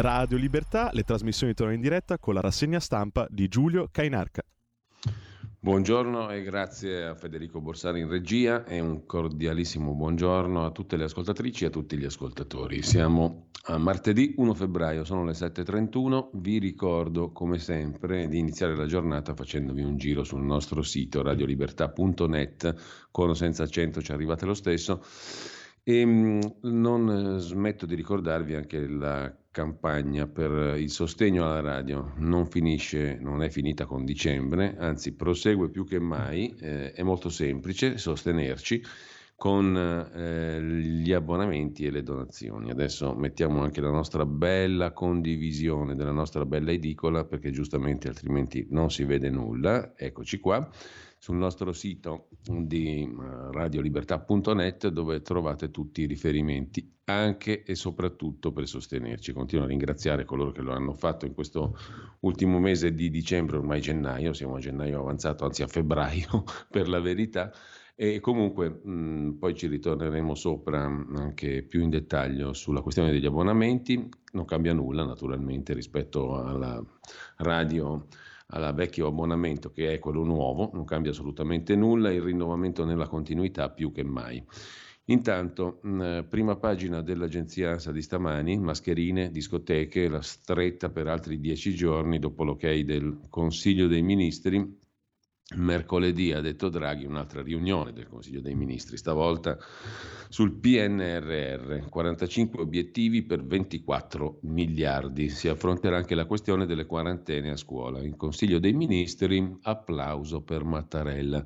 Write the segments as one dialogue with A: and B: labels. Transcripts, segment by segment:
A: Radio Libertà, le trasmissioni tornano in diretta con la rassegna stampa di Giulio Cainarca.
B: Buongiorno e grazie a Federico Borsari in regia e un cordialissimo buongiorno a tutte le ascoltatrici e a tutti gli ascoltatori. Siamo a martedì 1 febbraio, sono le 7.31, vi ricordo come sempre di iniziare la giornata facendovi un giro sul nostro sito radiolibertà.net, con o senza accento ci arrivate lo stesso e mm, non smetto di ricordarvi anche la campagna per il sostegno alla radio. Non finisce, non è finita con dicembre, anzi prosegue più che mai. Eh, è molto semplice sostenerci con eh, gli abbonamenti e le donazioni. Adesso mettiamo anche la nostra bella condivisione della nostra bella edicola perché giustamente altrimenti non si vede nulla. Eccoci qua sul nostro sito di eh, radiolibertà.net dove trovate tutti i riferimenti anche e soprattutto per sostenerci. Continuo a ringraziare coloro che lo hanno fatto in questo ultimo mese di dicembre, ormai gennaio, siamo a gennaio avanzato, anzi a febbraio per la verità. E comunque mh, poi ci ritorneremo sopra anche più in dettaglio sulla questione degli abbonamenti. Non cambia nulla naturalmente rispetto alla radio al vecchio abbonamento che è quello nuovo, non cambia assolutamente nulla, il rinnovamento nella continuità più che mai. Intanto, prima pagina dell'agenzia ANSA di stamani, mascherine, discoteche, la stretta per altri dieci giorni dopo l'ok del Consiglio dei Ministri Mercoledì ha detto Draghi un'altra riunione del Consiglio dei Ministri, stavolta sul PNRR, 45 obiettivi per 24 miliardi. Si affronterà anche la questione delle quarantene a scuola. In Consiglio dei Ministri, applauso per Mattarella.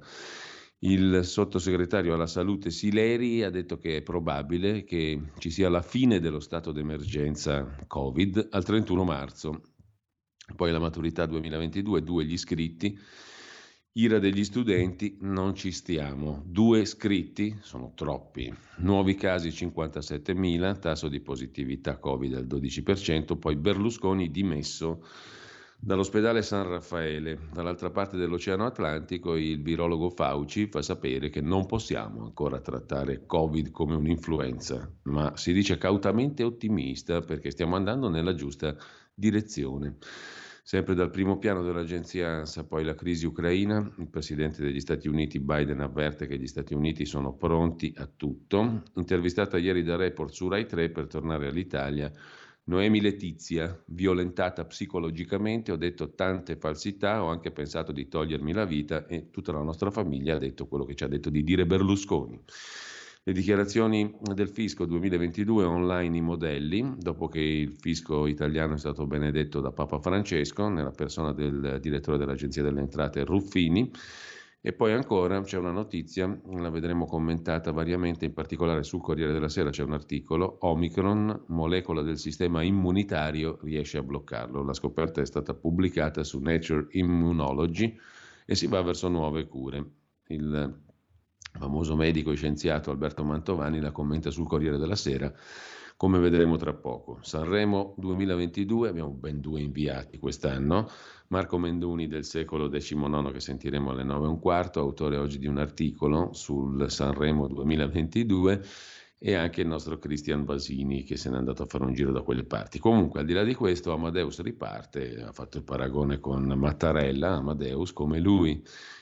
B: Il sottosegretario alla salute Sileri ha detto che è probabile che ci sia la fine dello stato d'emergenza Covid al 31 marzo. Poi la maturità 2022, due gli iscritti Ira degli studenti, non ci stiamo. Due iscritti, sono troppi. Nuovi casi 57.000, tasso di positività Covid al 12%, poi Berlusconi dimesso dall'ospedale San Raffaele. Dall'altra parte dell'Oceano Atlantico il virologo Fauci fa sapere che non possiamo ancora trattare Covid come un'influenza, ma si dice cautamente ottimista perché stiamo andando nella giusta direzione. Sempre dal primo piano dell'agenzia ANSA, poi la crisi ucraina, il presidente degli Stati Uniti Biden avverte che gli Stati Uniti sono pronti a tutto. Intervistata ieri da Report su Rai 3 per tornare all'Italia, Noemi Letizia, violentata psicologicamente, ho detto tante falsità, ho anche pensato di togliermi la vita e tutta la nostra famiglia ha detto quello che ci ha detto di dire Berlusconi. Le dichiarazioni del fisco 2022 online i modelli, dopo che il fisco italiano è stato benedetto da Papa Francesco, nella persona del direttore dell'Agenzia delle Entrate Ruffini. E poi ancora c'è una notizia, la vedremo commentata variamente, in particolare sul Corriere della Sera c'è un articolo, Omicron, molecola del sistema immunitario, riesce a bloccarlo. La scoperta è stata pubblicata su Nature Immunology e si va verso nuove cure. Il famoso medico e scienziato Alberto Mantovani la commenta sul Corriere della Sera, come vedremo tra poco. Sanremo 2022, abbiamo ben due inviati quest'anno, Marco Menduni del secolo XIX che sentiremo alle 9 e un quarto, autore oggi di un articolo sul Sanremo 2022 e anche il nostro Cristian Basini che se n'è andato a fare un giro da quelle parti. Comunque, al di là di questo, Amadeus riparte, ha fatto il paragone con Mattarella, Amadeus come lui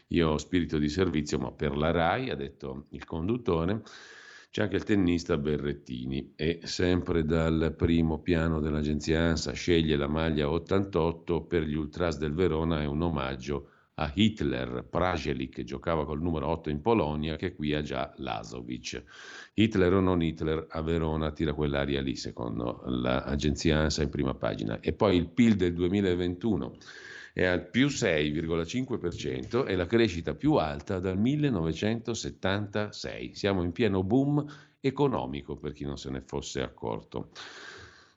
B: io ho spirito di servizio, ma per la RAI, ha detto il conduttore, c'è anche il tennista Berrettini e sempre dal primo piano dell'agenzia ANSA sceglie la maglia 88 per gli Ultras del Verona, è un omaggio a Hitler, Prajelic giocava col numero 8 in Polonia che qui ha già Lazovic. Hitler o non Hitler a Verona tira quell'aria lì secondo l'agenzia ANSA in prima pagina. E poi il PIL del 2021 è al più 6,5% e la crescita più alta dal 1976. Siamo in pieno boom economico per chi non se ne fosse accorto.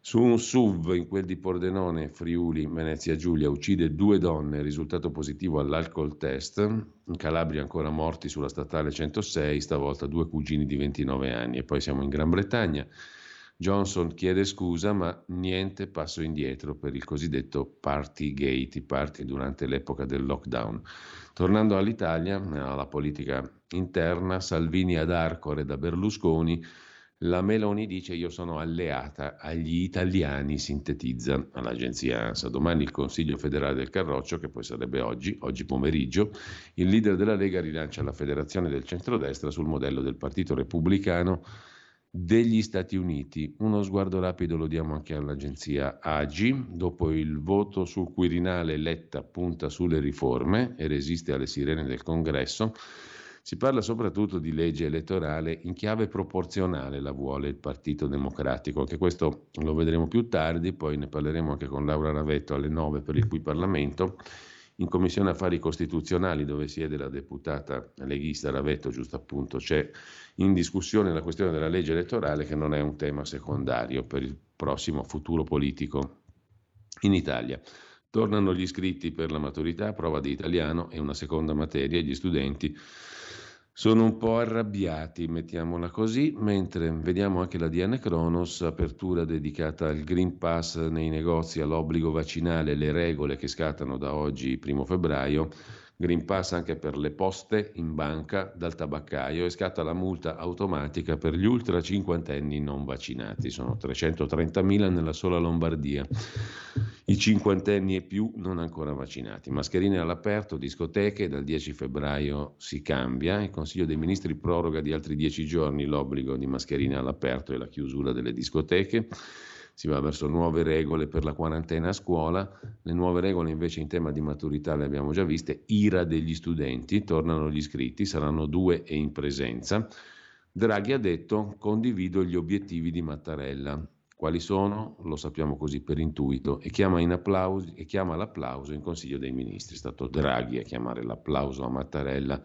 B: Su un SUV in quel di Pordenone, Friuli, Venezia Giulia, uccide due donne, risultato positivo all'alcol test. In Calabria ancora morti sulla statale 106, stavolta due cugini di 29 anni. E poi siamo in Gran Bretagna. Johnson chiede scusa, ma niente passo indietro per il cosiddetto Partygate, i party durante l'epoca del lockdown. Tornando all'Italia, alla politica interna, Salvini ad Arcore da Berlusconi La Meloni dice io sono alleata agli italiani, sintetizza all'agenzia ANSA. Domani il Consiglio federale del Carroccio, che poi sarebbe oggi, oggi pomeriggio, il leader della Lega rilancia la federazione del centrodestra sul modello del Partito Repubblicano degli Stati Uniti. Uno sguardo rapido lo diamo anche all'agenzia AGI. Dopo il voto sul Quirinale, Letta punta sulle riforme e resiste alle sirene del Congresso. Si parla soprattutto di legge elettorale in chiave proporzionale, la vuole il Partito Democratico. Anche questo lo vedremo più tardi, poi ne parleremo anche con Laura Ravetto alle 9 per il cui Parlamento. In Commissione Affari Costituzionali, dove siede la deputata leghista Ravetto, giusto appunto, c'è in discussione la questione della legge elettorale che non è un tema secondario per il prossimo futuro politico in Italia. Tornano gli iscritti per la maturità, prova di italiano e una seconda materia. Gli studenti sono un po' arrabbiati, mettiamola così, mentre vediamo anche la DN Kronos, apertura dedicata al Green Pass nei negozi, all'obbligo vaccinale, le regole che scattano da oggi, primo febbraio. Green Pass anche per le poste in banca dal tabaccaio e scatta la multa automatica per gli ultra cinquantenni non vaccinati. Sono 330.000 nella sola Lombardia. I cinquantenni e più non ancora vaccinati. Mascherine all'aperto, discoteche, dal 10 febbraio si cambia. Il Consiglio dei Ministri proroga di altri 10 giorni l'obbligo di mascherine all'aperto e la chiusura delle discoteche si va verso nuove regole per la quarantena a scuola, le nuove regole invece in tema di maturità le abbiamo già viste, ira degli studenti, tornano gli iscritti, saranno due e in presenza. Draghi ha detto condivido gli obiettivi di Mattarella. Quali sono? Lo sappiamo così per intuito e chiama, in applausi, e chiama l'applauso in Consiglio dei Ministri. È stato Draghi a chiamare l'applauso a Mattarella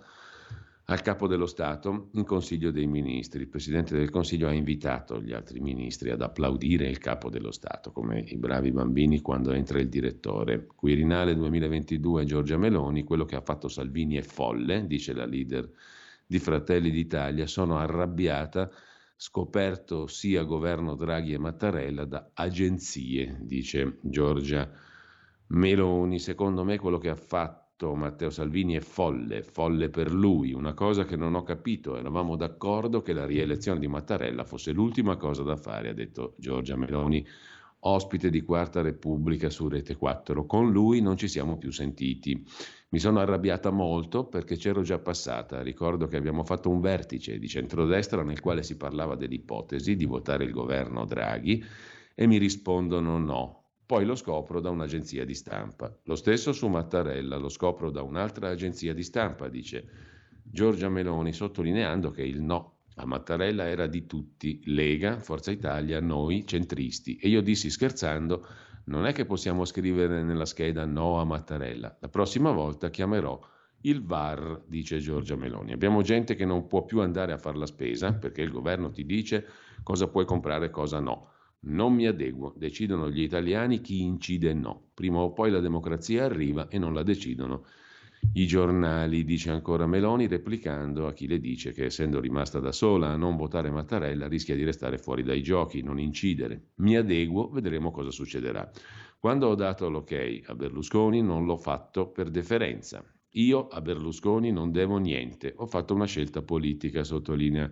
B: al capo dello Stato in Consiglio dei Ministri. Il Presidente del Consiglio ha invitato gli altri ministri ad applaudire il capo dello Stato, come i bravi bambini quando entra il direttore. Quirinale 2022 Giorgia Meloni, quello che ha fatto Salvini è folle, dice la leader di Fratelli d'Italia, sono arrabbiata, scoperto sia governo Draghi e Mattarella da agenzie, dice Giorgia Meloni. Secondo me quello che ha fatto detto Matteo Salvini è folle, folle per lui, una cosa che non ho capito, eravamo d'accordo che la rielezione di Mattarella fosse l'ultima cosa da fare, ha detto Giorgia Meloni, ospite di Quarta Repubblica su Rete 4. Con lui non ci siamo più sentiti. Mi sono arrabbiata molto perché c'ero già passata. Ricordo che abbiamo fatto un vertice di centrodestra nel quale si parlava dell'ipotesi di votare il governo Draghi e mi rispondono no. Poi lo scopro da un'agenzia di stampa. Lo stesso su Mattarella, lo scopro da un'altra agenzia di stampa, dice Giorgia Meloni, sottolineando che il no a Mattarella era di tutti, Lega, Forza Italia, noi, centristi. E io dissi scherzando, non è che possiamo scrivere nella scheda no a Mattarella, la prossima volta chiamerò il VAR, dice Giorgia Meloni. Abbiamo gente che non può più andare a fare la spesa perché il governo ti dice cosa puoi comprare e cosa no. Non mi adeguo, decidono gli italiani chi incide e no. Prima o poi la democrazia arriva e non la decidono i giornali, dice ancora Meloni, replicando a chi le dice che essendo rimasta da sola a non votare Mattarella rischia di restare fuori dai giochi, non incidere. Mi adeguo, vedremo cosa succederà. Quando ho dato l'ok a Berlusconi non l'ho fatto per deferenza. Io a Berlusconi non devo niente, ho fatto una scelta politica, sottolinea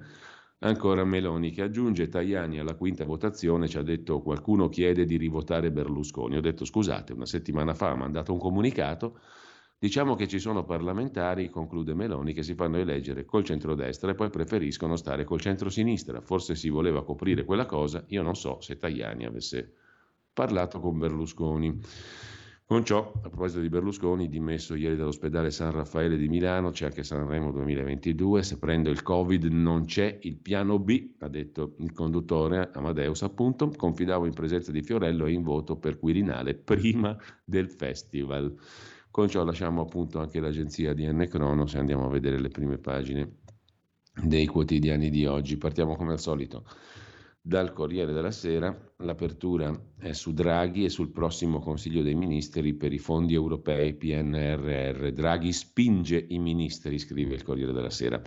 B: Ancora Meloni che aggiunge Tajani alla quinta votazione ci ha detto qualcuno chiede di rivotare Berlusconi. Ho detto scusate, una settimana fa ha mandato un comunicato. Diciamo che ci sono parlamentari, conclude Meloni, che si fanno eleggere col centrodestra e poi preferiscono stare col centrosinistra. Forse si voleva coprire quella cosa, io non so se Tajani avesse parlato con Berlusconi. Con ciò, a proposito di Berlusconi, dimesso ieri dall'ospedale San Raffaele di Milano, c'è anche Sanremo 2022, se prendo il Covid non c'è il piano B, ha detto il conduttore Amadeus appunto, confidavo in presenza di Fiorello e in voto per Quirinale prima del festival. Con ciò lasciamo appunto anche l'agenzia di N Crono se andiamo a vedere le prime pagine dei quotidiani di oggi. Partiamo come al solito dal Corriere della Sera. L'apertura è su Draghi e sul prossimo Consiglio dei Ministri per i fondi europei PNRR. Draghi spinge i ministri, scrive il Corriere della Sera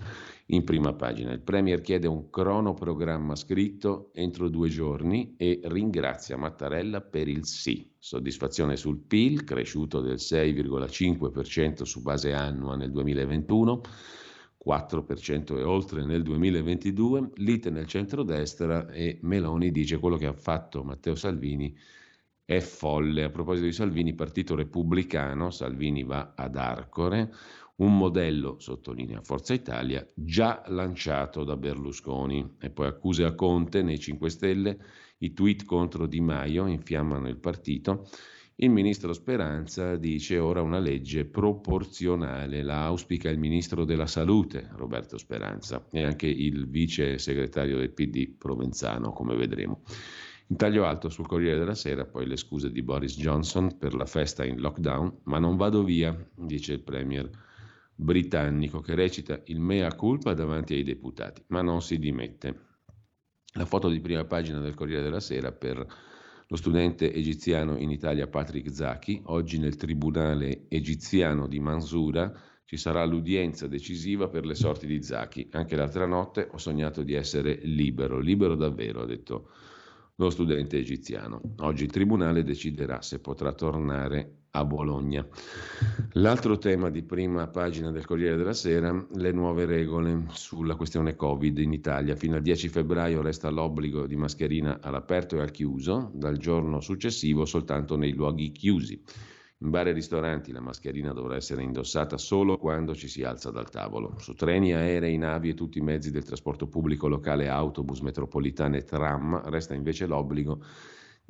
B: in prima pagina. Il Premier chiede un cronoprogramma scritto entro due giorni e ringrazia Mattarella per il sì. Soddisfazione sul PIL, cresciuto del 6,5% su base annua nel 2021 4% e oltre nel 2022, lite nel centrodestra e Meloni dice quello che ha fatto Matteo Salvini è folle. A proposito di Salvini, Partito Repubblicano, Salvini va ad Arcore, un modello, sottolinea Forza Italia, già lanciato da Berlusconi. E poi accuse a Conte nei 5 Stelle, i tweet contro Di Maio infiammano il partito. Il ministro Speranza dice ora una legge proporzionale, la auspica il ministro della Salute, Roberto Speranza, e anche il vice segretario del PD Provenzano, come vedremo. In taglio alto sul Corriere della Sera, poi le scuse di Boris Johnson per la festa in lockdown, ma non vado via, dice il Premier britannico che recita il mea culpa davanti ai deputati, ma non si dimette. La foto di prima pagina del Corriere della Sera per lo studente egiziano in Italia Patrick Zaki, oggi nel tribunale egiziano di Mansura ci sarà l'udienza decisiva per le sorti di Zaki. Anche l'altra notte ho sognato di essere libero, libero davvero, ha detto lo studente egiziano. Oggi il tribunale deciderà se potrà tornare a Bologna. L'altro tema di prima pagina del Corriere della Sera, le nuove regole sulla questione Covid in Italia. Fino al 10 febbraio resta l'obbligo di mascherina all'aperto e al chiuso, dal giorno successivo soltanto nei luoghi chiusi. In bar e ristoranti la mascherina dovrà essere indossata solo quando ci si alza dal tavolo. Su treni, aerei, navi e tutti i mezzi del trasporto pubblico locale, autobus, metropolitane, tram, resta invece l'obbligo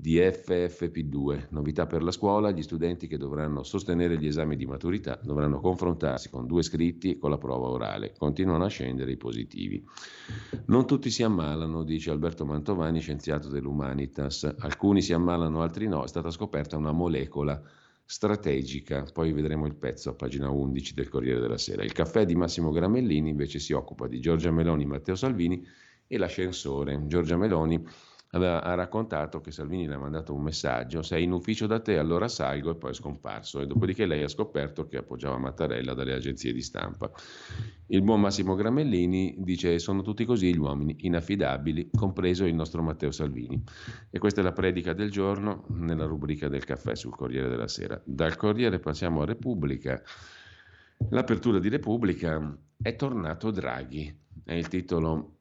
B: di FFP2. Novità per la scuola, gli studenti che dovranno sostenere gli esami di maturità dovranno confrontarsi con due scritti e con la prova orale. Continuano a scendere i positivi. Non tutti si ammalano, dice Alberto Mantovani, scienziato dell'Humanitas. Alcuni si ammalano, altri no. È stata scoperta una molecola strategica. Poi vedremo il pezzo a pagina 11 del Corriere della Sera. Il caffè di Massimo Gramellini invece si occupa di Giorgia Meloni, Matteo Salvini e l'ascensore. Giorgia Meloni aveva, ha raccontato che Salvini le ha mandato un messaggio, sei in ufficio da te, allora salgo e poi è scomparso. E dopodiché lei ha scoperto che appoggiava Mattarella dalle agenzie di stampa. Il buon Massimo Gramellini dice sono tutti così gli uomini, inaffidabili, compreso il nostro Matteo Salvini. E questa è la predica del giorno nella rubrica del caffè sul Corriere della Sera. Dal Corriere passiamo a Repubblica. L'apertura di Repubblica è tornato Draghi, è il titolo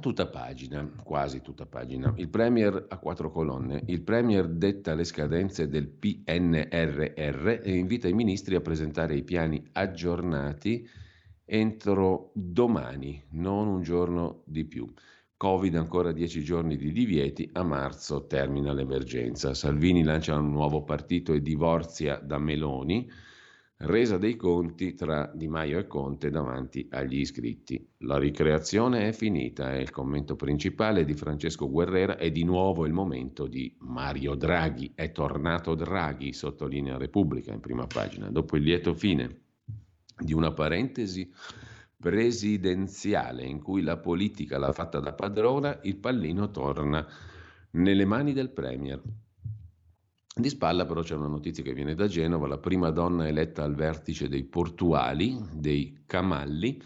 B: tutta pagina, quasi tutta pagina. Il Premier a quattro colonne. Il Premier detta le scadenze del PNRR e invita i ministri a presentare i piani aggiornati entro domani, non un giorno di più. Covid ancora dieci giorni di divieti, a marzo termina l'emergenza. Salvini lancia un nuovo partito e divorzia da Meloni resa dei conti tra Di Maio e Conte davanti agli iscritti. La ricreazione è finita, è il commento principale di Francesco Guerrera e di nuovo il momento di Mario Draghi. È tornato Draghi, sottolinea Repubblica in prima pagina, dopo il lieto fine di una parentesi presidenziale in cui la politica l'ha fatta da padrona, il pallino torna nelle mani del Premier. Di spalla però c'è una notizia che viene da Genova, la prima donna eletta al vertice dei portuali, dei Camalli,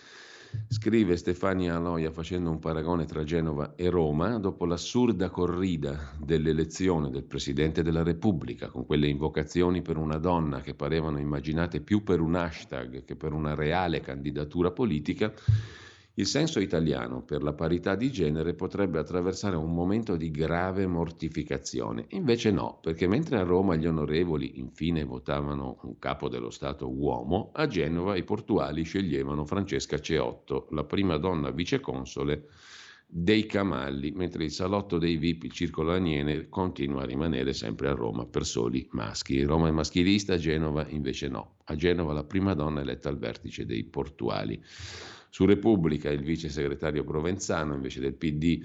B: scrive Stefania Aloia facendo un paragone tra Genova e Roma, dopo l'assurda corrida dell'elezione del Presidente della Repubblica, con quelle invocazioni per una donna che parevano immaginate più per un hashtag che per una reale candidatura politica, il senso italiano per la parità di genere potrebbe attraversare un momento di grave mortificazione. Invece no, perché mentre a Roma gli onorevoli infine votavano un capo dello Stato uomo, a Genova i portuali sceglievano Francesca Ceotto, la prima donna viceconsole dei Camalli, mentre il salotto dei VIP, il circolo Aniene, continua a rimanere sempre a Roma per soli maschi. Roma è maschilista, Genova invece no. A Genova la prima donna eletta al vertice dei portuali. Su Repubblica il vice segretario Provenzano invece del PD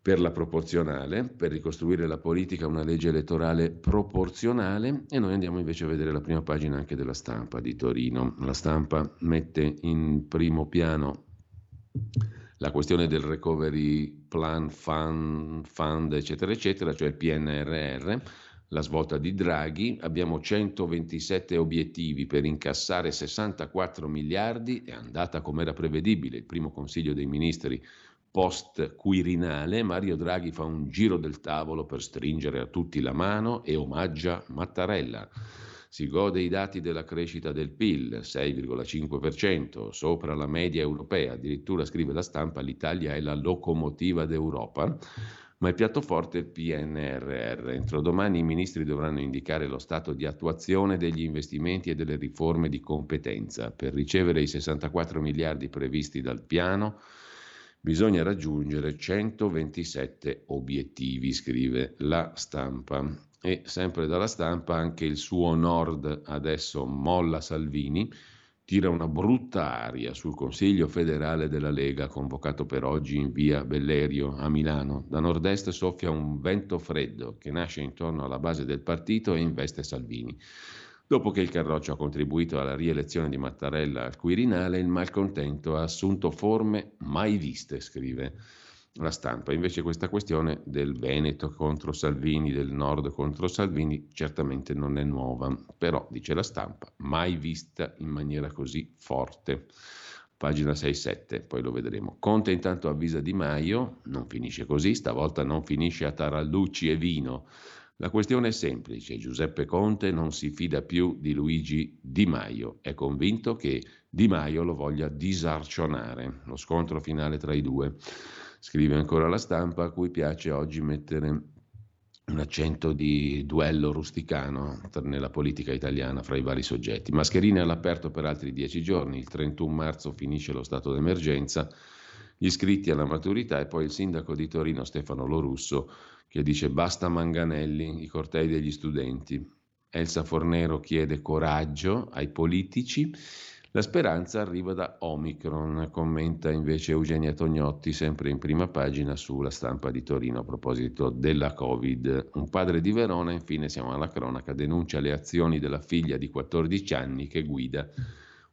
B: per la proporzionale, per ricostruire la politica una legge elettorale proporzionale e noi andiamo invece a vedere la prima pagina anche della stampa di Torino. La stampa mette in primo piano la questione del recovery plan, fund, fund eccetera, eccetera, cioè il PNRR la svolta di Draghi, abbiamo 127 obiettivi per incassare 64 miliardi, è andata come era prevedibile, il primo Consiglio dei Ministri post Quirinale, Mario Draghi fa un giro del tavolo per stringere a tutti la mano e omaggia Mattarella. Si gode i dati della crescita del PIL, 6,5%, sopra la media europea. Addirittura scrive la stampa, l'Italia è la locomotiva d'Europa ma il piatto forte è il PNRR. Entro domani i ministri dovranno indicare lo stato di attuazione degli investimenti e delle riforme di competenza. Per ricevere i 64 miliardi previsti dal piano bisogna raggiungere 127 obiettivi, scrive la stampa. E sempre dalla stampa anche il suo nord adesso molla Salvini tira una brutta aria sul Consiglio federale della Lega convocato per oggi in via Bellerio a Milano. Da nord-est soffia un vento freddo che nasce intorno alla base del partito e investe Salvini. Dopo che il Carroccio ha contribuito alla rielezione di Mattarella al Quirinale, il malcontento ha assunto forme mai viste, scrive la stampa. Invece questa questione del Veneto contro Salvini, del Nord contro Salvini, certamente non è nuova, però, dice la stampa, mai vista in maniera così forte. Pagina 6-7, poi lo vedremo. Conte intanto avvisa Di Maio, non finisce così, stavolta non finisce a Tarallucci e vino. La questione è semplice, Giuseppe Conte non si fida più di Luigi Di Maio, è convinto che Di Maio lo voglia disarcionare, lo scontro finale tra i due. Scrive ancora la stampa a cui piace oggi mettere un accento di duello rusticano nella politica italiana fra i vari soggetti. Mascherine all'aperto per altri dieci giorni, il 31 marzo finisce lo stato d'emergenza, gli iscritti alla maturità e poi il sindaco di Torino Stefano Lorusso che dice basta Manganelli, i cortei degli studenti. Elsa Fornero chiede coraggio ai politici la speranza arriva da Omicron, commenta invece Eugenia Tognotti, sempre in prima pagina sulla stampa di Torino a proposito della Covid. Un padre di Verona, infine siamo alla cronaca, denuncia le azioni della figlia di 14 anni che guida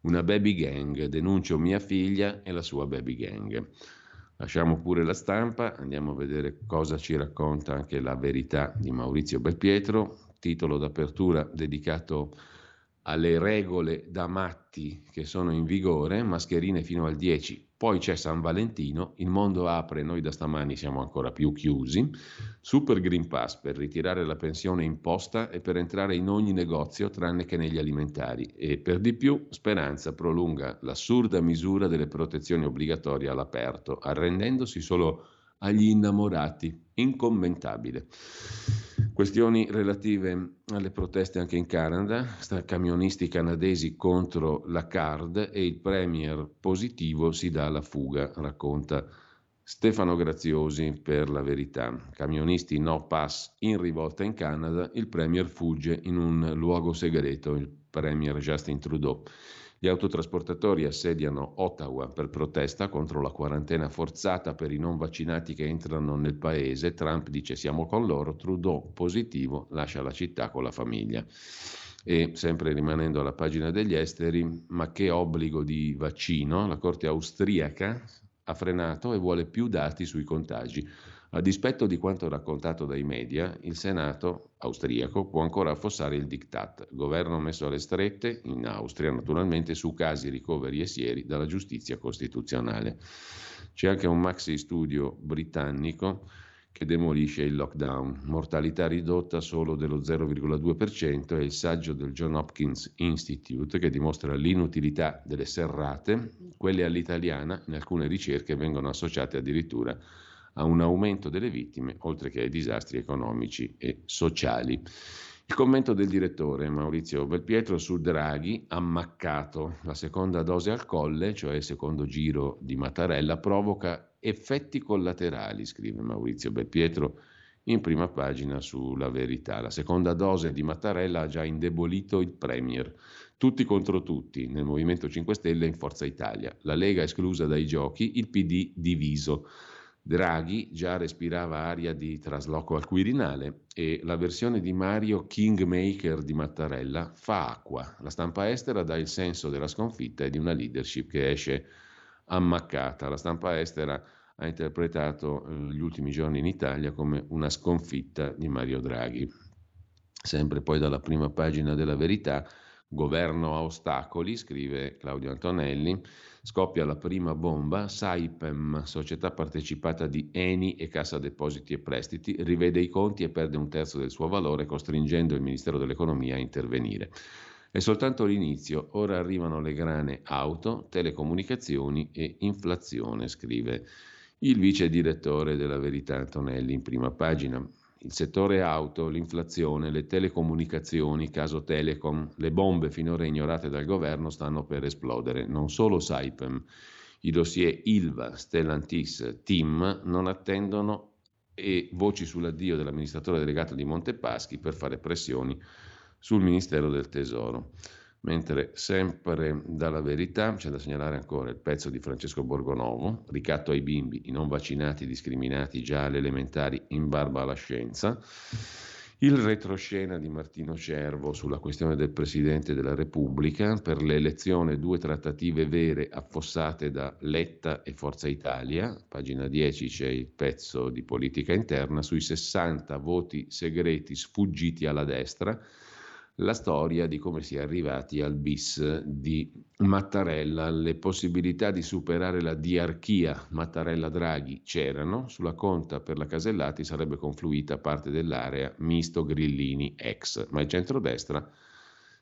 B: una baby gang. Denuncio mia figlia e la sua baby gang. Lasciamo pure la stampa, andiamo a vedere cosa ci racconta anche la verità di Maurizio Belpietro, titolo d'apertura dedicato a alle regole da matti che sono in vigore, mascherine fino al 10, poi c'è San Valentino, il mondo apre, noi da stamani siamo ancora più chiusi, Super Green Pass per ritirare la pensione imposta e per entrare in ogni negozio tranne che negli alimentari. E per di più Speranza prolunga l'assurda misura delle protezioni obbligatorie all'aperto, arrendendosi solo agli innamorati, incommentabile. Questioni relative alle proteste anche in Canada, camionisti canadesi contro la CARD e il premier positivo si dà alla fuga, racconta Stefano Graziosi per la verità. Camionisti no pass in rivolta in Canada, il premier fugge in un luogo segreto, il premier Justin Trudeau. Gli autotrasportatori assediano Ottawa per protesta contro la quarantena forzata per i non vaccinati che entrano nel paese. Trump dice siamo con loro, Trudeau positivo lascia la città con la famiglia. E sempre rimanendo alla pagina degli esteri, ma che obbligo di vaccino? La Corte austriaca ha frenato e vuole più dati sui contagi. A dispetto di quanto raccontato dai media, il Senato austriaco può ancora affossare il diktat. Governo messo alle strette, in Austria naturalmente, su casi, ricoveri e sieri dalla giustizia costituzionale. C'è anche un maxi studio britannico che demolisce il lockdown. Mortalità ridotta solo dello 0,2% è il saggio del John Hopkins Institute che dimostra l'inutilità delle serrate, quelle all'italiana in alcune ricerche vengono associate addirittura a un aumento delle vittime, oltre che ai disastri economici e sociali. Il commento del direttore Maurizio Belpietro su Draghi, ammaccato. La seconda dose al colle, cioè il secondo giro di Mattarella, provoca effetti collaterali, scrive Maurizio Belpietro in prima pagina sulla verità. La seconda dose di Mattarella ha già indebolito il Premier. Tutti contro tutti, nel Movimento 5 Stelle e in Forza Italia. La Lega esclusa dai giochi, il PD diviso. Draghi già respirava aria di trasloco al Quirinale e la versione di Mario Kingmaker di Mattarella fa acqua. La stampa estera dà il senso della sconfitta e di una leadership che esce ammaccata. La stampa estera ha interpretato eh, gli ultimi giorni in Italia come una sconfitta di Mario Draghi. Sempre poi dalla prima pagina della verità, Governo a ostacoli, scrive Claudio Antonelli, scoppia la prima bomba, Saipem, società partecipata di Eni e Cassa Depositi e Prestiti, rivede i conti e perde un terzo del suo valore, costringendo il Ministero dell'Economia a intervenire. È soltanto l'inizio, ora arrivano le grane auto, telecomunicazioni e inflazione, scrive il vice direttore della Verità Antonelli in prima pagina. Il settore auto, l'inflazione, le telecomunicazioni, caso Telecom, le bombe finora ignorate dal governo stanno per esplodere. Non solo Saipem, i dossier Ilva, Stellantis, TIM non attendono e voci sull'addio dell'amministratore delegato di Montepaschi per fare pressioni sul Ministero del Tesoro. Mentre sempre dalla verità c'è da segnalare ancora il pezzo di Francesco Borgonovo, ricatto ai bimbi, i non vaccinati discriminati già alle elementari in barba alla scienza, il retroscena di Martino Cervo sulla questione del Presidente della Repubblica per l'elezione due trattative vere affossate da Letta e Forza Italia, pagina 10 c'è il pezzo di politica interna sui 60 voti segreti sfuggiti alla destra, la storia di come si è arrivati al bis di Mattarella. Le possibilità di superare la diarchia Mattarella-Draghi c'erano, sulla conta per la Casellati sarebbe confluita parte dell'area misto Grillini-ex, ma il centrodestra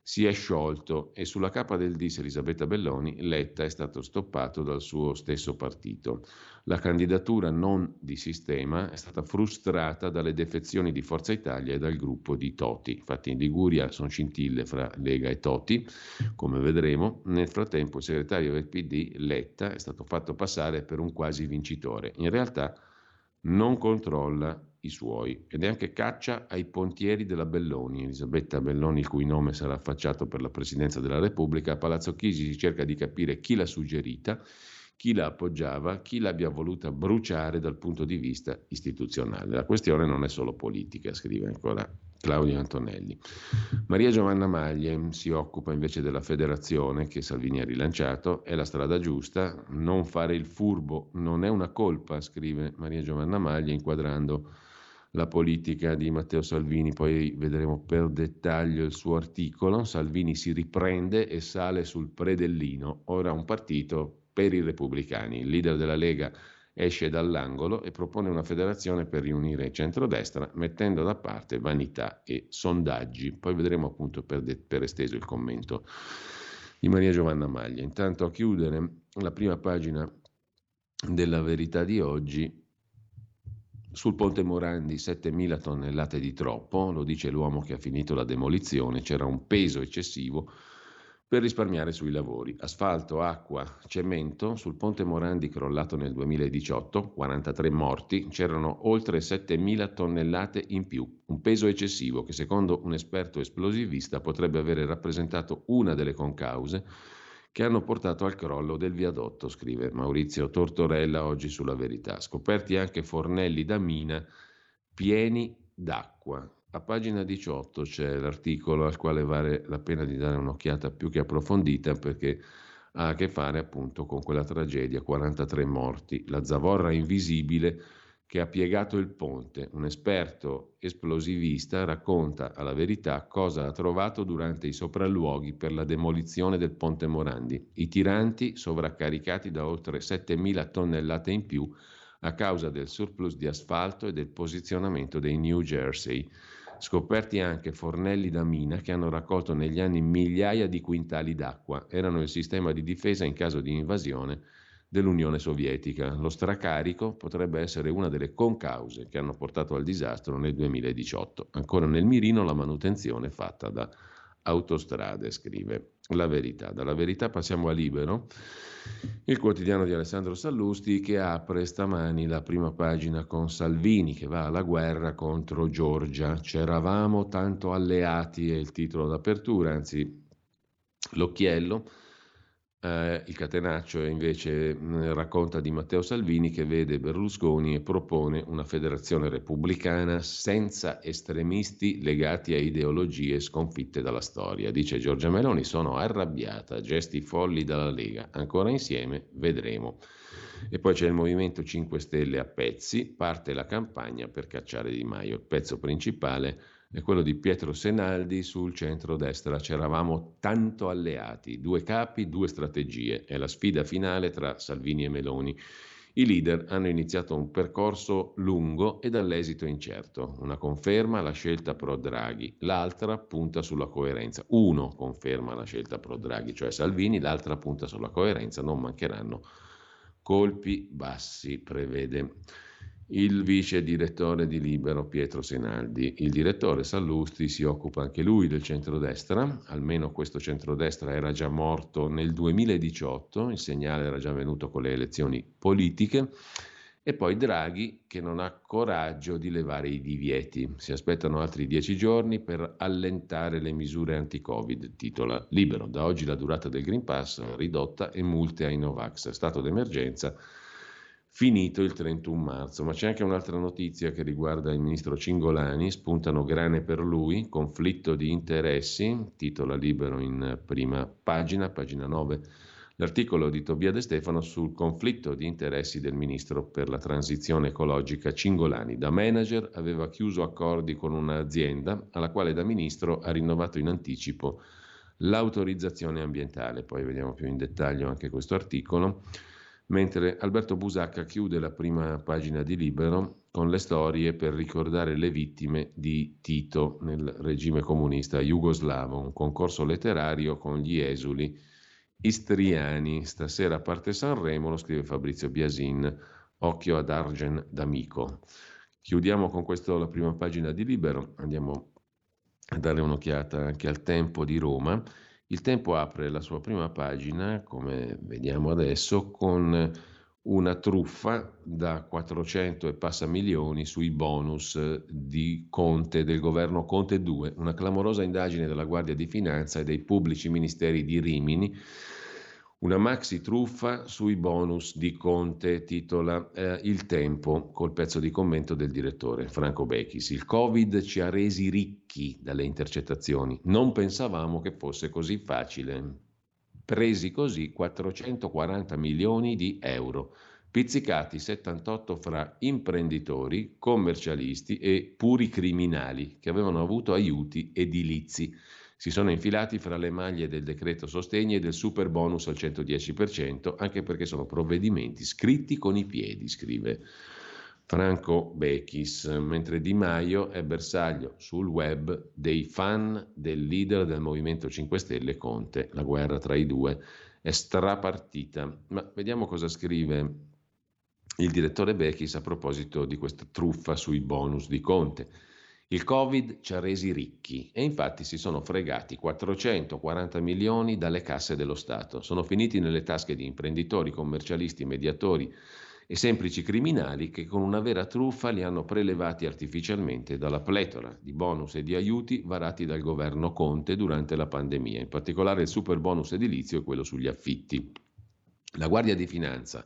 B: si è sciolto e sulla capa del DIS Elisabetta Belloni Letta è stato stoppato dal suo stesso partito. La candidatura non di sistema è stata frustrata dalle defezioni di Forza Italia e dal gruppo di Toti. Infatti in Liguria sono scintille fra Lega e Toti, come vedremo. Nel frattempo il segretario del PD Letta è stato fatto passare per un quasi vincitore. In realtà non controlla i suoi ed è anche caccia ai pontieri della Belloni. Elisabetta Belloni, il cui nome sarà affacciato per la presidenza della Repubblica, a Palazzo Chigi si cerca di capire chi l'ha suggerita, chi la appoggiava, chi l'abbia voluta bruciare dal punto di vista istituzionale. La questione non è solo politica, scrive ancora Claudio Antonelli. Maria Giovanna Maglie si occupa invece della federazione che Salvini ha rilanciato, è la strada giusta, non fare il furbo non è una colpa, scrive Maria Giovanna Maglie inquadrando la politica di Matteo Salvini, poi vedremo per dettaglio il suo articolo. Salvini si riprende e sale sul predellino, ora un partito per i repubblicani. Il leader della Lega esce dall'angolo e propone una federazione per riunire il centrodestra mettendo da parte vanità e sondaggi. Poi vedremo appunto per, de- per esteso il commento di Maria Giovanna Maglia. Intanto a chiudere la prima pagina della verità di oggi sul ponte Morandi 7.000 tonnellate di troppo, lo dice l'uomo che ha finito la demolizione, c'era un peso eccessivo per risparmiare sui lavori. Asfalto, acqua, cemento, sul ponte Morandi crollato nel 2018, 43 morti, c'erano oltre 7.000 tonnellate in più, un peso eccessivo che secondo un esperto esplosivista potrebbe avere rappresentato una delle concause che hanno portato al crollo del viadotto, scrive Maurizio Tortorella oggi sulla Verità. Scoperti anche fornelli da mina pieni d'acqua. A pagina 18 c'è l'articolo al quale vale la pena di dare un'occhiata più che approfondita perché ha a che fare appunto con quella tragedia, 43 morti, la zavorra invisibile che ha piegato il ponte. Un esperto esplosivista racconta alla verità cosa ha trovato durante i sopralluoghi per la demolizione del ponte Morandi. I tiranti, sovraccaricati da oltre 7.000 tonnellate in più, a causa del surplus di asfalto e del posizionamento dei New Jersey. Scoperti anche fornelli da mina che hanno raccolto negli anni migliaia di quintali d'acqua. Erano il sistema di difesa in caso di invasione dell'Unione Sovietica. Lo stracarico potrebbe essere una delle concause che hanno portato al disastro nel 2018. Ancora nel mirino la manutenzione fatta da autostrade, scrive la verità. Dalla verità passiamo a Libero, il quotidiano di Alessandro Sallusti che apre stamani la prima pagina con Salvini che va alla guerra contro Giorgia. C'eravamo tanto alleati è il titolo d'apertura, anzi l'occhiello eh, il catenaccio invece mh, racconta di Matteo Salvini che vede Berlusconi e propone una federazione repubblicana senza estremisti legati a ideologie sconfitte dalla storia. Dice Giorgia Meloni, sono arrabbiata, gesti folli dalla Lega, ancora insieme vedremo. E poi c'è il Movimento 5 Stelle a pezzi, parte la campagna per cacciare Di Maio. Il pezzo principale è quello di Pietro Senaldi sul centro-destra. C'eravamo tanto alleati, due capi, due strategie. È la sfida finale tra Salvini e Meloni. I leader hanno iniziato un percorso lungo e dall'esito incerto. Una conferma la scelta pro Draghi, l'altra punta sulla coerenza. Uno conferma la scelta pro Draghi, cioè Salvini, l'altra punta sulla coerenza. Non mancheranno colpi bassi, prevede il vice direttore di Libero Pietro Senaldi. Il direttore Sallusti si occupa anche lui del centrodestra, almeno questo centrodestra era già morto nel 2018, il segnale era già venuto con le elezioni politiche. E poi Draghi che non ha coraggio di levare i divieti. Si aspettano altri dieci giorni per allentare le misure anti-Covid, titola Libero. Da oggi la durata del Green Pass ridotta e multe ai Novax. Stato d'emergenza finito il 31 marzo. Ma c'è anche un'altra notizia che riguarda il ministro Cingolani, spuntano grane per lui, conflitto di interessi, titola libero in prima pagina, pagina 9, l'articolo di Tobia De Stefano sul conflitto di interessi del ministro per la transizione ecologica Cingolani. Da manager aveva chiuso accordi con un'azienda alla quale da ministro ha rinnovato in anticipo l'autorizzazione ambientale. Poi vediamo più in dettaglio anche questo articolo mentre Alberto Busacca chiude la prima pagina di Libero con le storie per ricordare le vittime di Tito nel regime comunista jugoslavo, un concorso letterario con gli esuli istriani. Stasera parte Sanremo, lo scrive Fabrizio Biasin, occhio ad Argen d'Amico. Chiudiamo con questo la prima pagina di Libero, andiamo a dare un'occhiata anche al tempo di Roma il Tempo apre la sua prima pagina, come vediamo adesso, con una truffa da 400 e passa milioni sui bonus di Conte, del governo Conte 2, una clamorosa indagine della Guardia di Finanza e dei pubblici ministeri di Rimini una maxi truffa sui bonus di Conte, titola eh, Il Tempo, col pezzo di commento del direttore Franco Bechis. Il Covid ci ha resi ricchi dalle intercettazioni. Non pensavamo che fosse così facile. Presi così 440 milioni di euro, pizzicati 78 fra imprenditori, commercialisti e puri criminali che avevano avuto aiuti edilizi si sono infilati fra le maglie del decreto sostegni e del super bonus al 110%, anche perché sono provvedimenti scritti con i piedi, scrive Franco Bechis, mentre Di Maio è bersaglio sul web dei fan del leader del Movimento 5 Stelle Conte. La guerra tra i due è strapartita. Ma vediamo cosa scrive il direttore Bechis a proposito di questa truffa sui bonus di Conte. Il Covid ci ha resi ricchi e infatti si sono fregati 440 milioni dalle casse dello Stato. Sono finiti nelle tasche di imprenditori, commercialisti, mediatori e semplici criminali che con una vera truffa li hanno prelevati artificialmente dalla pletora di bonus e di aiuti varati dal governo Conte durante la pandemia, in particolare il super bonus edilizio e quello sugli affitti. La Guardia di Finanza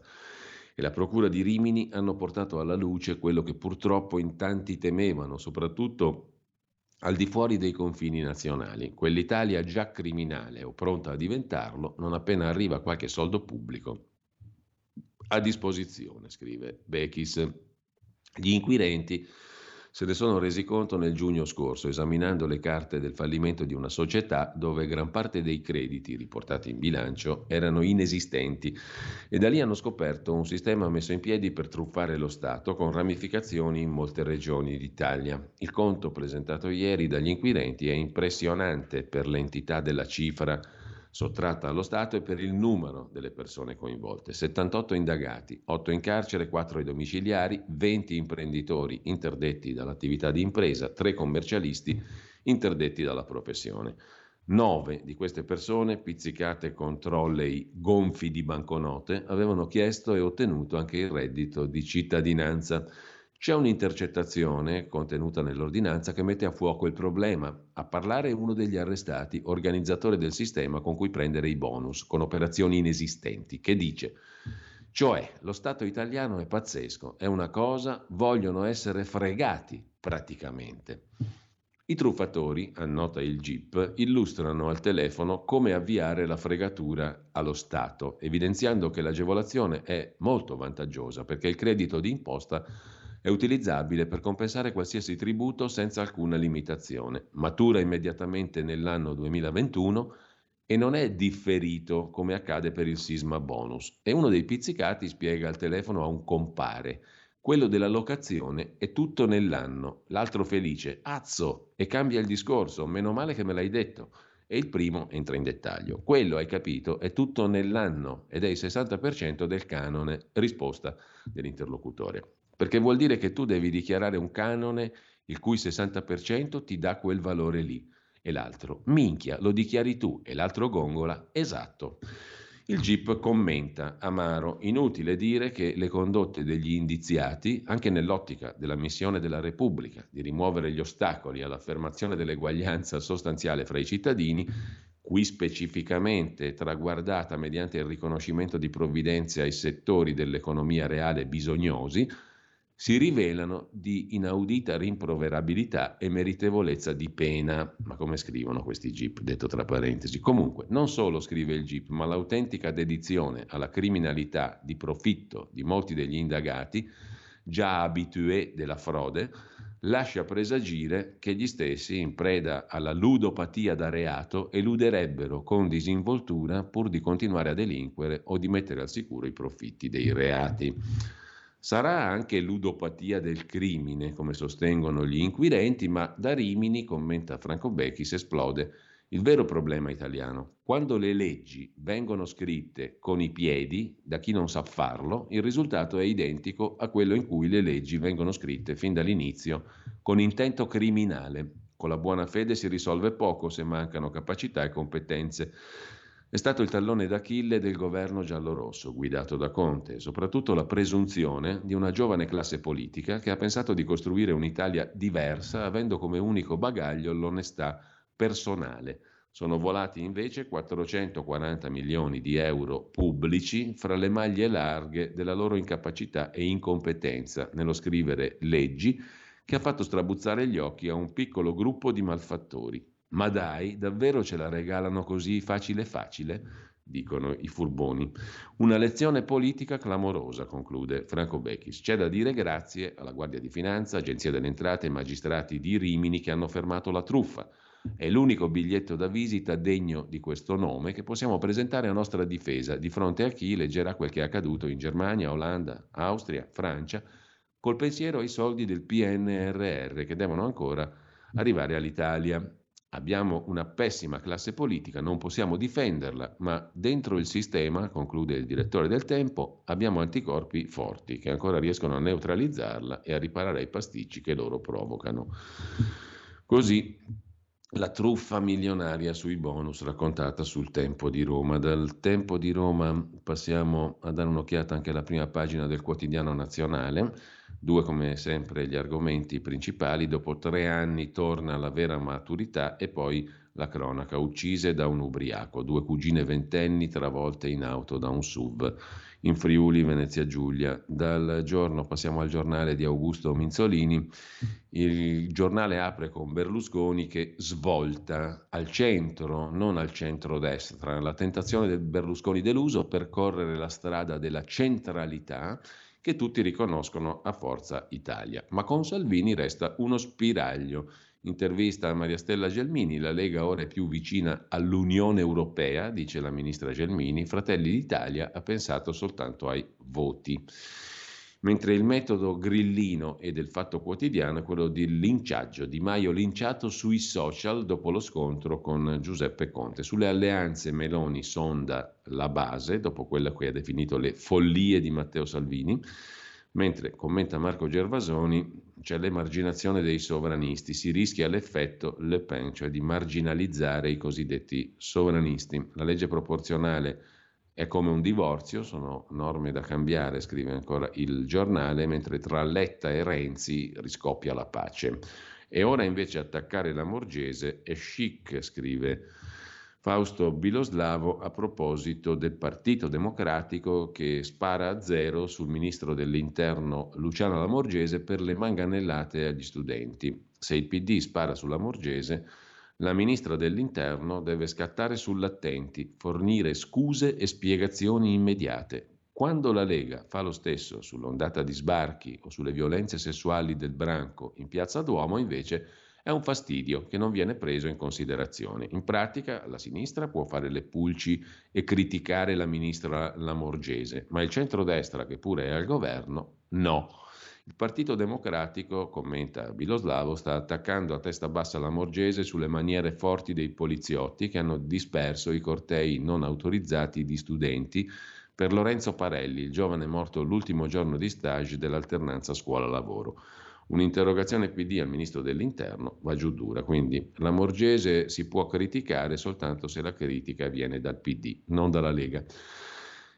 B: e la Procura di Rimini hanno portato alla luce quello che purtroppo in tanti temevano, soprattutto al di fuori dei confini nazionali, quell'Italia già criminale o pronta a diventarlo non appena arriva qualche soldo pubblico a disposizione, scrive Bechis. Gli inquirenti se ne sono resi conto nel giugno scorso, esaminando le carte del fallimento di una società dove gran parte dei crediti riportati in bilancio erano inesistenti e da lì hanno scoperto un sistema messo in piedi per truffare lo Stato con ramificazioni in molte regioni d'Italia. Il conto presentato ieri dagli inquirenti è impressionante per l'entità della cifra sottratta allo Stato e per il numero delle persone coinvolte. 78 indagati, 8 in carcere, 4 ai domiciliari, 20 imprenditori interdetti dall'attività di impresa, 3 commercialisti interdetti dalla professione. 9 di queste persone, pizzicate con trolley gonfi di banconote, avevano chiesto e ottenuto anche il reddito di cittadinanza. C'è un'intercettazione contenuta nell'ordinanza che mette a fuoco il problema. A parlare uno degli arrestati, organizzatore del sistema con cui prendere i bonus, con operazioni inesistenti, che dice, cioè lo Stato italiano è pazzesco, è una cosa, vogliono essere fregati praticamente. I truffatori, annota il GIP, illustrano al telefono come avviare la fregatura allo Stato, evidenziando che l'agevolazione è molto vantaggiosa perché il credito d'imposta È utilizzabile per compensare qualsiasi tributo senza alcuna limitazione. Matura immediatamente nell'anno 2021 e non è differito come accade per il sisma bonus. E uno dei pizzicati spiega al telefono a un compare. Quello della locazione è tutto nell'anno. L'altro felice, azzo, e cambia il discorso, meno male che me l'hai detto. E il primo entra in dettaglio. Quello, hai capito, è tutto nell'anno ed è il 60% del canone. Risposta dell'interlocutore. Perché vuol dire che tu devi dichiarare un canone il cui 60% ti dà quel valore lì e l'altro, minchia, lo dichiari tu, e l'altro gongola, esatto. Il GIP commenta, amaro, inutile dire che le condotte degli indiziati, anche nell'ottica della missione della Repubblica di rimuovere gli ostacoli all'affermazione dell'eguaglianza sostanziale fra i cittadini, qui specificamente traguardata mediante il riconoscimento di provvidenze ai settori dell'economia reale bisognosi, si rivelano di inaudita rimproverabilità e meritevolezza di pena. Ma come scrivono questi GIP, detto tra parentesi? Comunque, non solo scrive il GIP, ma l'autentica dedizione alla criminalità di profitto di molti degli indagati, già abitué della frode, lascia presagire che gli stessi, in preda alla ludopatia da reato, eluderebbero con disinvoltura pur di continuare a delinquere o di mettere al sicuro i profitti dei reati. Sarà anche ludopatia del crimine, come sostengono gli inquirenti, ma da Rimini, commenta Franco Becchis, esplode il vero problema italiano. Quando le leggi vengono scritte con i piedi, da chi non sa farlo, il risultato è identico a quello in cui le leggi vengono scritte fin dall'inizio con intento criminale. Con la buona fede si risolve poco se mancano capacità e competenze. È stato il tallone d'Achille del governo giallorosso guidato da Conte e soprattutto la presunzione di una giovane classe politica che ha pensato di costruire un'Italia diversa avendo come unico bagaglio l'onestà personale. Sono volati invece 440 milioni di euro pubblici fra le maglie larghe della loro incapacità e incompetenza nello scrivere leggi che ha fatto strabuzzare gli occhi a un piccolo gruppo di malfattori ma dai, davvero ce la regalano così facile facile? dicono i furboni. Una lezione politica clamorosa, conclude Franco Becchis. C'è da dire grazie alla Guardia di Finanza, Agenzia delle Entrate e magistrati di Rimini che hanno fermato la truffa. È l'unico biglietto da visita degno di questo nome che possiamo presentare a nostra difesa di fronte a chi leggerà quel che è accaduto in Germania, Olanda, Austria, Francia, col pensiero ai soldi del PNRR che devono ancora arrivare all'Italia. Abbiamo una pessima classe politica, non possiamo difenderla, ma dentro il sistema, conclude il direttore del Tempo, abbiamo anticorpi forti che ancora riescono a neutralizzarla e a riparare ai pasticci che loro provocano. Così la truffa milionaria sui bonus raccontata sul Tempo di Roma. Dal Tempo di Roma passiamo a dare un'occhiata anche alla prima pagina del quotidiano nazionale Due, come sempre, gli argomenti principali. Dopo tre anni torna la vera maturità e poi la cronaca. Uccise da un ubriaco. Due cugine ventenni travolte in auto da un SUV in Friuli, Venezia Giulia. Dal giorno passiamo al giornale di Augusto Minzolini. Il giornale apre con Berlusconi che svolta al centro, non al centro-destra. La tentazione del Berlusconi deluso percorrere la strada della centralità che tutti riconoscono a Forza Italia. Ma con Salvini resta uno spiraglio. Intervista a Maria Stella Gelmini, la Lega ora è più vicina all'Unione Europea, dice la ministra Gelmini, Fratelli d'Italia ha pensato soltanto ai voti mentre il metodo grillino e del fatto quotidiano è quello di linciaggio, Di Maio linciato sui social dopo lo scontro con Giuseppe Conte. Sulle alleanze Meloni sonda la base, dopo quella che ha definito le follie di Matteo Salvini, mentre commenta Marco Gervasoni c'è l'emarginazione dei sovranisti, si rischia l'effetto Le Pen, cioè di marginalizzare i cosiddetti sovranisti. La legge proporzionale è come un divorzio, sono norme da cambiare, scrive ancora il giornale, mentre tra Letta e Renzi riscoppia la pace. E ora invece attaccare la Morgese è chic, scrive Fausto Biloslavo a proposito del Partito Democratico che spara a zero sul ministro dell'Interno Luciano Lamorgese per le manganellate agli studenti. Se il PD spara sulla Morgese, la ministra dell'Interno deve scattare sull'attenti, fornire scuse e spiegazioni immediate. Quando la Lega fa lo stesso sull'ondata di sbarchi o sulle violenze sessuali del branco in Piazza Duomo, invece è un fastidio che non viene preso in considerazione. In pratica la sinistra può fare le pulci e criticare la ministra Lamorgese, ma il centrodestra, che pure è al governo, no. Il Partito Democratico, commenta Biloslavo, sta attaccando a testa bassa la Morgese sulle maniere forti dei poliziotti che hanno disperso i cortei non autorizzati di studenti per Lorenzo Parelli, il giovane morto l'ultimo giorno di stage dell'alternanza scuola-lavoro. Un'interrogazione PD al ministro dell'interno va giù dura, quindi la Morgese si può criticare soltanto se la critica viene dal PD, non dalla Lega.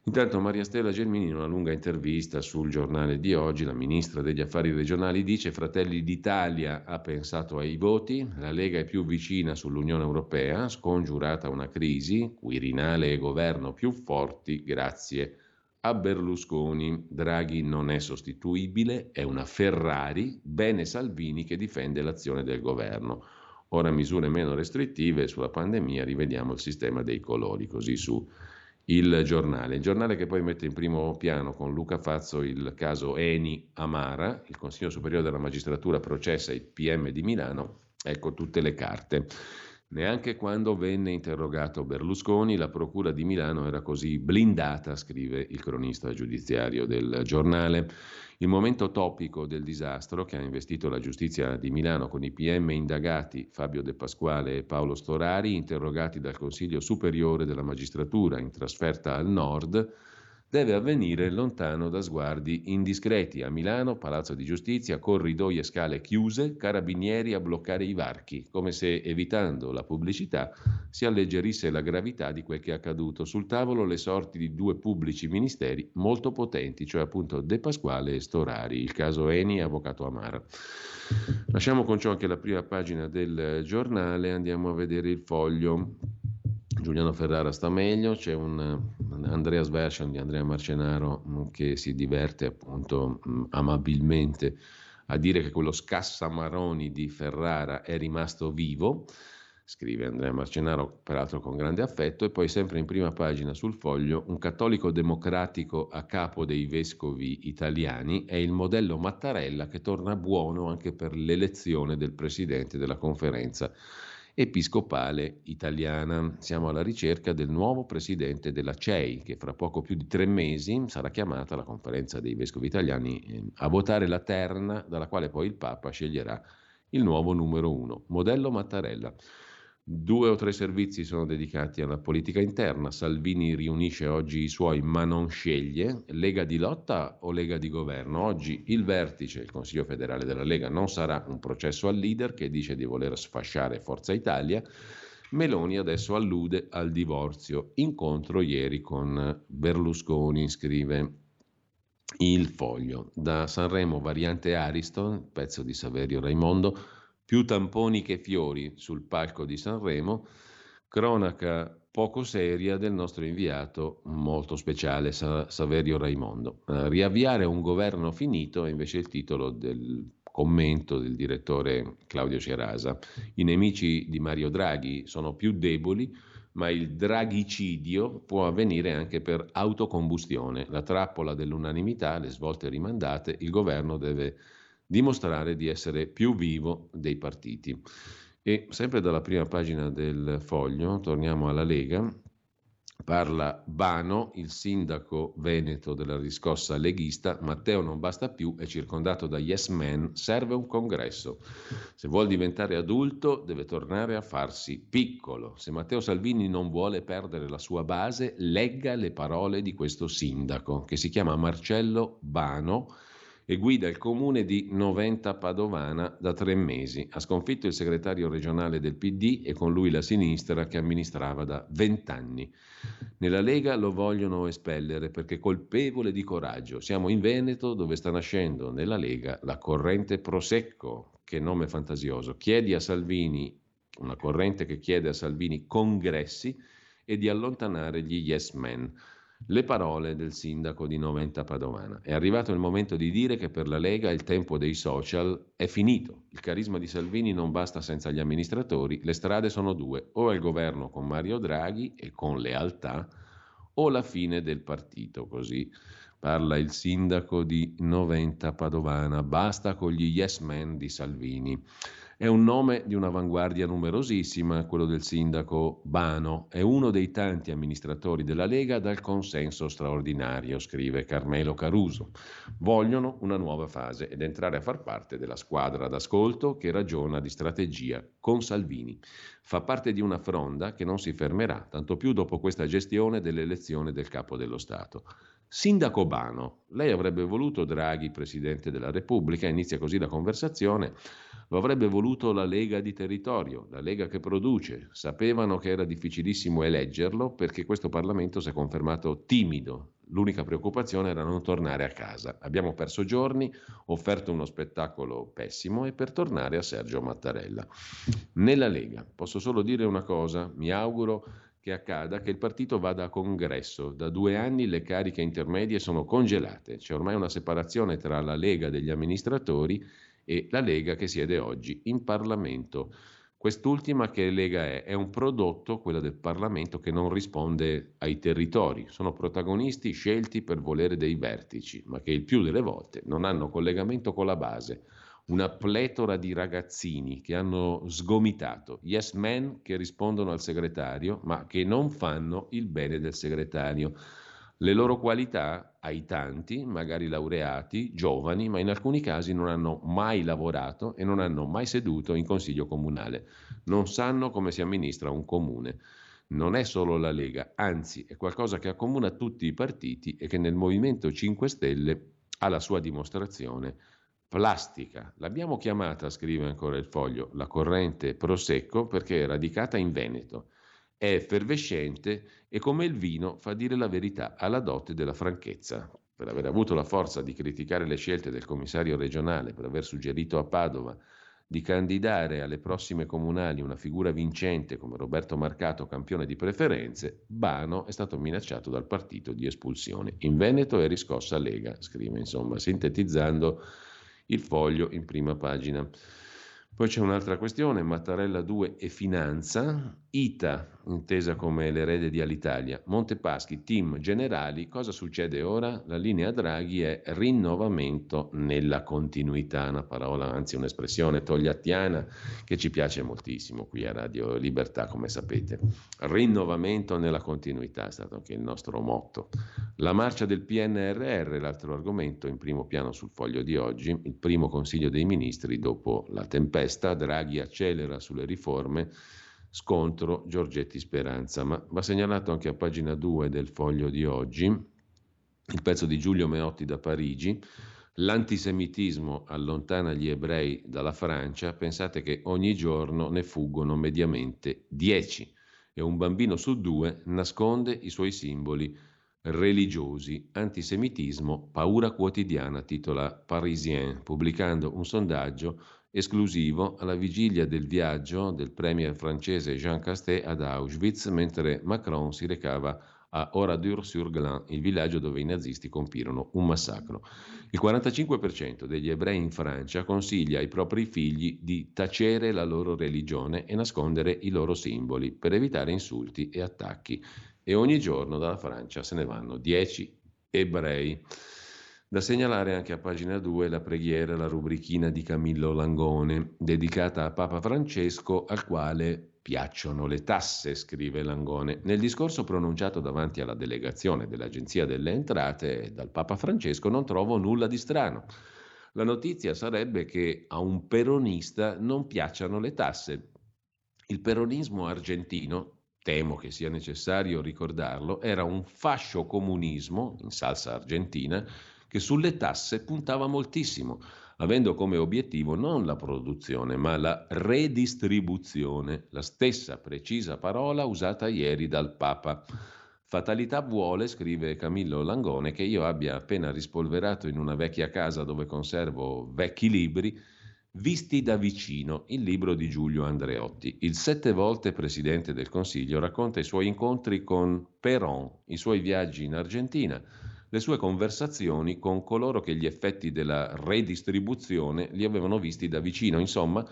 B: Intanto Maria Stella Gelmini in una lunga intervista sul giornale di oggi, la ministra degli affari regionali dice Fratelli d'Italia ha pensato ai voti, la Lega è più vicina sull'Unione Europea, scongiurata una crisi, Quirinale e governo più forti grazie a Berlusconi. Draghi non è sostituibile, è una Ferrari, bene Salvini che difende l'azione del governo. Ora misure meno restrittive sulla pandemia, rivediamo il sistema dei colori, così su il giornale. Il giornale che poi mette in primo piano con Luca Fazzo il caso Eni Amara, il Consiglio Superiore della Magistratura processa il PM di Milano, ecco tutte le carte. Neanche quando venne interrogato Berlusconi la Procura di Milano era così blindata, scrive il cronista giudiziario del giornale. Il momento topico del disastro che ha investito la giustizia di Milano con i PM indagati Fabio De Pasquale e Paolo Storari, interrogati dal Consiglio Superiore della Magistratura in trasferta al nord, deve avvenire lontano da sguardi indiscreti. A Milano, Palazzo di Giustizia, corridoi e scale chiuse, carabinieri a bloccare i varchi, come se evitando la pubblicità si alleggerisse la gravità di quel che è accaduto. Sul tavolo le sorti di due pubblici ministeri molto potenti, cioè appunto De Pasquale e Storari, il caso Eni e Avvocato Amara. Lasciamo con ciò anche la prima pagina del giornale, andiamo a vedere il foglio. Giuliano Ferrara sta meglio, c'è un Andreas version di Andrea Marcenaro mm, che si diverte appunto mm, amabilmente a dire che quello scassamaroni di Ferrara è rimasto vivo, scrive Andrea Marcenaro peraltro con grande affetto, e poi sempre in prima pagina sul foglio un cattolico democratico a capo dei vescovi italiani è il modello Mattarella che torna buono anche per l'elezione del presidente della conferenza episcopale italiana. Siamo alla ricerca del nuovo presidente della CEI, che fra poco più di tre mesi sarà chiamata alla conferenza dei vescovi italiani eh, a votare la terna dalla quale poi il Papa sceglierà il nuovo numero uno, modello Mattarella. Due o tre servizi sono dedicati alla politica interna. Salvini riunisce oggi i suoi ma non sceglie. Lega di lotta o Lega di governo? Oggi il vertice, il Consiglio federale della Lega, non sarà un processo al leader che dice di voler sfasciare Forza Italia. Meloni adesso allude al divorzio. Incontro ieri con Berlusconi, scrive il foglio. Da Sanremo, variante Ariston, pezzo di Saverio Raimondo più tamponi che fiori sul palco di Sanremo, cronaca poco seria del nostro inviato molto speciale Saverio Raimondo. Uh, riavviare un governo finito è invece il titolo del commento del direttore Claudio Cerasa. I nemici di Mario Draghi sono più deboli, ma il draghicidio può avvenire anche per autocombustione. La trappola dell'unanimità, le svolte rimandate, il governo deve dimostrare di essere più vivo dei partiti. E sempre dalla prima pagina del foglio, torniamo alla Lega, parla Bano, il sindaco veneto della riscossa leghista, Matteo non basta più, è circondato da yes men, serve un congresso. Se vuol diventare adulto deve tornare a farsi piccolo. Se Matteo Salvini non vuole perdere la sua base, legga le parole di questo sindaco, che si chiama Marcello Bano, e guida il comune di Noventa Padovana da tre mesi. Ha sconfitto il segretario regionale del PD e con lui la sinistra che amministrava da vent'anni. Nella Lega lo vogliono espellere perché colpevole di coraggio. Siamo in Veneto dove sta nascendo nella Lega la corrente Prosecco, che nome fantasioso. Chiedi a Salvini, una corrente che chiede a Salvini congressi e di allontanare gli yes men le parole del sindaco di Noventa Padovana. È arrivato il momento di dire che per la Lega il tempo dei social è finito. Il carisma di Salvini non basta senza gli amministratori, le strade sono due, o al governo con Mario Draghi e con lealtà, o la fine del partito, così parla il sindaco di Noventa Padovana, basta con gli yes men di Salvini. È un nome di un'avanguardia numerosissima, quello del sindaco Bano. È uno dei tanti amministratori della Lega dal consenso straordinario, scrive Carmelo Caruso. Vogliono una nuova fase ed entrare a far parte della squadra d'ascolto che ragiona di strategia con Salvini. Fa parte di una fronda che non si fermerà, tanto più dopo questa gestione dell'elezione del capo dello Stato. Sindaco Bano, lei avrebbe voluto Draghi Presidente della Repubblica, inizia così la conversazione, lo avrebbe voluto la Lega di territorio, la Lega che produce. Sapevano che era difficilissimo eleggerlo perché questo Parlamento si è confermato timido. L'unica preoccupazione era non tornare a casa. Abbiamo perso giorni, offerto uno spettacolo pessimo e per tornare a Sergio Mattarella. Nella Lega posso solo dire una cosa, mi auguro che accada che il partito vada a congresso. Da due anni le cariche intermedie sono congelate. C'è ormai una separazione tra la Lega degli amministratori e la Lega che siede oggi in Parlamento. Quest'ultima che Lega è? È un prodotto, quella del Parlamento, che non risponde ai territori. Sono protagonisti scelti per volere dei vertici, ma che il più delle volte non hanno collegamento con la base una pletora di ragazzini che hanno sgomitato, yes men che rispondono al segretario, ma che non fanno il bene del segretario. Le loro qualità ai tanti, magari laureati, giovani, ma in alcuni casi non hanno mai lavorato e non hanno mai seduto in consiglio comunale. Non sanno come si amministra un comune. Non è solo la Lega, anzi è qualcosa che accomuna tutti i partiti e che nel Movimento 5 Stelle ha la sua dimostrazione plastica. L'abbiamo chiamata, scrive ancora il foglio, la corrente Prosecco perché è radicata in Veneto. È effervescente e come il vino fa dire la verità alla dote della franchezza. Per aver avuto la forza di criticare le scelte del commissario regionale, per aver suggerito a Padova di candidare alle prossime comunali una figura vincente come Roberto Marcato, campione di preferenze, Bano è stato minacciato dal partito di espulsione. In Veneto è riscossa Lega, scrive insomma, sintetizzando il foglio in prima pagina. Poi c'è un'altra questione, Mattarella 2 e finanza, ITA, intesa come l'erede di Alitalia, Montepaschi, team generali, cosa succede ora? La linea Draghi è rinnovamento nella continuità, una parola, anzi un'espressione togliattiana che ci piace moltissimo qui a Radio Libertà, come sapete. Rinnovamento nella continuità è stato anche il nostro motto. La marcia del PNRR, l'altro argomento in primo piano sul foglio di oggi, il primo Consiglio dei Ministri dopo la tempesta Draghi accelera sulle riforme, scontro Giorgetti Speranza. Ma va segnalato anche a pagina 2 del foglio di oggi il pezzo di Giulio Meotti da Parigi. L'antisemitismo allontana gli ebrei dalla Francia, pensate che ogni giorno ne fuggono mediamente 10 e un bambino su due nasconde i suoi simboli religiosi. Antisemitismo, paura quotidiana, titola Parisien, pubblicando un sondaggio esclusivo alla vigilia del viaggio del premier francese Jean Castet ad Auschwitz, mentre Macron si recava a Oradour-sur-Glane, il villaggio dove i nazisti compirono un massacro. Il 45% degli ebrei in Francia consiglia ai propri figli di tacere la loro religione e nascondere i loro simboli per evitare insulti e attacchi. E ogni giorno dalla Francia se ne vanno 10 ebrei. Da segnalare anche a pagina 2 la preghiera, la rubrichina di Camillo Langone, dedicata a Papa Francesco, al quale piacciono le tasse, scrive Langone. Nel discorso pronunciato davanti alla delegazione dell'Agenzia delle Entrate dal Papa Francesco non trovo nulla di strano. La notizia sarebbe che a un peronista non piacciono le tasse. Il peronismo argentino, temo che sia necessario ricordarlo, era un fascio comunismo in salsa argentina che sulle tasse puntava moltissimo, avendo come obiettivo non la produzione, ma la redistribuzione, la stessa precisa parola usata ieri dal Papa. Fatalità vuole, scrive Camillo Langone, che io abbia appena rispolverato in una vecchia casa dove conservo vecchi libri, Visti da vicino, il libro di Giulio Andreotti. Il sette volte presidente del Consiglio racconta i suoi incontri con Perón, i suoi viaggi in Argentina, le sue conversazioni con coloro che gli effetti della redistribuzione li avevano visti da vicino, insomma,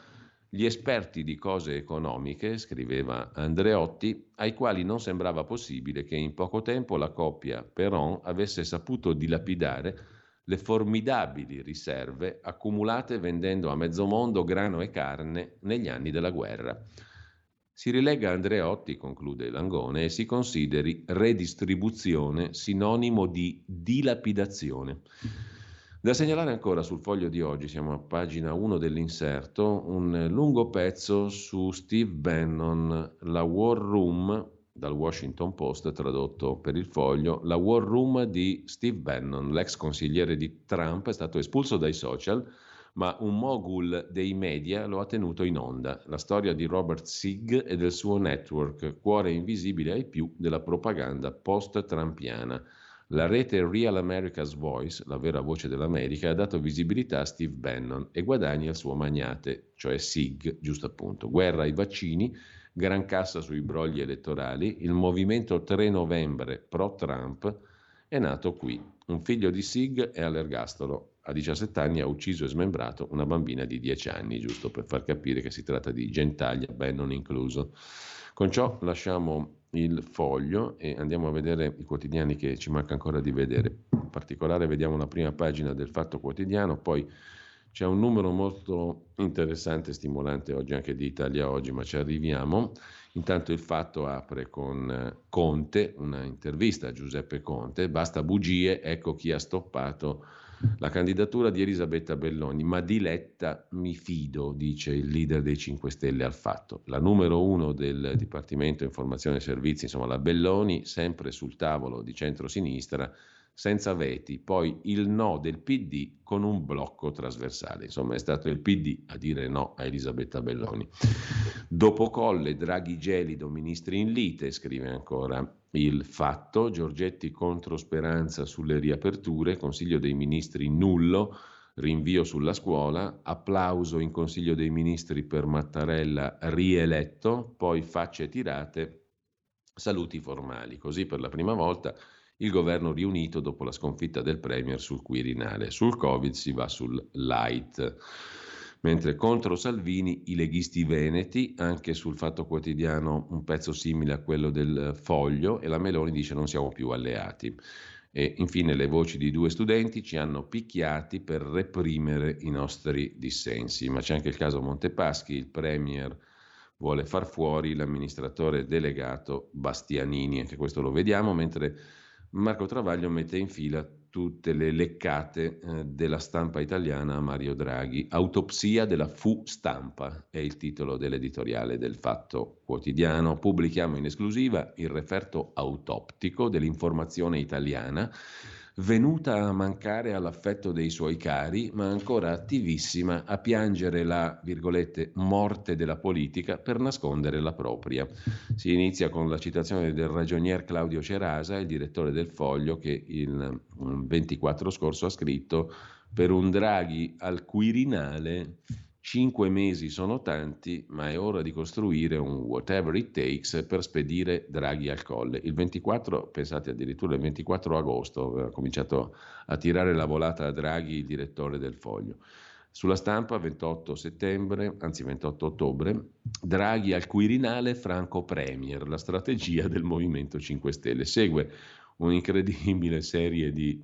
B: gli esperti di cose economiche, scriveva Andreotti, ai quali non sembrava possibile che in poco tempo la coppia Perron avesse saputo dilapidare le formidabili riserve accumulate vendendo a mezzo mondo grano e carne negli anni della guerra. Si rilega Andreotti, conclude Langone, e si consideri redistribuzione sinonimo di dilapidazione. Da segnalare ancora sul foglio di oggi, siamo a pagina 1 dell'inserto, un lungo pezzo su Steve Bannon, la War Room, dal Washington Post, tradotto per il foglio, la War Room di Steve Bannon, l'ex consigliere di Trump, è stato espulso dai social, ma un mogul dei media lo ha tenuto in onda. La storia di Robert Sigg e del suo network, cuore invisibile ai più della propaganda post-trumpiana. La rete Real America's Voice, la vera voce dell'America, ha dato visibilità a Steve Bannon e guadagni al suo magnate, cioè SIG, giusto appunto. Guerra ai vaccini, gran cassa sui brogli elettorali, il movimento 3 novembre pro-Trump è nato qui. Un figlio di SIG è all'ergastolo. A 17 anni ha ucciso e smembrato una bambina di 10 anni, giusto per far capire che si tratta di gentaglia, Bannon incluso. Con ciò lasciamo il foglio e andiamo a vedere i quotidiani che ci manca ancora di vedere. In particolare vediamo la prima pagina del Fatto Quotidiano, poi c'è un numero molto interessante e stimolante oggi anche di Italia Oggi, ma ci arriviamo. Intanto il Fatto apre con eh, Conte, una intervista a Giuseppe Conte, basta bugie, ecco chi ha stoppato la candidatura di Elisabetta Belloni, ma di Letta mi fido, dice il leader dei 5 Stelle al fatto. La numero uno del Dipartimento Informazione e Servizi, insomma la Belloni, sempre sul tavolo di centrosinistra, senza veti, poi il no del PD con un blocco trasversale. Insomma, è stato il PD a dire no a Elisabetta Belloni. Dopo Colle, Draghi gelido, ministri in lite, scrive ancora il fatto, Giorgetti contro Speranza sulle riaperture, Consiglio dei Ministri nullo, rinvio sulla scuola, applauso in Consiglio dei Ministri per Mattarella rieletto, poi facce tirate, saluti formali. Così per la prima volta il governo riunito dopo la sconfitta del Premier sul Quirinale. Sul Covid si va sul light. Mentre contro Salvini i leghisti veneti, anche sul Fatto Quotidiano un pezzo simile a quello del Foglio e la Meloni dice non siamo più alleati. E infine le voci di due studenti ci hanno picchiati per reprimere i nostri dissensi. Ma c'è anche il caso Montepaschi, il Premier vuole far fuori l'amministratore delegato Bastianini, anche questo lo vediamo, mentre Marco Travaglio mette in fila tutte le leccate eh, della stampa italiana a Mario Draghi. Autopsia della fu stampa è il titolo dell'editoriale del Fatto Quotidiano. Pubblichiamo in esclusiva il referto autoptico dell'informazione italiana venuta a mancare all'affetto dei suoi cari, ma ancora attivissima a piangere la, virgolette, morte della politica per nascondere la propria. Si inizia con la citazione del ragionier Claudio Cerasa, il direttore del Foglio, che il 24 scorso ha scritto per un Draghi al Quirinale Cinque mesi sono tanti, ma è ora di costruire un whatever it takes per spedire Draghi al colle. Il 24, pensate addirittura il 24 agosto, ha cominciato a tirare la volata a Draghi, il direttore del Foglio. Sulla stampa, 28 settembre, anzi 28 ottobre, Draghi al Quirinale, Franco Premier, la strategia del Movimento 5 Stelle. Segue un'incredibile serie di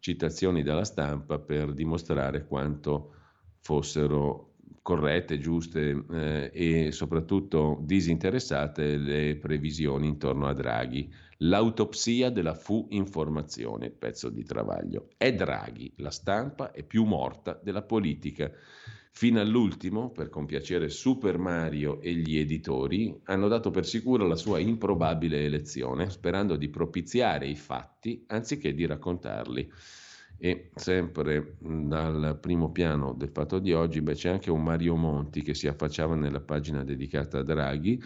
B: citazioni dalla stampa per dimostrare quanto fossero corrette, giuste eh, e soprattutto disinteressate le previsioni intorno a Draghi. L'autopsia della fu informazione, pezzo di travaglio. È Draghi, la stampa è più morta della politica. Fino all'ultimo, per compiacere Super Mario e gli editori, hanno dato per sicuro la sua improbabile elezione, sperando di propiziare i fatti anziché di raccontarli. E sempre dal primo piano del fatto di oggi beh, c'è anche un Mario Monti che si affacciava nella pagina dedicata a Draghi,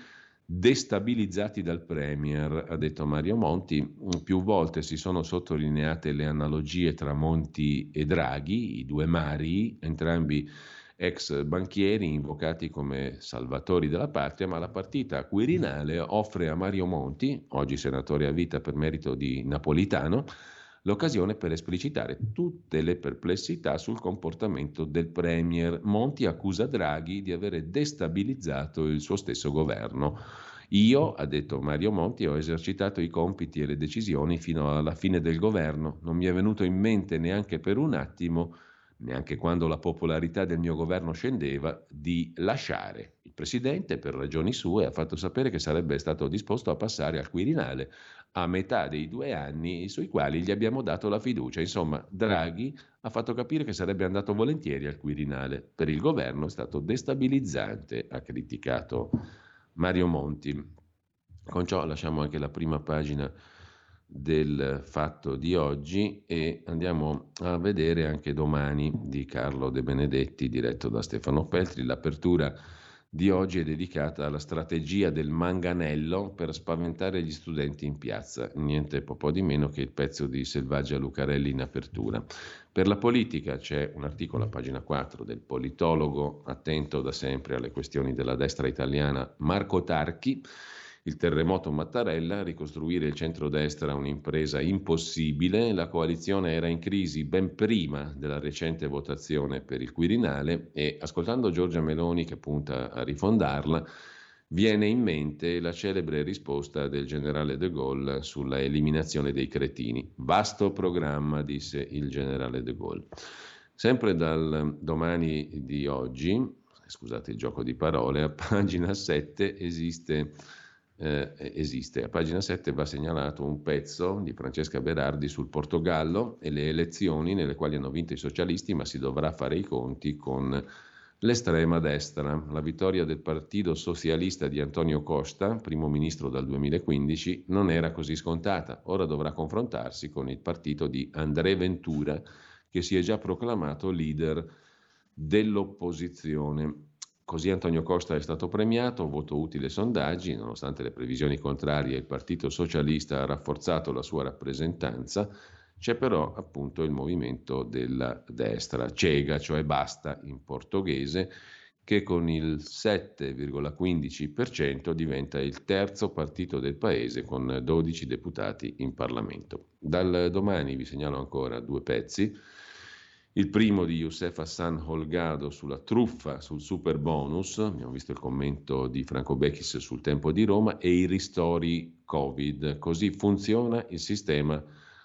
B: destabilizzati dal Premier, ha detto Mario Monti. Più volte si sono sottolineate le analogie tra Monti e Draghi, i due Mari, entrambi ex banchieri invocati come salvatori della patria, ma la partita quirinale offre a Mario Monti, oggi senatore a vita per merito di Napolitano, l'occasione per esplicitare tutte le perplessità sul comportamento del Premier. Monti accusa Draghi di avere destabilizzato il suo stesso governo. Io, ha detto Mario Monti, ho esercitato i compiti e le decisioni fino alla fine del governo. Non mi è venuto in mente neanche per un attimo neanche quando la popolarità del mio governo scendeva, di lasciare. Il Presidente, per ragioni sue, ha fatto sapere che sarebbe stato disposto a passare al Quirinale a metà dei due anni sui quali gli abbiamo dato la fiducia. Insomma, Draghi ha fatto capire che sarebbe andato volentieri al Quirinale. Per il governo è stato destabilizzante, ha criticato Mario Monti. Con ciò lasciamo anche la prima pagina del fatto di oggi e andiamo a vedere anche domani di Carlo De Benedetti diretto da Stefano Peltri. L'apertura di oggi è dedicata alla strategia del manganello per spaventare gli studenti in piazza, niente po' di meno che il pezzo di Selvaggia Lucarelli in apertura. Per la politica c'è un articolo a pagina 4 del politologo attento da sempre alle questioni della destra italiana Marco Tarchi il terremoto Mattarella, ricostruire il centrodestra un'impresa impossibile, la coalizione era in crisi ben prima della recente votazione per il Quirinale e ascoltando Giorgia Meloni che punta a rifondarla, viene in mente la celebre risposta del generale de Gaulle sulla eliminazione dei cretini. Vasto programma, disse il generale de Gaulle. Sempre dal domani di oggi, scusate il gioco di parole, a pagina 7 esiste eh, esiste. A pagina 7 va segnalato un pezzo di Francesca Berardi sul Portogallo e le elezioni nelle quali hanno vinto i socialisti, ma si dovrà fare i conti con l'estrema destra. La vittoria del Partito Socialista di Antonio Costa, primo ministro dal 2015, non era così scontata. Ora dovrà confrontarsi con il partito di André Ventura, che si è già proclamato leader dell'opposizione. Così Antonio Costa è stato premiato, voto utile sondaggi, nonostante le previsioni contrarie il Partito Socialista ha rafforzato la sua rappresentanza, c'è però appunto il movimento della destra, cega, cioè basta in portoghese, che con il 7,15% diventa il terzo partito del paese con 12 deputati in Parlamento. Dal domani vi segnalo ancora due pezzi. Il primo di Youssef Hassan Holgado sulla truffa sul super bonus, abbiamo visto il commento di Franco Becchis sul tempo di Roma, e i ristori Covid. Così funziona il sistema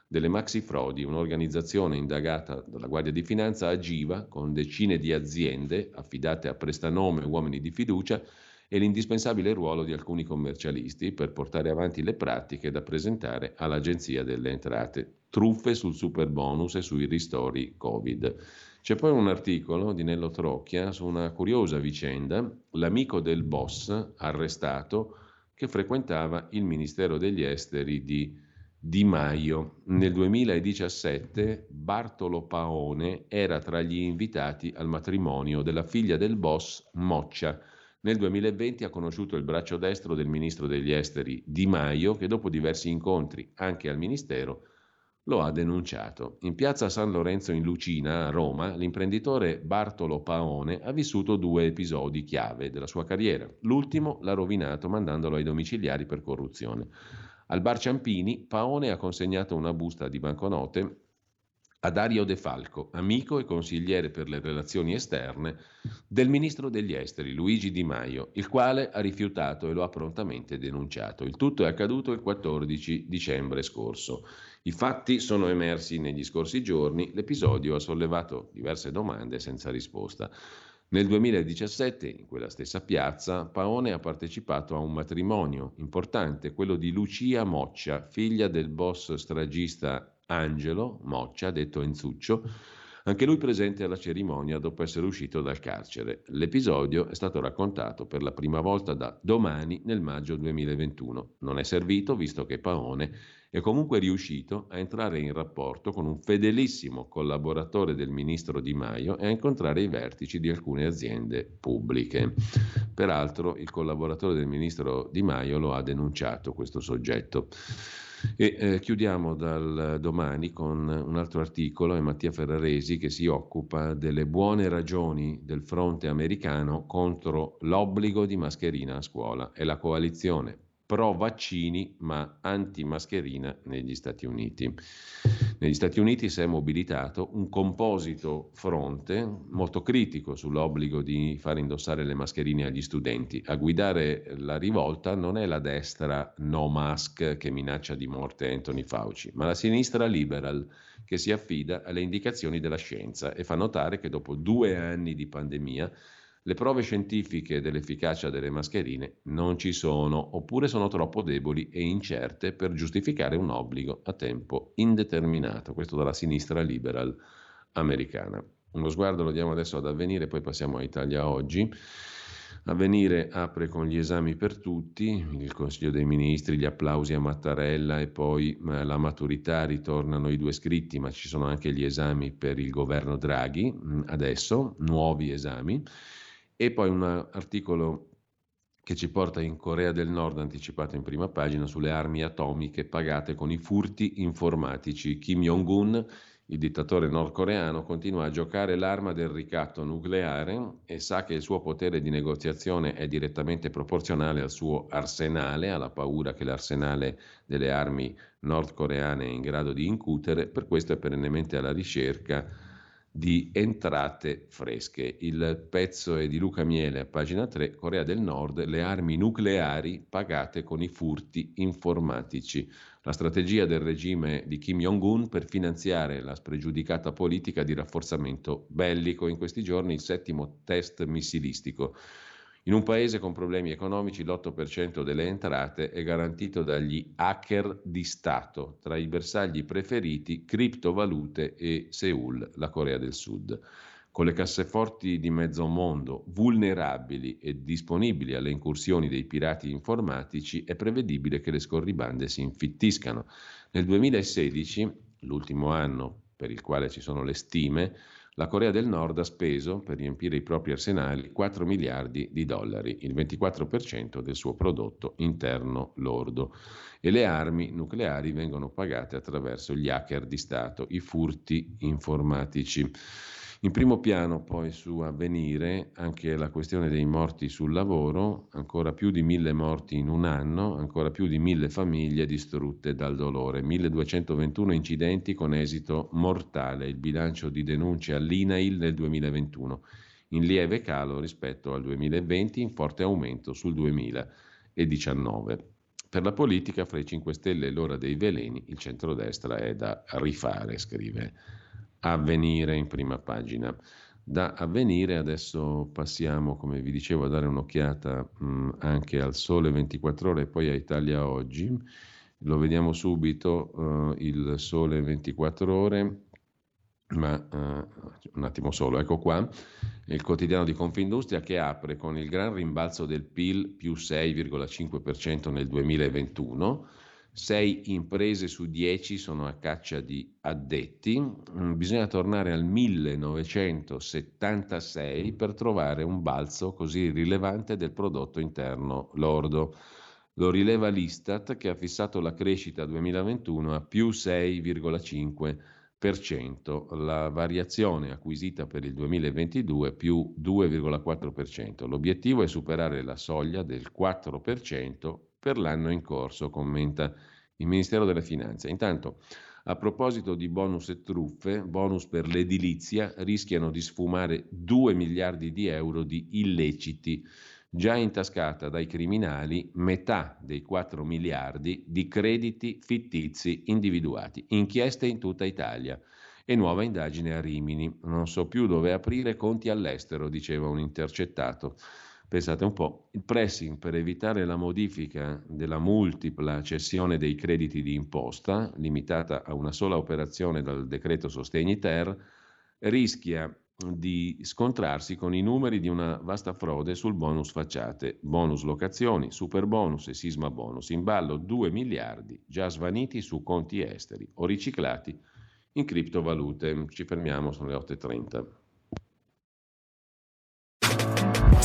B: delle maxi frodi, un'organizzazione indagata dalla Guardia di Finanza agiva con decine di aziende affidate a prestanome uomini di fiducia e l'indispensabile ruolo di alcuni commercialisti per portare avanti le pratiche da presentare all'Agenzia delle Entrate. Truffe sul super bonus e sui ristori Covid. C'è poi un articolo di Nello Trocchia su una curiosa vicenda, l'amico del boss arrestato che frequentava il Ministero degli Esteri di Di Maio. Nel 2017 Bartolo Paone era tra gli invitati al matrimonio della figlia del boss Moccia nel 2020 ha conosciuto il braccio destro del ministro degli esteri Di Maio che dopo diversi incontri anche al ministero lo ha denunciato. In piazza San Lorenzo in Lucina, a Roma, l'imprenditore Bartolo Paone ha vissuto due episodi chiave della sua carriera. L'ultimo l'ha rovinato mandandolo ai domiciliari per corruzione. Al bar Ciampini, Paone ha consegnato una busta di banconote a Dario De Falco, amico e consigliere per le relazioni esterne del ministro degli esteri Luigi Di Maio, il quale ha rifiutato e lo ha prontamente denunciato. Il tutto è accaduto il 14 dicembre scorso. I fatti sono emersi negli scorsi giorni, l'episodio ha sollevato diverse domande senza risposta. Nel 2017, in quella stessa piazza, Paone ha partecipato a un matrimonio importante, quello di Lucia Moccia, figlia del boss stragista Angelo Moccia, detto Enzuccio, anche lui presente alla cerimonia dopo essere uscito dal carcere. L'episodio è stato raccontato per la prima volta da Domani nel maggio 2021. Non è servito visto che Paone è comunque riuscito a entrare in rapporto con un fedelissimo collaboratore del ministro Di Maio e a incontrare i vertici di alcune aziende pubbliche. Peraltro il collaboratore del ministro Di Maio lo ha denunciato questo soggetto. E eh, chiudiamo dal domani con un altro articolo, è Mattia Ferraresi che si occupa delle buone ragioni del fronte americano contro l'obbligo di mascherina a scuola. È la coalizione pro vaccini ma anti mascherina negli Stati Uniti. Negli Stati Uniti si è mobilitato un composito fronte molto critico sull'obbligo di far indossare le mascherine agli studenti. A guidare la rivolta non è la destra no mask che minaccia di morte Anthony Fauci, ma la sinistra liberal che si affida alle indicazioni della scienza e fa notare che dopo due anni di pandemia le prove scientifiche dell'efficacia delle mascherine non ci sono, oppure sono troppo deboli e incerte per giustificare un obbligo a tempo indeterminato. Questo dalla sinistra liberal americana. Uno sguardo lo diamo adesso ad avvenire, poi passiamo a Italia oggi. Avvenire apre con gli esami per tutti, il Consiglio dei Ministri, gli applausi a Mattarella e poi eh, la maturità ritornano i due scritti, ma ci sono anche gli esami per il governo Draghi, mm, adesso nuovi esami. E poi un articolo che ci porta in Corea del Nord, anticipato in prima pagina, sulle armi atomiche pagate con i furti informatici. Kim Jong-un, il dittatore nordcoreano, continua a giocare l'arma del ricatto nucleare e sa che il suo potere di negoziazione è direttamente proporzionale al suo arsenale, alla paura che l'arsenale delle armi nordcoreane è in grado di incutere, per questo è perennemente alla ricerca di entrate fresche. Il pezzo è di Luca Miele a pagina 3, Corea del Nord, le armi nucleari pagate con i furti informatici. La strategia del regime di Kim Jong-un per finanziare la spregiudicata politica di rafforzamento bellico. In questi giorni il settimo test missilistico in un paese con problemi economici l'8% delle entrate è garantito dagli hacker di Stato, tra i bersagli preferiti criptovalute e Seoul, la Corea del Sud. Con le casseforti di mezzo mondo vulnerabili e disponibili alle incursioni dei pirati informatici, è prevedibile che le scorribande si infittiscano. Nel 2016, l'ultimo anno per il quale ci sono le stime, la Corea del Nord ha speso per riempire i propri arsenali 4 miliardi di dollari, il 24% del suo prodotto interno lordo. E le armi nucleari vengono pagate attraverso gli hacker di Stato, i furti informatici. In primo piano poi su avvenire anche la questione dei morti sul lavoro, ancora più di mille morti in un anno, ancora più di mille famiglie distrutte dal dolore, 1221 incidenti con esito mortale, il bilancio di denunce all'INAIL nel 2021, in lieve calo rispetto al 2020, in forte aumento sul 2019. Per la politica, fra i 5 Stelle e l'ora dei veleni, il centrodestra è da rifare, scrive avvenire in prima pagina. Da avvenire adesso passiamo, come vi dicevo, a dare un'occhiata mh, anche al Sole 24 ore e poi a Italia Oggi. Lo vediamo subito, uh, il Sole 24 ore, ma uh, un attimo solo, ecco qua, il quotidiano di Confindustria che apre con il gran rimbalzo del PIL più 6,5% nel 2021 6 imprese su 10 sono a caccia di addetti, mm, bisogna tornare al 1976 per trovare un balzo così rilevante del prodotto interno lordo. Lo rileva l'Istat che ha fissato la crescita 2021 a più 6,5%, la variazione acquisita per il 2022 più 2,4%. L'obiettivo è superare la soglia del 4% per l'anno in corso, commenta il Ministero delle Finanze. Intanto, a proposito di bonus e truffe, bonus per l'edilizia rischiano di sfumare 2 miliardi di euro di illeciti, già intascata dai criminali metà dei 4 miliardi di crediti fittizi individuati, inchieste in tutta Italia e nuova indagine a Rimini. Non so più dove aprire conti all'estero, diceva un intercettato. Pensate un po', il pressing per evitare la modifica della multipla cessione dei crediti di imposta, limitata a una sola operazione dal decreto Sostegni Ter, rischia di scontrarsi con i numeri di una vasta frode sul bonus facciate, bonus locazioni, super bonus e sisma bonus, in ballo 2 miliardi già svaniti su conti esteri o riciclati in criptovalute. Ci fermiamo, sono le 8.30.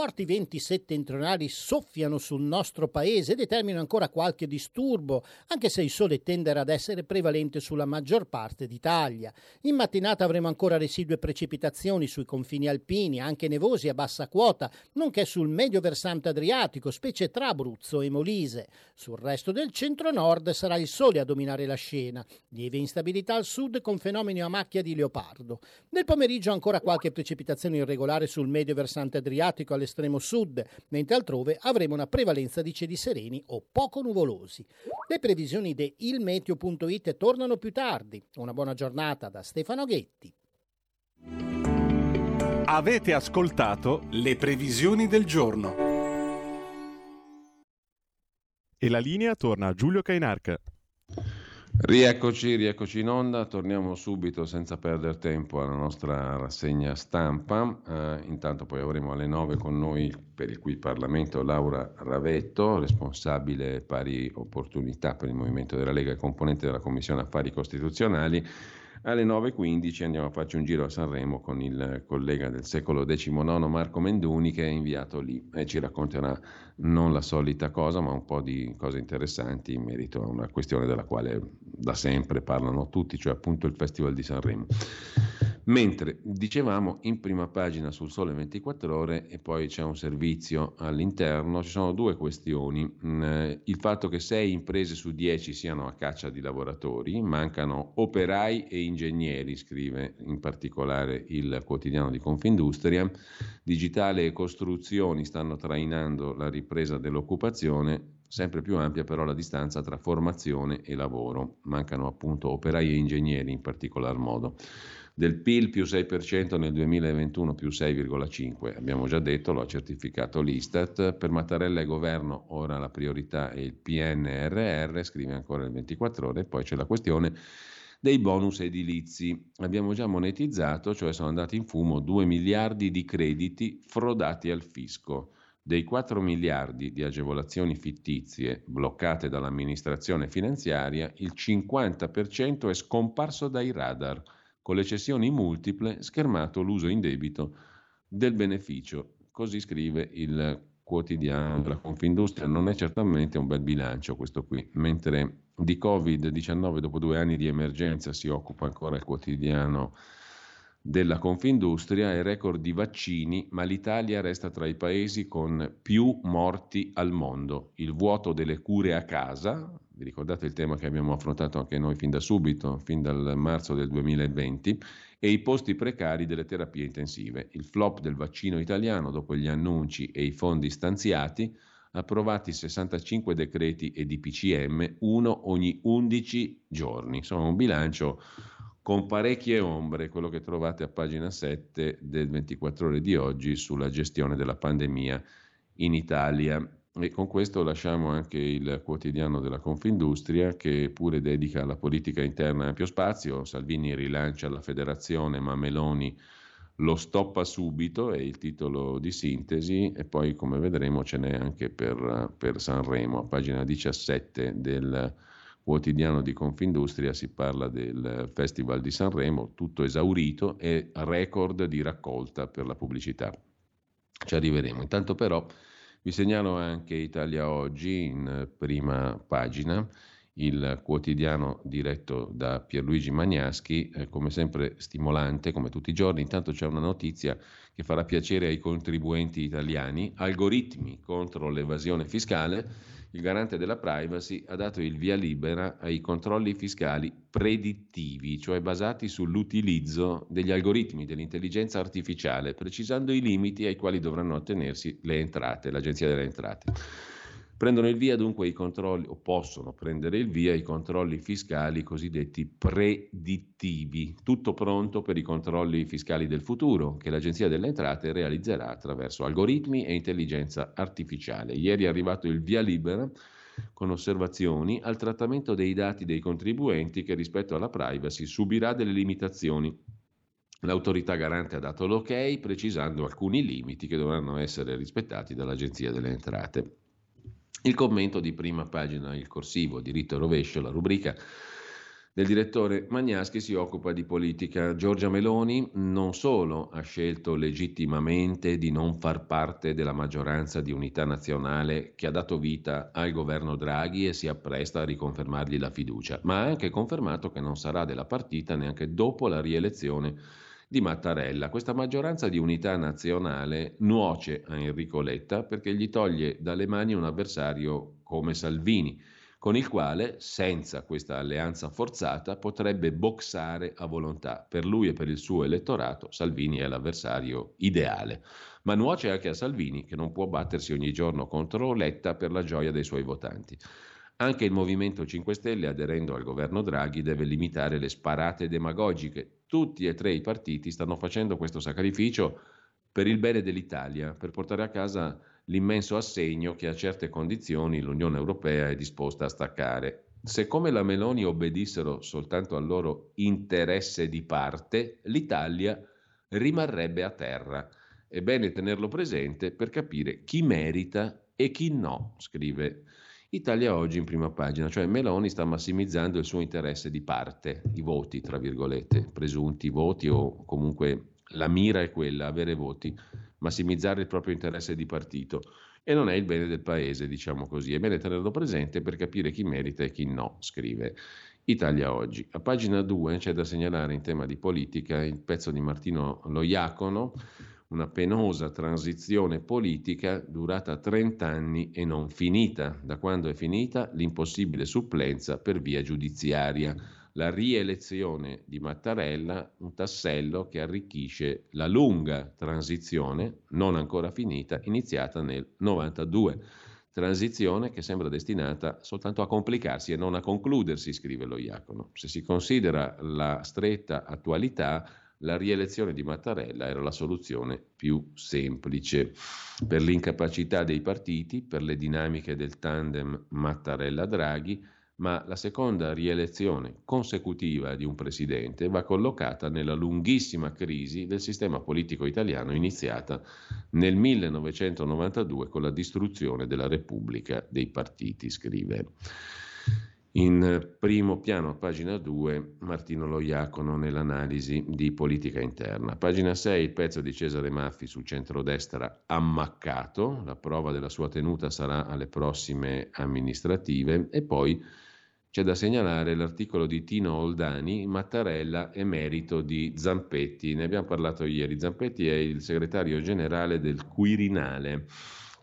C: Forti venti settentrionali soffiano sul nostro paese e determinano ancora qualche disturbo, anche se il sole tenderà ad essere prevalente sulla maggior parte d'Italia. In mattinata avremo ancora residue precipitazioni sui confini alpini, anche nevosi a bassa quota, nonché sul medio versante adriatico, specie tra Abruzzo e Molise. Sul resto del centro-nord sarà il sole a dominare la scena, lieve instabilità al sud con fenomeni a macchia di leopardo. Nel pomeriggio ancora qualche precipitazione irregolare sul medio versante adriatico all'estremo sud, mentre altrove avremo una prevalenza di cieli sereni o poco nuvolosi. Le previsioni di ilmeteo.it tornano più tardi. Una buona giornata da Stefano Ghetti.
D: Avete ascoltato le previsioni del giorno.
A: E la linea torna a Giulio Cainarca.
B: Rieccoci, rieccoci in onda, torniamo subito senza perdere tempo alla nostra rassegna stampa, eh, intanto poi avremo alle 9 con noi per il qui Parlamento Laura Ravetto, responsabile pari opportunità per il Movimento della Lega e componente della Commissione Affari Costituzionali alle 9.15 andiamo a farci un giro a Sanremo con il collega del secolo XIX Marco Menduni che è inviato lì e ci racconterà non la solita cosa ma un po' di cose interessanti in merito a una questione della quale da sempre parlano tutti, cioè appunto il Festival di Sanremo. Mentre dicevamo in prima pagina sul Sole 24 ore e poi c'è un servizio all'interno, ci sono due questioni. Mm, il fatto che 6 imprese su 10 siano a caccia di lavoratori, mancano operai e ingegneri, scrive in particolare il quotidiano di Confindustria. Digitale e costruzioni stanno trainando la ripresa dell'occupazione, sempre più ampia però la distanza tra formazione e lavoro. Mancano appunto operai e ingegneri in particolar modo del PIL più 6% nel 2021 più 6,5%, abbiamo già detto, lo ha certificato l'Istat, per Mattarella e governo ora la priorità è il PNRR, scrive ancora il 24 ore, poi c'è la questione dei bonus edilizi. Abbiamo già monetizzato, cioè sono andati in fumo 2 miliardi di crediti frodati al fisco. Dei 4 miliardi di agevolazioni fittizie bloccate dall'amministrazione finanziaria, il 50% è scomparso dai radar con le cessioni multiple schermato l'uso indebito del beneficio. Così scrive il quotidiano della Confindustria. Non è certamente un bel bilancio questo qui, mentre di Covid-19 dopo due anni di emergenza si occupa ancora il quotidiano della Confindustria e record di vaccini, ma l'Italia resta tra i paesi con più morti al mondo. Il vuoto delle cure a casa, vi ricordate il tema che abbiamo affrontato anche noi fin da subito, fin dal marzo del 2020, e i posti precari delle terapie intensive. Il flop del vaccino italiano dopo gli annunci e i fondi stanziati, approvati 65 decreti e DPCM, uno ogni 11 giorni. Insomma, un bilancio con parecchie ombre, quello che trovate a pagina 7 del 24 ore di oggi sulla gestione della pandemia in Italia. E con questo lasciamo anche il quotidiano della Confindustria che pure dedica alla politica interna ampio spazio. Salvini rilancia la federazione, ma Meloni lo stoppa subito, è il titolo di sintesi e poi come vedremo ce n'è anche per, per Sanremo. A pagina 17 del quotidiano di Confindustria si parla del Festival di Sanremo, tutto esaurito e record di raccolta per la pubblicità. Ci arriveremo. Intanto però vi segnalo anche Italia Oggi in prima pagina, il quotidiano diretto da Pierluigi Magnaschi, eh, come sempre stimolante, come tutti i giorni. Intanto c'è una notizia che farà piacere ai contribuenti italiani, algoritmi contro l'evasione fiscale il garante della privacy ha dato il via libera ai controlli fiscali predittivi, cioè basati sull'utilizzo degli algoritmi dell'intelligenza artificiale, precisando i limiti ai quali dovranno attenersi le entrate, l'Agenzia delle Entrate. Prendono il via dunque i controlli, o possono prendere il via i controlli fiscali cosiddetti predittivi, tutto pronto per i controlli fiscali del futuro che l'Agenzia delle Entrate realizzerà attraverso algoritmi e intelligenza artificiale. Ieri è arrivato il via libera con osservazioni al trattamento dei dati dei contribuenti che rispetto alla privacy subirà delle limitazioni. L'autorità garante ha dato l'ok precisando alcuni limiti che dovranno essere rispettati dall'Agenzia delle Entrate. Il commento di prima pagina, il corsivo, diritto e rovescio, la rubrica del direttore Magnaschi si occupa di politica. Giorgia Meloni non solo ha scelto legittimamente di non far parte della maggioranza di unità nazionale che ha dato vita al governo Draghi e si appresta a riconfermargli la fiducia, ma ha anche confermato che non sarà della partita neanche dopo la rielezione di Mattarella. Questa maggioranza di unità nazionale nuoce a Enrico Letta perché gli toglie dalle mani un avversario come Salvini, con il quale, senza questa alleanza forzata, potrebbe boxare a volontà. Per lui e per il suo elettorato Salvini è l'avversario ideale. Ma nuoce anche a Salvini, che non può battersi ogni giorno contro Letta per la gioia dei suoi votanti. Anche il Movimento 5 Stelle, aderendo al governo Draghi, deve limitare le sparate demagogiche. Tutti e tre i partiti stanno facendo questo sacrificio per il bene dell'Italia, per portare a casa l'immenso assegno che a certe condizioni l'Unione Europea è disposta a staccare. Se come la Meloni obbedissero soltanto al loro interesse di parte, l'Italia rimarrebbe a terra. È bene tenerlo presente per capire chi merita e chi no, scrive Italia Oggi in prima pagina, cioè Meloni sta massimizzando il suo interesse di parte, i voti, tra virgolette, presunti voti o comunque la mira è quella, avere voti, massimizzare il proprio interesse di partito e non è il bene del paese, diciamo così. È bene tenerlo presente per capire chi merita e chi no, scrive Italia Oggi. A pagina 2 c'è da segnalare in tema di politica il pezzo di Martino Loiacono una penosa transizione politica durata 30 anni e non finita. Da quando è finita l'impossibile supplenza per via giudiziaria. La rielezione di Mattarella, un tassello che arricchisce la lunga transizione, non ancora finita, iniziata nel 92. Transizione che sembra destinata soltanto a complicarsi e non a concludersi, scrive lo Iacono. Se si considera la stretta attualità, la rielezione di Mattarella era la soluzione più semplice. Per l'incapacità dei partiti, per le dinamiche del tandem Mattarella-Draghi, ma la seconda rielezione consecutiva di un presidente va collocata nella lunghissima crisi del sistema politico italiano iniziata nel 1992 con la distruzione della Repubblica dei partiti, scrive. In primo piano, pagina 2, Martino Loiacono nell'analisi di politica interna. Pagina 6, il pezzo di Cesare Maffi sul centrodestra ammaccato, la prova della sua tenuta sarà alle prossime amministrative e poi c'è da segnalare l'articolo di Tino Oldani, Mattarella e merito di Zampetti. Ne abbiamo parlato ieri. Zampetti è il segretario generale del Quirinale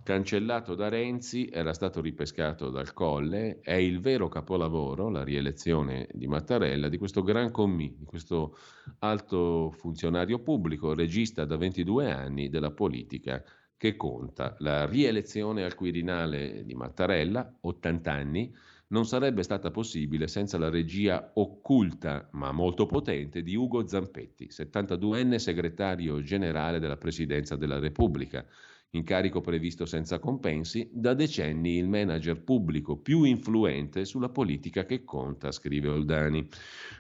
B: cancellato da Renzi, era stato ripescato dal Colle, è il vero capolavoro, la rielezione di Mattarella, di questo gran commì, di questo alto funzionario pubblico, regista da 22 anni della politica che conta. La rielezione al Quirinale di Mattarella, 80 anni, non sarebbe stata possibile senza la regia occulta ma molto potente di Ugo Zampetti, 72enne segretario generale della Presidenza della Repubblica incarico previsto senza compensi, da decenni il manager pubblico più influente sulla politica che conta, scrive Oldani.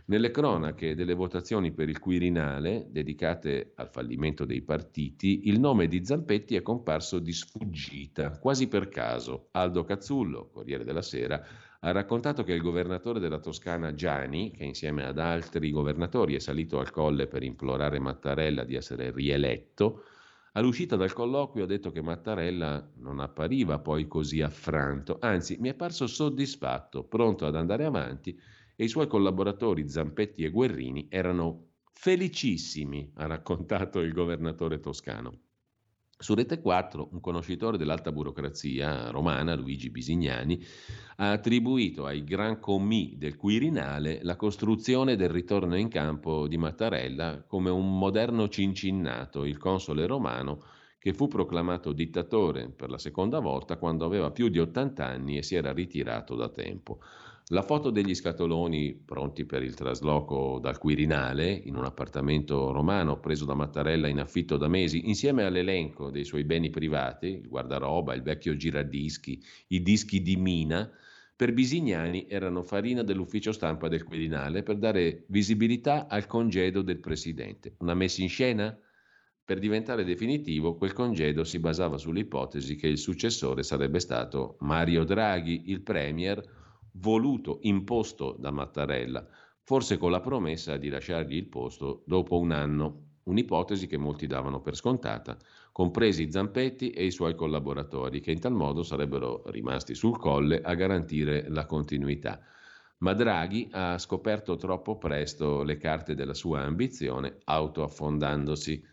B: Nelle cronache delle votazioni per il Quirinale, dedicate al fallimento dei partiti, il nome di Zampetti è comparso di sfuggita, quasi per caso. Aldo Cazzullo, Corriere della Sera, ha raccontato che il governatore della Toscana Gianni, che insieme ad altri governatori è salito al colle per implorare Mattarella di essere rieletto, All'uscita dal colloquio ha detto che Mattarella non appariva poi così affranto, anzi mi è parso soddisfatto, pronto ad andare avanti e i suoi collaboratori Zampetti e Guerrini erano felicissimi, ha raccontato il governatore toscano. Su Rete 4, un conoscitore dell'alta burocrazia romana, Luigi Bisignani, ha attribuito ai Gran Commi del Quirinale la costruzione del ritorno in campo di Mattarella come un moderno cincinnato, il console romano che fu proclamato dittatore per la seconda volta quando aveva più di 80 anni e si era ritirato da tempo. La foto degli scatoloni pronti per il trasloco dal Quirinale in un appartamento romano preso da Mattarella in affitto da mesi, insieme all'elenco dei suoi beni privati, il guardaroba, il vecchio giradischi, i dischi di Mina, per Bisignani erano farina dell'ufficio stampa del Quirinale per dare visibilità al congedo del presidente. Una messa in scena? Per diventare definitivo, quel congedo si basava sull'ipotesi che il successore sarebbe stato Mario Draghi, il premier voluto, imposto da Mattarella, forse con la promessa di lasciargli il posto dopo un anno, un'ipotesi che molti davano per scontata, compresi Zampetti e i suoi collaboratori, che in tal modo sarebbero rimasti sul colle a garantire la continuità. Ma Draghi ha scoperto troppo presto le carte della sua ambizione, autoaffondandosi.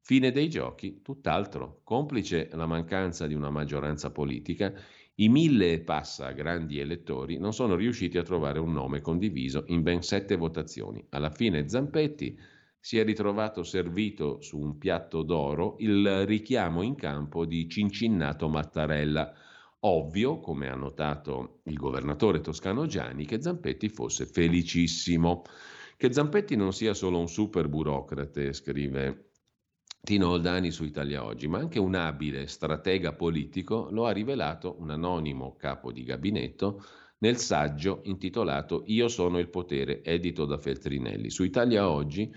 B: Fine dei giochi, tutt'altro. Complice la mancanza di una maggioranza politica, i mille e passa grandi elettori non sono riusciti a trovare un nome condiviso in ben sette votazioni. Alla fine Zampetti si è ritrovato servito su un piatto d'oro il richiamo in campo di Cincinnato Mattarella. Ovvio, come ha notato il governatore toscano Gianni, che Zampetti fosse felicissimo. Che Zampetti non sia solo un super burocrate, scrive Tino Oldani su Italia Oggi, ma anche un abile stratega politico, lo ha rivelato un anonimo capo di gabinetto nel saggio intitolato Io sono il potere, edito da Feltrinelli. Su Italia Oggi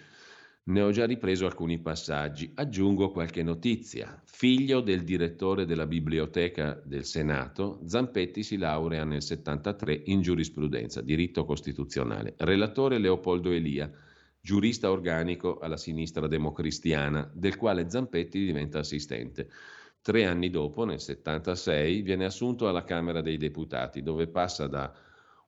B: ne ho già ripreso alcuni passaggi, aggiungo qualche notizia. Figlio del direttore della biblioteca del Senato, Zampetti si laurea nel 73 in giurisprudenza, diritto costituzionale. Relatore Leopoldo Elia, giurista organico alla sinistra democristiana, del quale Zampetti diventa assistente. Tre anni dopo, nel 76, viene assunto alla Camera dei Deputati, dove passa da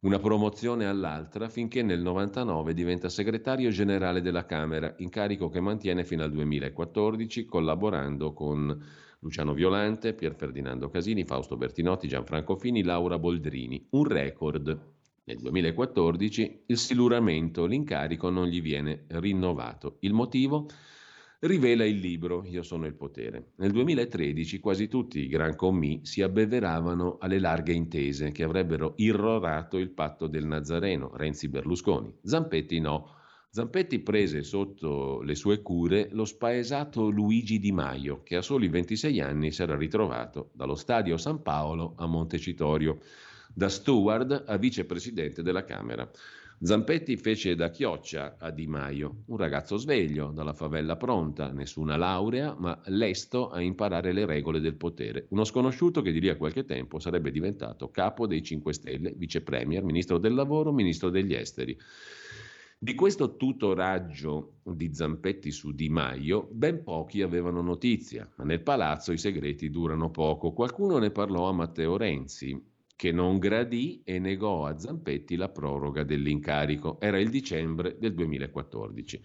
B: una promozione all'altra finché nel 99 diventa segretario generale della Camera, incarico che mantiene fino al 2014 collaborando con Luciano Violante, Pier Ferdinando Casini, Fausto Bertinotti, Gianfranco Fini, Laura Boldrini. Un record. Nel 2014 il siluramento, l'incarico non gli viene rinnovato. Il motivo? rivela il libro Io sono il potere. Nel 2013 quasi tutti i gran commi si abbeveravano alle larghe intese che avrebbero irrorato il patto del Nazareno, Renzi Berlusconi. Zampetti no. Zampetti prese sotto le sue cure lo spaesato Luigi Di Maio, che a soli 26 anni si era ritrovato dallo stadio San Paolo a Montecitorio, da steward a vicepresidente della Camera. Zampetti fece da chioccia a Di Maio, un ragazzo sveglio, dalla favella pronta, nessuna laurea, ma lesto a imparare le regole del potere. Uno sconosciuto che di lì a qualche tempo sarebbe diventato capo dei 5 Stelle, vice premier, ministro del lavoro, ministro degli esteri. Di questo tutoraggio di Zampetti su Di Maio ben pochi avevano notizia, ma nel palazzo i segreti durano poco. Qualcuno ne parlò a Matteo Renzi, che non gradì e negò a Zampetti la proroga dell'incarico. Era il dicembre del 2014.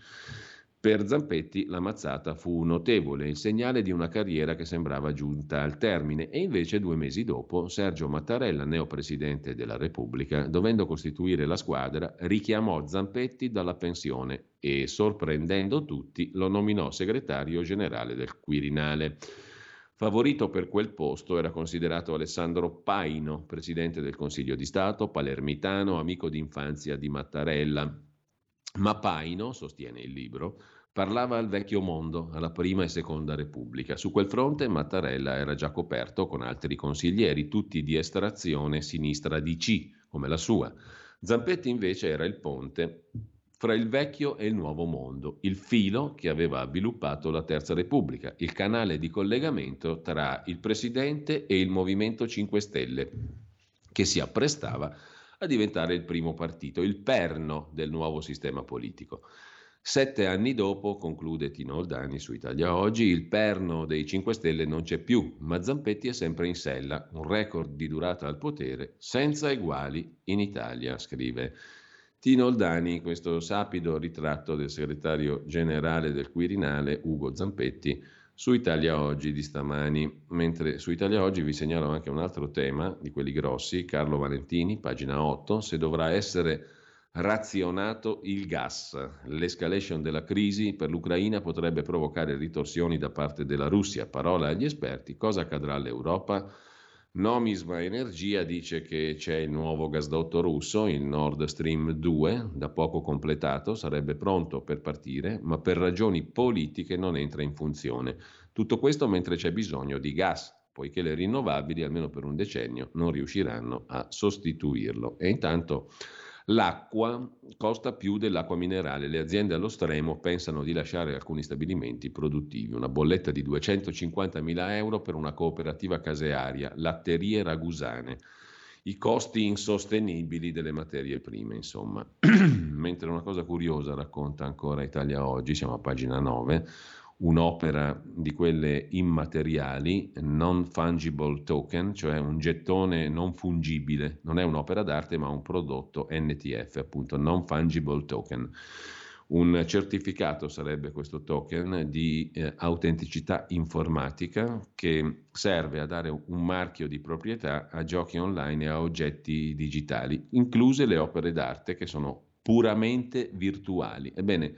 B: Per Zampetti la mazzata fu notevole, il segnale di una carriera che sembrava giunta al termine e invece due mesi dopo Sergio Mattarella, neopresidente della Repubblica, dovendo costituire la squadra, richiamò Zampetti dalla pensione e, sorprendendo tutti, lo nominò segretario generale del Quirinale. Favorito per quel posto era considerato Alessandro Paino, presidente del Consiglio di Stato, palermitano, amico d'infanzia di Mattarella. Ma Paino, sostiene il libro, parlava al vecchio mondo, alla prima e seconda Repubblica. Su quel fronte Mattarella era già coperto con altri consiglieri, tutti di estrazione sinistra DC, come la sua. Zampetti invece era il ponte fra il vecchio e il nuovo mondo, il filo che aveva sviluppato la Terza Repubblica, il canale di collegamento tra il Presidente e il Movimento 5 Stelle, che si apprestava a diventare il primo partito, il perno del nuovo sistema politico. Sette anni dopo, conclude Tino Oldani su Italia Oggi, il perno dei 5 Stelle non c'è più, ma Zampetti è sempre in sella, un record di durata al potere senza eguali in Italia, scrive Tino Oldani, questo sapido ritratto del segretario generale del Quirinale, Ugo Zampetti, su Italia Oggi di stamani. Mentre su Italia Oggi vi segnalo anche un altro tema di quelli grossi, Carlo Valentini, pagina 8, se dovrà essere razionato il gas. L'escalation della crisi per l'Ucraina potrebbe provocare ritorsioni da parte della Russia. Parola agli esperti, cosa accadrà all'Europa? Nomisma Energia dice che c'è il nuovo gasdotto russo, il Nord Stream 2, da poco completato, sarebbe pronto per partire, ma per ragioni politiche non entra in funzione. Tutto questo mentre c'è bisogno di gas, poiché le rinnovabili, almeno per un decennio, non riusciranno a sostituirlo. E intanto L'acqua costa più dell'acqua minerale. Le aziende allo stremo pensano di lasciare alcuni stabilimenti produttivi. Una bolletta di 250.000 euro per una cooperativa casearia, latterie ragusane. I costi insostenibili delle materie prime, insomma. Mentre una cosa curiosa racconta ancora Italia Oggi, siamo a pagina 9, un'opera di quelle immateriali, non fungible token, cioè un gettone non fungibile, non è un'opera d'arte ma un prodotto NTF, appunto non fungible token. Un certificato sarebbe questo token di eh, autenticità informatica che serve a dare un marchio di proprietà a giochi online e a oggetti digitali, incluse le opere d'arte che sono puramente virtuali. Ebbene,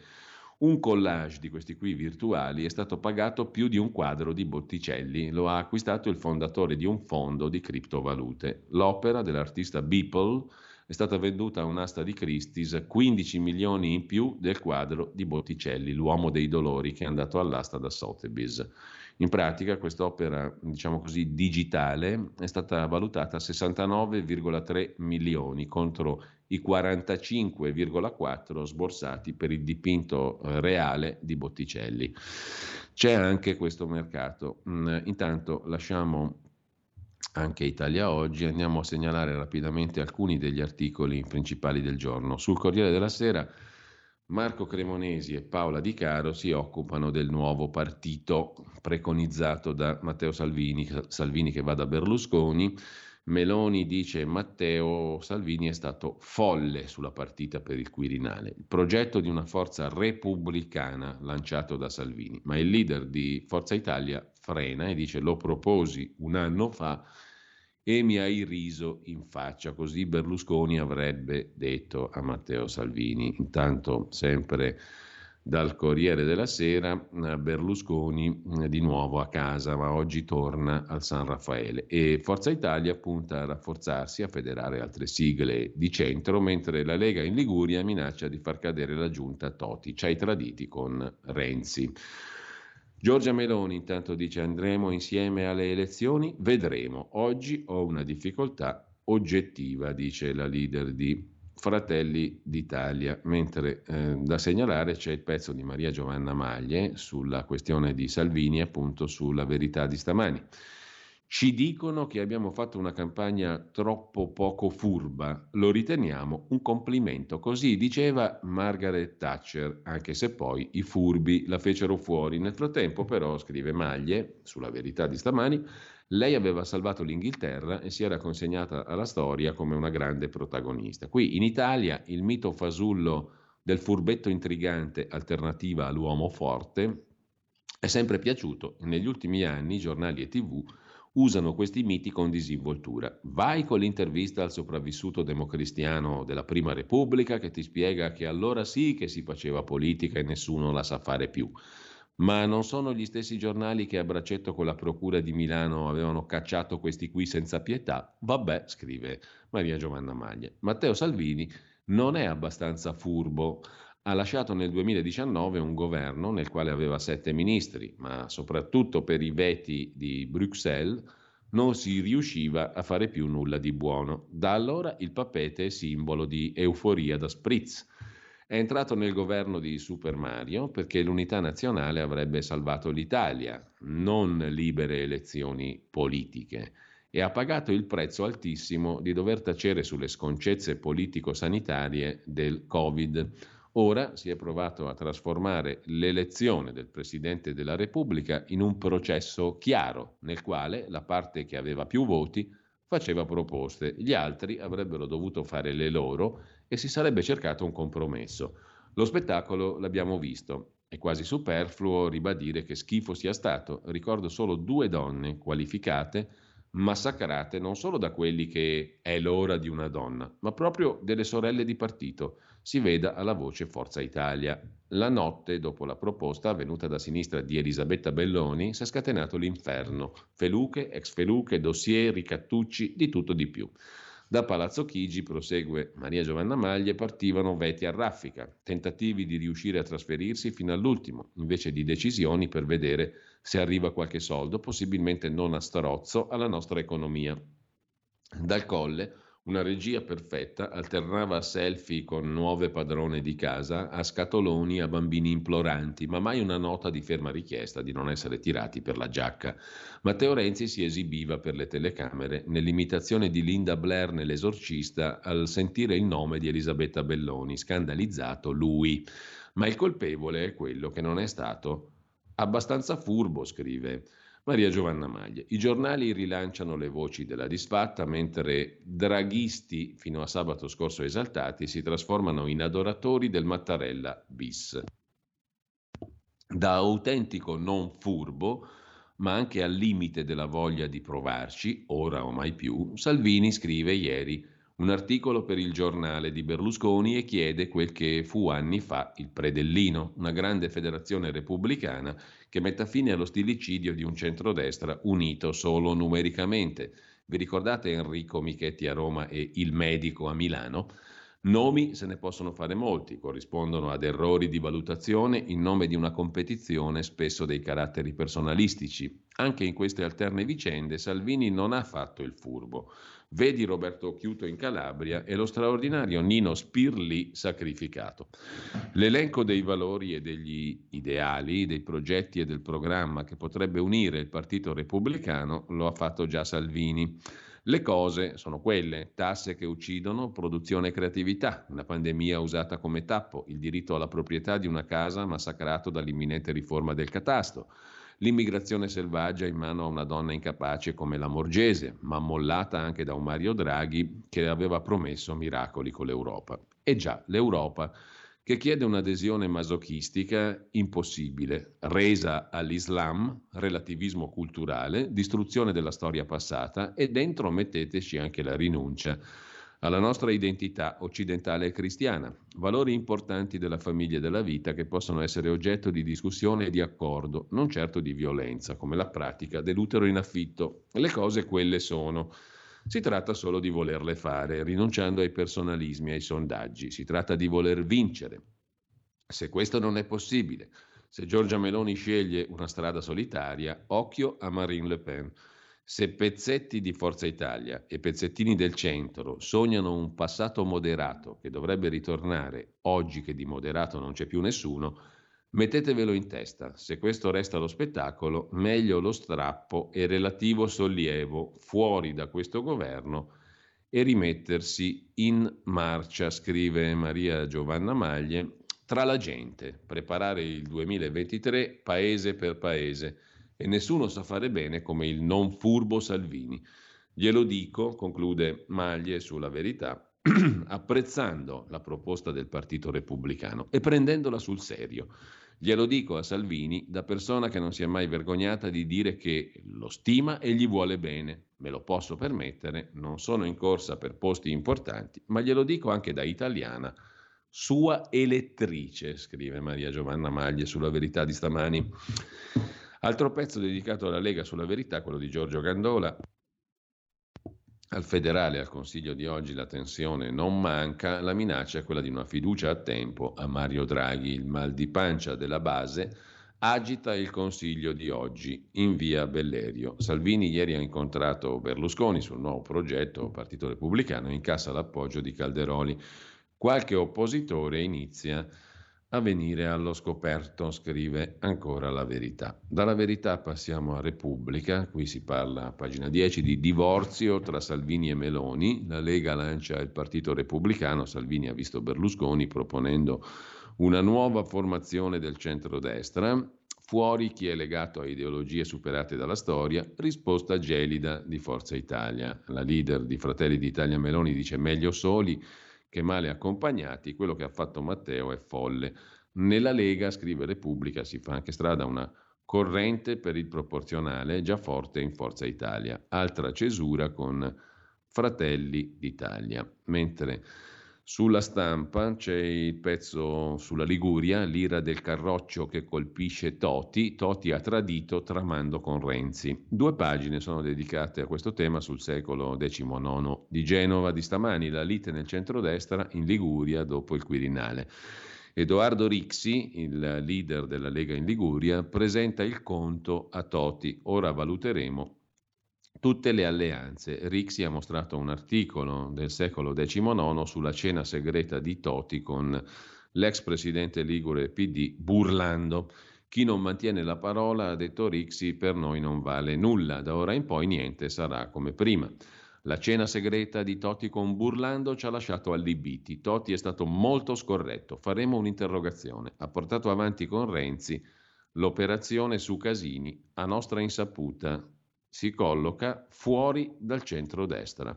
B: un collage di questi qui virtuali è stato pagato più di un quadro di Botticelli, lo ha acquistato il fondatore di un fondo di criptovalute. L'opera dell'artista Beeple è stata venduta a un'asta di Christie's 15 milioni in più del quadro di Botticelli, l'uomo dei dolori che è andato all'asta da Sotheby's. In pratica quest'opera, diciamo così, digitale è stata valutata a 69,3 milioni contro i 45,4 sborsati per il dipinto eh, reale di Botticelli. C'è anche questo mercato. Mm, intanto lasciamo anche Italia Oggi, andiamo a segnalare rapidamente alcuni degli articoli principali del giorno. Sul Corriere della Sera Marco Cremonesi e Paola Di Caro si occupano del nuovo partito preconizzato da Matteo Salvini, Salvini che va da Berlusconi. Meloni dice Matteo Salvini è stato folle sulla partita per il Quirinale, il progetto di una forza repubblicana lanciato da Salvini, ma il leader di Forza Italia frena e dice lo proposi un anno fa e mi hai riso in faccia, così Berlusconi avrebbe detto a Matteo Salvini. Intanto sempre dal Corriere della Sera, eh, Berlusconi eh, di nuovo a casa, ma oggi torna al San Raffaele e Forza Italia punta a rafforzarsi, a federare altre sigle di centro, mentre la Lega in Liguria minaccia di far cadere la giunta Toti, ci hai traditi con Renzi. Giorgia Meloni intanto dice andremo insieme alle elezioni, vedremo. Oggi ho una difficoltà oggettiva, dice la leader di Fratelli d'Italia, mentre eh, da segnalare c'è il pezzo di Maria Giovanna Maglie sulla questione di Salvini, appunto sulla verità di stamani. Ci dicono che abbiamo fatto una campagna troppo poco furba, lo riteniamo un complimento, così diceva Margaret Thatcher, anche se poi i furbi la fecero fuori. Nel frattempo però, scrive Maglie, sulla verità di stamani, lei aveva salvato l'Inghilterra e si era consegnata alla storia come una grande protagonista. Qui in Italia il mito fasullo del furbetto intrigante alternativa all'uomo forte è sempre piaciuto e negli ultimi anni giornali e tv usano questi miti con disinvoltura. Vai con l'intervista al sopravvissuto democristiano della Prima Repubblica che ti spiega che allora sì che si faceva politica e nessuno la sa fare più. Ma non sono gli stessi giornali che a braccetto con la Procura di Milano avevano cacciato questi qui senza pietà? Vabbè, scrive Maria Giovanna Maglia. Matteo Salvini non è abbastanza furbo. Ha lasciato nel 2019 un governo nel quale aveva sette ministri, ma soprattutto per i veti di Bruxelles non si riusciva a fare più nulla di buono. Da allora il papete è simbolo di euforia da spritz è entrato nel governo di Super Mario perché l'unità nazionale avrebbe salvato l'Italia, non libere elezioni politiche, e ha pagato il prezzo altissimo di dover tacere sulle sconcezze politico-sanitarie del Covid. Ora si è provato a trasformare l'elezione del Presidente della Repubblica in un processo chiaro, nel quale la parte che aveva più voti faceva proposte, gli altri avrebbero dovuto fare le loro e si sarebbe cercato un compromesso. Lo spettacolo l'abbiamo visto. È quasi superfluo ribadire che schifo sia stato. Ricordo solo due donne qualificate massacrate non solo da quelli che è l'ora di una donna, ma proprio delle sorelle di partito. Si veda alla voce Forza Italia. La notte, dopo la proposta avvenuta da sinistra di Elisabetta Belloni, si è scatenato l'inferno. Feluche, ex feluche, dossier, ricattucci, di tutto di più. Da Palazzo Chigi, prosegue Maria Giovanna Maglie, partivano veti a raffica, tentativi di riuscire a trasferirsi fino all'ultimo, invece di decisioni per vedere se arriva qualche soldo, possibilmente non a strozzo, alla nostra economia. Dal colle Una regia perfetta alternava selfie con nuove padrone di casa a scatoloni a bambini imploranti, ma mai una nota di ferma richiesta di non essere tirati per la giacca. Matteo Renzi si esibiva per le telecamere nell'imitazione di Linda Blair nell'esorcista al sentire il nome di Elisabetta Belloni, scandalizzato lui. Ma il colpevole è quello che non è stato abbastanza furbo, scrive. Maria Giovanna Maglia. I giornali rilanciano le voci della disfatta, mentre draghisti, fino a sabato scorso esaltati, si trasformano in adoratori del Mattarella bis. Da autentico non furbo, ma anche al limite della voglia di provarci, ora o mai più, Salvini scrive ieri un articolo per il giornale di Berlusconi e chiede quel che fu anni fa il Predellino, una grande federazione repubblicana che metta fine allo stillicidio di un centrodestra unito solo numericamente. Vi ricordate Enrico Michetti a Roma e il medico a Milano? Nomi se ne possono fare molti, corrispondono ad errori di valutazione in nome di una competizione spesso dei caratteri personalistici. Anche in queste alterne vicende Salvini non ha fatto il furbo. Vedi Roberto Chiuto in Calabria e lo straordinario Nino Spirli sacrificato. L'elenco dei valori e degli ideali, dei progetti e del programma che potrebbe unire il Partito Repubblicano lo ha fatto già Salvini. Le cose sono quelle, tasse che uccidono, produzione e creatività, una pandemia usata come tappo, il diritto alla proprietà di una casa massacrato dall'imminente riforma del catasto, l'immigrazione selvaggia in mano a una donna incapace come la Morgese, ma mollata anche da un Mario Draghi che aveva promesso miracoli con l'Europa. E già, l'Europa che chiede un'adesione masochistica impossibile, resa all'Islam, relativismo culturale, distruzione della storia passata e dentro metteteci anche la rinuncia alla nostra identità occidentale e cristiana, valori importanti della famiglia e della vita che possono essere oggetto di discussione e di accordo, non certo di violenza, come la pratica dell'utero in affitto. Le cose quelle sono. Si tratta solo di volerle fare, rinunciando ai personalismi, ai sondaggi. Si tratta di voler vincere. Se questo non è possibile, se Giorgia Meloni sceglie una strada solitaria, occhio a Marine Le Pen. Se pezzetti di Forza Italia e pezzettini del centro sognano un passato moderato che dovrebbe ritornare oggi che di moderato non c'è più nessuno, mettetevelo in testa. Se questo resta lo spettacolo, meglio lo strappo e relativo sollievo fuori da questo governo e rimettersi in marcia, scrive Maria Giovanna Maglie, tra la gente, preparare il 2023 paese per paese e nessuno sa fare bene come il non furbo Salvini. Glielo dico, conclude Maglie sulla verità, apprezzando la proposta del Partito Repubblicano e prendendola sul serio. Glielo dico a Salvini da persona che non si è mai vergognata di dire che lo stima e gli vuole bene. Me lo posso permettere, non sono in corsa per posti importanti, ma glielo dico anche da italiana. Sua elettrice, scrive Maria Giovanna Maglie sulla verità di stamani. Altro pezzo dedicato alla Lega sulla verità, quello di Giorgio Gandola. Al federale, al Consiglio di oggi, la tensione non manca, la minaccia è quella di una fiducia a tempo a Mario Draghi. Il mal di pancia della base agita il Consiglio di oggi in via Bellerio. Salvini ieri ha incontrato Berlusconi sul nuovo progetto Partito Repubblicano e incassa l'appoggio di Calderoli. Qualche oppositore inizia a a venire allo scoperto, scrive ancora la verità. Dalla verità passiamo a Repubblica, qui si parla a pagina 10 di divorzio tra Salvini e Meloni, la Lega lancia il Partito Repubblicano, Salvini ha visto Berlusconi proponendo una nuova formazione del centrodestra, fuori chi è legato a ideologie superate dalla storia, risposta gelida di Forza Italia. La leader di Fratelli d'Italia Meloni dice meglio soli, che male accompagnati, quello che ha fatto Matteo è folle. Nella Lega, scrive Repubblica, si fa anche strada una corrente per il proporzionale già forte in Forza Italia, altra cesura con Fratelli d'Italia. Mentre sulla stampa c'è il pezzo sulla Liguria, l'ira del carroccio che colpisce Toti. Toti ha tradito tramando con Renzi. Due pagine sono dedicate a questo tema sul secolo XIX di Genova di stamani, la lite nel centrodestra in Liguria dopo il Quirinale. Edoardo Rixi, il leader della Lega in Liguria, presenta il conto a Toti. Ora valuteremo tutte le alleanze. Rixi ha mostrato un articolo del secolo XIX sulla cena segreta di Toti con l'ex presidente Ligure PD Burlando. Chi non mantiene la parola, ha detto Rixi, per noi non vale nulla, da ora in poi niente sarà come prima. La cena segreta di Totti con Burlando ci ha lasciato allibiti. Totti è stato molto scorretto. Faremo un'interrogazione. Ha portato avanti con Renzi l'operazione su Casini, a nostra insaputa, si colloca fuori dal centro-destra.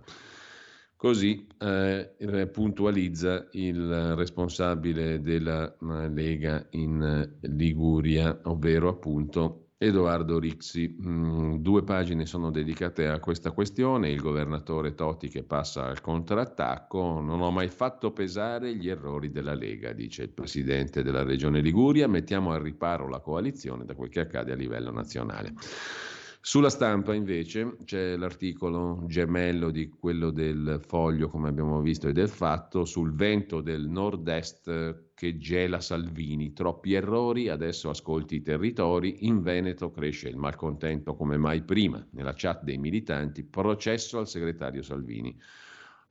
B: Così eh, puntualizza il responsabile della eh, Lega in eh, Liguria, ovvero appunto Edoardo Rixi. Mm, due pagine sono dedicate a questa questione, il governatore Totti che passa al contrattacco, non ho mai fatto pesare gli errori della Lega, dice il presidente della regione Liguria, mettiamo al riparo la coalizione da quel che accade a livello nazionale. Sulla stampa invece c'è l'articolo gemello di quello del foglio, come abbiamo visto, e del fatto sul vento del nord-est che gela Salvini. Troppi errori, adesso ascolti i territori, in Veneto cresce il malcontento come mai prima. Nella chat dei militanti, processo al segretario Salvini.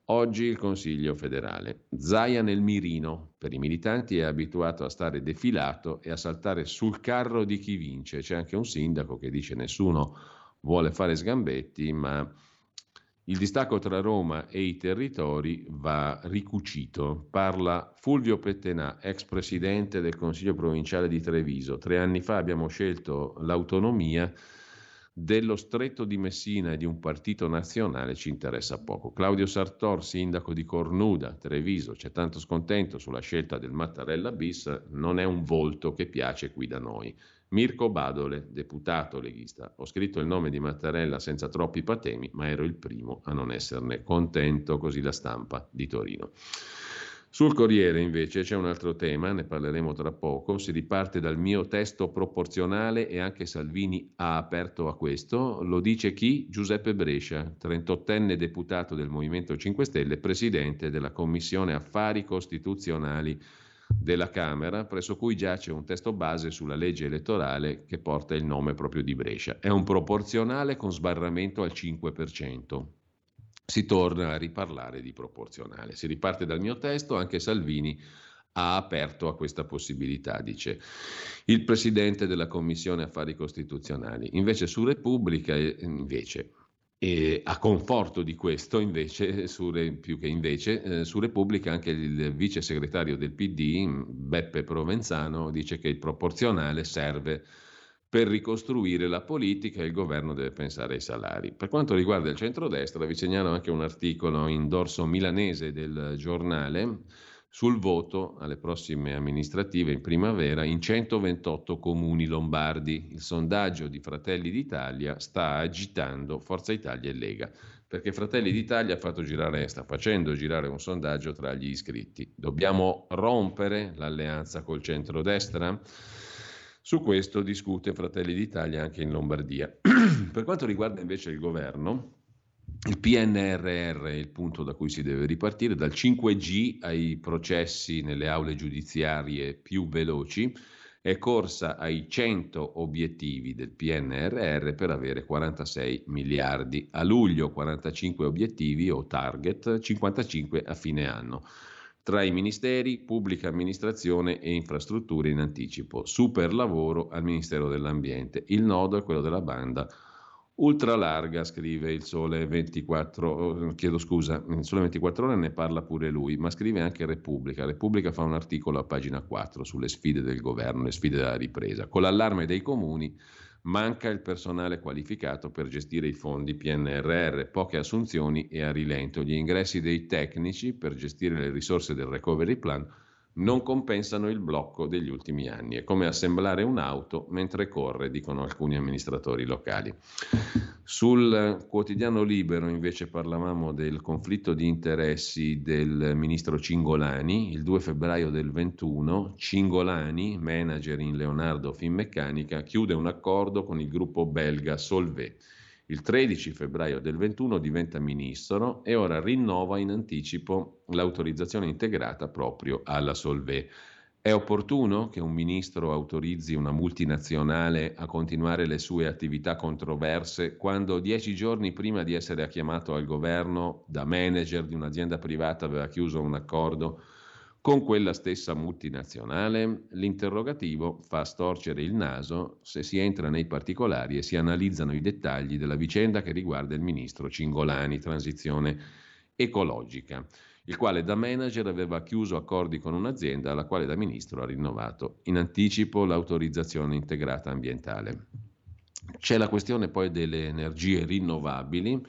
B: Oggi il Consiglio federale. Zaia nel mirino. Per i militanti è abituato a stare defilato e a saltare sul carro di chi vince. C'è anche un sindaco che dice nessuno vuole fare sgambetti, ma il distacco tra Roma e i territori va ricucito. Parla Fulvio Pettenà, ex presidente del Consiglio provinciale di Treviso. Tre anni fa abbiamo scelto l'autonomia dello stretto di Messina e di un partito nazionale ci interessa poco. Claudio Sartor, sindaco di Cornuda, Treviso, c'è tanto scontento sulla scelta del Mattarella bis, non è un volto che piace qui da noi. Mirko Badole, deputato leghista. Ho scritto il nome di Mattarella senza troppi patemi, ma ero il primo a non esserne contento, così la stampa di Torino. Sul Corriere invece c'è un altro tema, ne parleremo tra poco, si riparte dal mio testo proporzionale e anche Salvini ha aperto a questo, lo dice chi? Giuseppe Brescia, 38enne deputato del Movimento 5 Stelle, presidente della Commissione Affari Costituzionali della Camera, presso cui giace un testo base sulla legge elettorale che porta il nome proprio di Brescia. È un proporzionale con sbarramento al 5% si torna a riparlare di proporzionale. Si riparte dal mio testo, anche Salvini ha aperto a questa possibilità, dice il presidente della Commissione Affari Costituzionali. Invece su Repubblica, eh, invece, e a conforto di questo, invece, su, più che invece, eh, su Repubblica anche il vice segretario del PD, Beppe Provenzano, dice che il proporzionale serve per ricostruire la politica il governo deve pensare ai salari. Per quanto riguarda il centrodestra, vi segnalo anche un articolo in dorso milanese del giornale sul voto alle prossime amministrative in primavera in 128 comuni lombardi. Il sondaggio di Fratelli d'Italia sta agitando Forza Italia e Lega, perché Fratelli d'Italia girare, sta facendo girare un sondaggio tra gli iscritti. Dobbiamo rompere l'alleanza col centrodestra? Su questo discute Fratelli d'Italia anche in Lombardia. per quanto riguarda invece il governo, il PNRR è il punto da cui si deve ripartire, dal 5G ai processi nelle aule giudiziarie più veloci, è corsa ai 100 obiettivi del PNRR per avere 46 miliardi. A luglio 45 obiettivi o target, 55 a fine anno tra i ministeri, pubblica amministrazione e infrastrutture in anticipo. Super lavoro al Ministero dell'Ambiente. Il nodo è quello della banda ultra larga, scrive il Sole 24, chiedo scusa, il Sole 24 ore ne parla pure lui, ma scrive anche Repubblica. Repubblica fa un articolo a pagina 4 sulle sfide del governo, le sfide della ripresa. Con l'allarme dei comuni Manca il personale qualificato per gestire i fondi PNRR, poche assunzioni e a rilento. Gli ingressi dei tecnici per gestire le risorse del recovery plan non compensano il blocco degli ultimi anni. È come assemblare un'auto mentre corre, dicono alcuni amministratori locali. Sul quotidiano libero invece parlavamo del conflitto di interessi del ministro Cingolani. Il 2 febbraio del 21 Cingolani, manager in Leonardo Finmeccanica, chiude un accordo con il gruppo belga Solvay il 13 febbraio del 21 diventa ministro e ora rinnova in anticipo l'autorizzazione integrata proprio alla Solvay. È opportuno che un ministro autorizzi una multinazionale a continuare le sue attività controverse quando dieci giorni prima di essere chiamato al governo da manager di un'azienda privata aveva chiuso un accordo con quella stessa multinazionale? L'interrogativo fa storcere il naso se si entra nei particolari e si analizzano i dettagli della vicenda che riguarda il ministro Cingolani, transizione ecologica il quale da manager aveva chiuso accordi con un'azienda alla quale da ministro ha rinnovato in anticipo l'autorizzazione integrata ambientale. C'è la questione poi delle energie rinnovabili.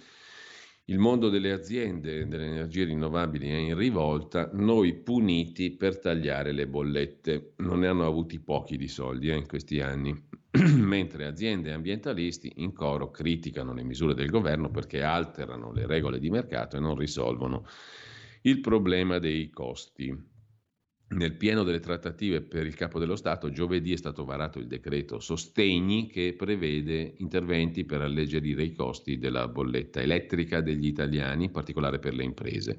B: Il mondo delle aziende delle energie rinnovabili è in rivolta, noi puniti per tagliare le bollette. Non ne hanno avuti pochi di soldi eh, in questi anni, mentre aziende e ambientalisti in coro criticano le misure del governo perché alterano le regole di mercato e non risolvono il problema dei costi. Nel pieno delle trattative per il capo dello Stato, giovedì è stato varato il decreto sostegni che prevede interventi per alleggerire i costi della bolletta elettrica degli italiani, in particolare per le imprese.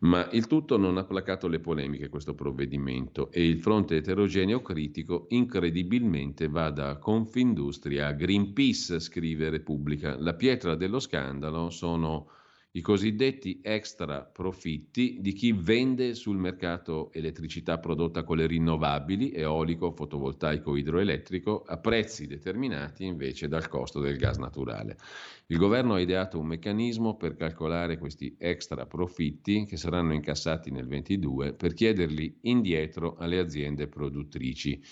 B: Ma il tutto non ha placato le polemiche, questo provvedimento, e il fronte eterogeneo critico incredibilmente va da Confindustria a Greenpeace, scrive Repubblica. La pietra dello scandalo sono i cosiddetti extra profitti di chi vende sul mercato elettricità prodotta con le rinnovabili, eolico, fotovoltaico, idroelettrico, a prezzi determinati invece dal costo del gas naturale. Il governo ha ideato un meccanismo per calcolare questi extra profitti che saranno incassati nel 2022 per chiederli indietro alle aziende produttrici.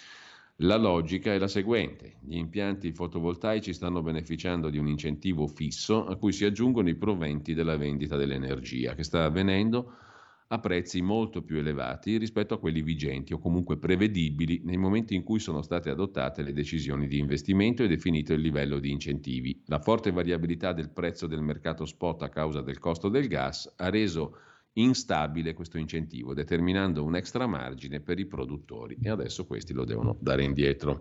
B: La logica è la seguente, gli impianti fotovoltaici stanno beneficiando di un incentivo fisso a cui si aggiungono i proventi della vendita dell'energia che sta avvenendo a prezzi molto più elevati rispetto a quelli vigenti o comunque prevedibili nei momenti in cui sono state adottate le decisioni di investimento e definito il livello di incentivi. La forte variabilità del prezzo del mercato spot a causa del costo del gas ha reso instabile questo incentivo, determinando un extra margine per i produttori e adesso questi lo devono dare indietro.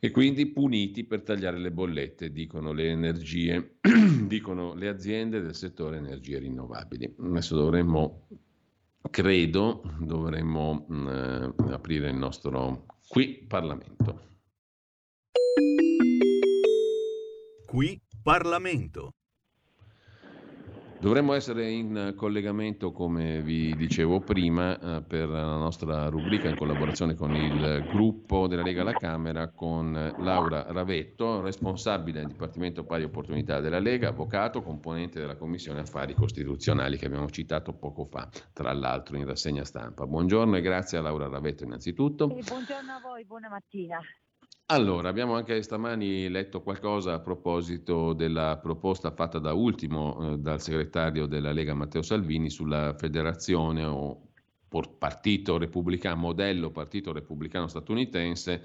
B: E quindi puniti per tagliare le bollette, dicono le energie, dicono le aziende del settore energie rinnovabili. Adesso dovremmo, credo, dovremmo eh, aprire il nostro qui Parlamento.
E: Qui Parlamento.
B: Dovremmo essere in collegamento, come vi dicevo prima, eh, per la nostra rubrica in collaborazione con il gruppo della Lega alla Camera, con Laura Ravetto, responsabile del Dipartimento Pari Opportunità della Lega, avvocato, componente della Commissione Affari Costituzionali che abbiamo citato poco fa, tra l'altro in rassegna stampa. Buongiorno e grazie a Laura Ravetto innanzitutto.
F: Buongiorno a voi, buona mattina.
B: Allora, abbiamo anche stamani letto qualcosa a proposito della proposta fatta da ultimo eh, dal segretario della Lega Matteo Salvini sulla federazione o partito repubblicano, modello partito repubblicano statunitense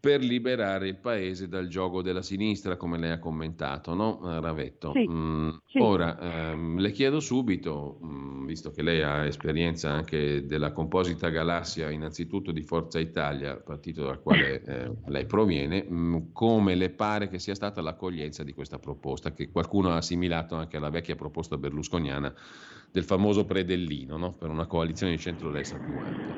B: per liberare il paese dal gioco della sinistra, come lei ha commentato, no, eh, Ravetto?
F: Sì, mm, sì.
B: Ora, ehm, le chiedo subito, mh, mm, visto che lei ha esperienza anche della composita galassia, innanzitutto di Forza Italia, partito dal quale eh, lei proviene, mh, mm, come le pare che sia stata l'accoglienza di questa proposta, che qualcuno ha assimilato anche alla vecchia proposta berlusconiana del famoso predellino, no? per una coalizione di centrodestra più ampia.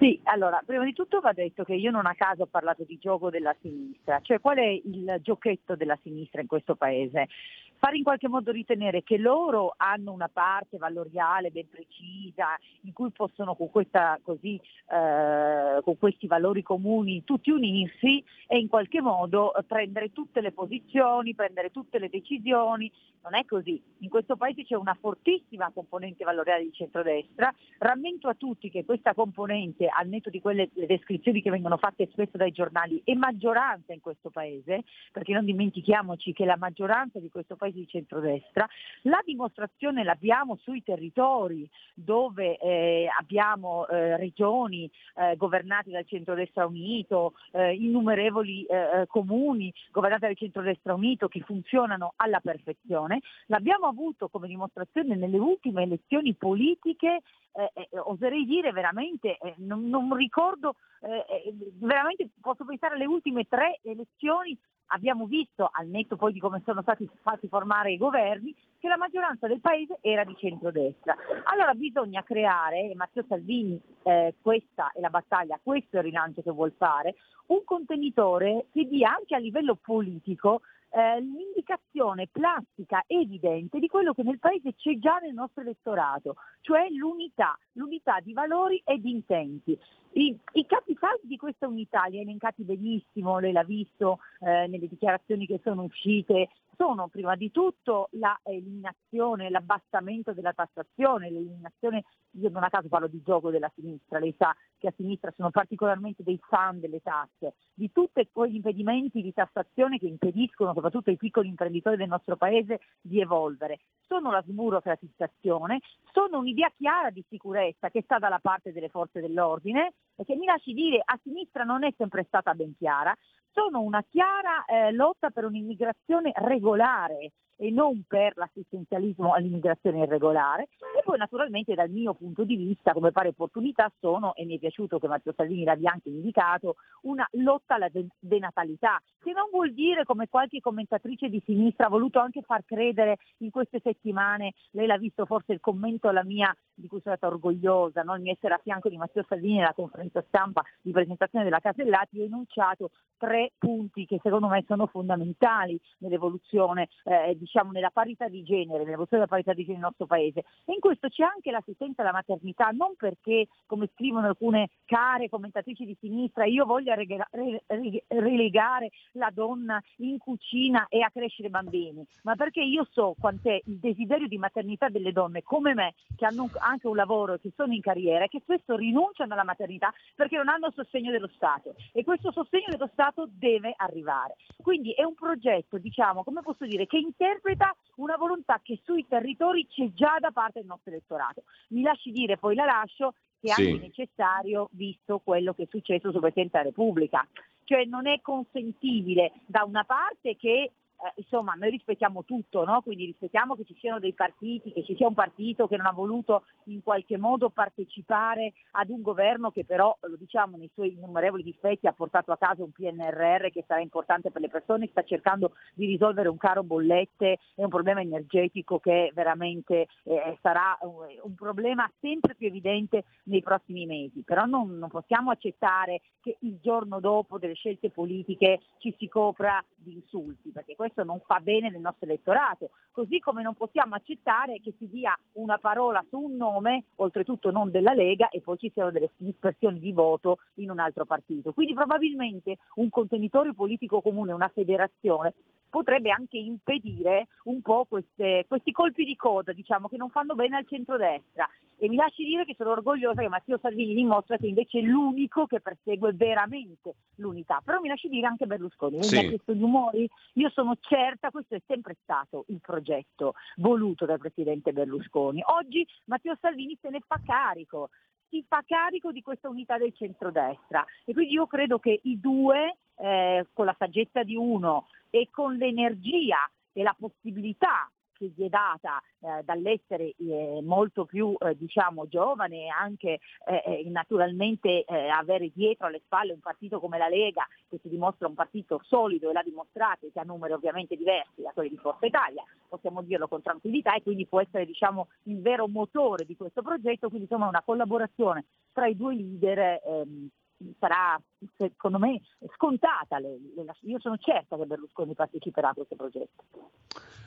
F: Sì, allora, prima di tutto va detto che io non a caso ho parlato di gioco della sinistra, cioè qual è il giochetto della sinistra in questo paese? Fare in qualche modo ritenere che loro hanno una parte valoriale ben precisa in cui possono con, questa, così, eh, con questi valori comuni tutti unirsi e in qualche modo prendere tutte le posizioni, prendere tutte le decisioni. Non è così. In questo paese c'è una fortissima componente valoriale di centrodestra. Rammento a tutti che questa componente al netto di quelle descrizioni che vengono fatte spesso dai giornali, è maggioranza in questo Paese, perché non dimentichiamoci che la maggioranza di questo Paese è di centrodestra, la dimostrazione l'abbiamo sui territori dove eh, abbiamo eh, regioni eh, governate dal centrodestra unito, eh, innumerevoli eh, eh, comuni governati dal centrodestra unito che funzionano alla perfezione, l'abbiamo avuto come dimostrazione nelle ultime elezioni politiche eh, eh, oserei dire veramente, eh, non, non, ricordo, veramente posso pensare alle ultime tre elezioni abbiamo visto, al netto poi di come sono stati fatti formare i governi, che la maggioranza del paese era di centrodestra. Allora bisogna creare, e Matteo Salvini eh, questa è la battaglia, questo è il rilancio che vuol fare, un contenitore che dia anche a livello politico eh, l'indicazione plastica evidente di quello che nel Paese c'è già nel nostro elettorato, cioè l'unità, l'unità di valori e di intenti. I, I, capisaldi di questa unità li ha elencati benissimo, lei l'ha visto eh, nelle dichiarazioni che sono uscite, sono prima di tutto l'eliminazione, l'abbassamento della tassazione, l'eliminazione, io non a caso parlo di gioco della sinistra, lei sa che a sinistra sono particolarmente dei fan delle tasse, di tutti quegli impedimenti di tassazione che impediscono soprattutto ai piccoli imprenditori del nostro paese di evolvere. Sono la sburocratizzazione, sono un'idea chiara di sicurezza che sta dalla parte delle forze dell'ordine e che mi lasci dire a sinistra non è sempre stata ben chiara, sono una chiara eh, lotta per un'immigrazione regolare e non per l'assistenzialismo all'immigrazione irregolare. E poi naturalmente dal mio punto di vista, come pare opportunità, sono, e mi è piaciuto che Matteo Salvini l'abbia anche indicato, una lotta alla denatalità, che non vuol dire, come qualche commentatrice di sinistra ha voluto anche far credere in queste settimane, lei l'ha visto forse il commento alla mia, di cui sono stata orgogliosa, no? il mio essere a fianco di Matteo Salvini nella conferenza stampa di presentazione della Casellati, ho enunciato tre punti che secondo me sono fondamentali nell'evoluzione eh, di diciamo, nella parità di genere, nell'evoluzione della parità di genere nel nostro paese. E in questo c'è anche l'assistenza alla maternità, non perché, come scrivono alcune care commentatrici di sinistra, io voglia relegare la donna in cucina e a crescere bambini, ma perché io so quant'è il desiderio di maternità delle donne come me, che hanno anche un lavoro e che sono in carriera che spesso rinunciano alla maternità perché non hanno sostegno dello Stato. E questo sostegno dello Stato deve arrivare. Quindi è un progetto, diciamo, come posso dire, che interpreta interpreta una volontà che sui territori c'è già da parte del nostro elettorato. Mi lasci dire, poi la lascio, che è sì. anche necessario visto quello che è successo sul Presidente della Repubblica. Cioè non è consentibile da una parte che eh, insomma noi rispettiamo tutto, no? quindi rispettiamo che ci siano dei partiti, che ci sia un partito che non ha voluto in qualche modo partecipare ad un governo che però, lo diciamo, nei suoi innumerevoli difetti ha portato a casa un PNRR che sarà importante per le persone, sta cercando di risolvere un caro bollette e un problema energetico che veramente eh, sarà un, un, problema sempre più evidente nei prossimi mesi, però non, non possiamo accettare che il giorno dopo delle scelte politiche ci si copra di insulti, perché questo non fa bene nel nostro elettorato, così come non possiamo accettare che si dia una parola su un nome, oltretutto non della Lega, e poi ci siano delle dispersioni di voto in un altro partito. Quindi probabilmente un contenitore politico comune, una federazione, potrebbe anche impedire un po' queste, questi colpi di coda diciamo, che non fanno bene al centrodestra. E mi lasci dire che sono orgogliosa che Matteo Salvini dimostra che invece è l'unico che persegue veramente l'unità. Però mi lasci dire anche Berlusconi, sì. mi ha chiesto gli umori, io sono certa, questo è sempre stato il progetto voluto dal Presidente Berlusconi. Oggi Matteo Salvini se ne fa carico, si fa carico di questa unità del centrodestra e quindi io credo che i due, eh, con la saggezza di uno e con l'energia e la possibilità che gli è data eh, dall'essere eh, molto più eh, diciamo, giovane e anche eh, eh, naturalmente eh, avere dietro alle spalle un partito come la Lega che si dimostra un partito solido e l'ha dimostrato e che ha numeri ovviamente diversi da quelli di Forza Italia, possiamo dirlo con tranquillità e quindi può essere diciamo, il vero motore di questo progetto, quindi insomma una collaborazione tra i due leader ehm, sarà secondo me scontata. Io sono certa che Berlusconi parteciperà a questo progetto.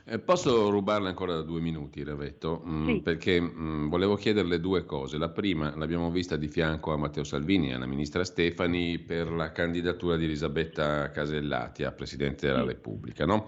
B: Eh, posso rubarle ancora due minuti, Ravetto? Mm, sì. Perché mm, volevo chiederle due cose. La prima l'abbiamo vista di fianco a Matteo Salvini e alla ministra Stefani per la candidatura di Elisabetta Casellati a Presidente della sì. Repubblica. No?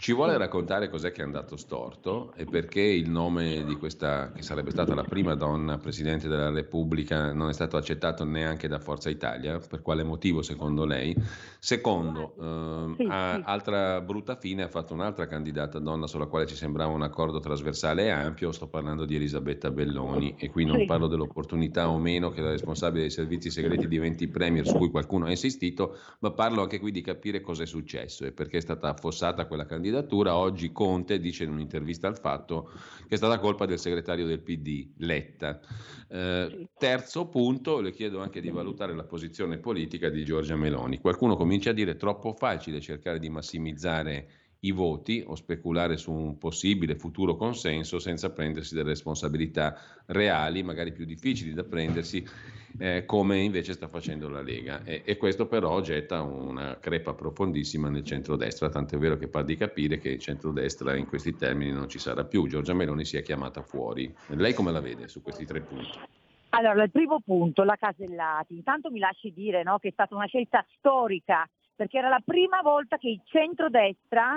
B: Ci vuole raccontare cos'è che è andato storto e perché il nome di questa, che sarebbe stata la prima donna Presidente della Repubblica, non è stato accettato neanche da Forza Italia? Per quale motivo secondo lei? Secondo, eh, sì, altra brutta fine ha fatto un'altra candidata donna sulla quale ci sembrava un accordo trasversale e ampio, sto parlando di Elisabetta Belloni e qui non parlo dell'opportunità o meno che la responsabile dei servizi segreti diventi premier su cui qualcuno ha insistito, ma parlo anche qui di capire cosa è successo e perché è stata affossata quella candidatura candidatura. Oggi Conte dice in un'intervista al fatto che è stata colpa del segretario del PD, Letta. Eh, terzo punto, le chiedo anche di valutare la posizione politica di Giorgia Meloni. Qualcuno comincia a dire troppo facile cercare di massimizzare i voti o speculare su un possibile futuro consenso senza prendersi delle responsabilità reali, magari più difficili da prendersi, eh, come invece sta facendo la Lega. E, e, questo però getta una crepa profondissima nel centrodestra, tant'è vero che pare di capire che il centrodestra in questi termini non ci sarà più. Giorgia Meloni si è chiamata fuori. Lei come la vede su questi tre punti?
F: Allora, il primo punto, la Casellati. Intanto mi lasci dire no, che è stata una scelta storica perché era la prima volta che il centrodestra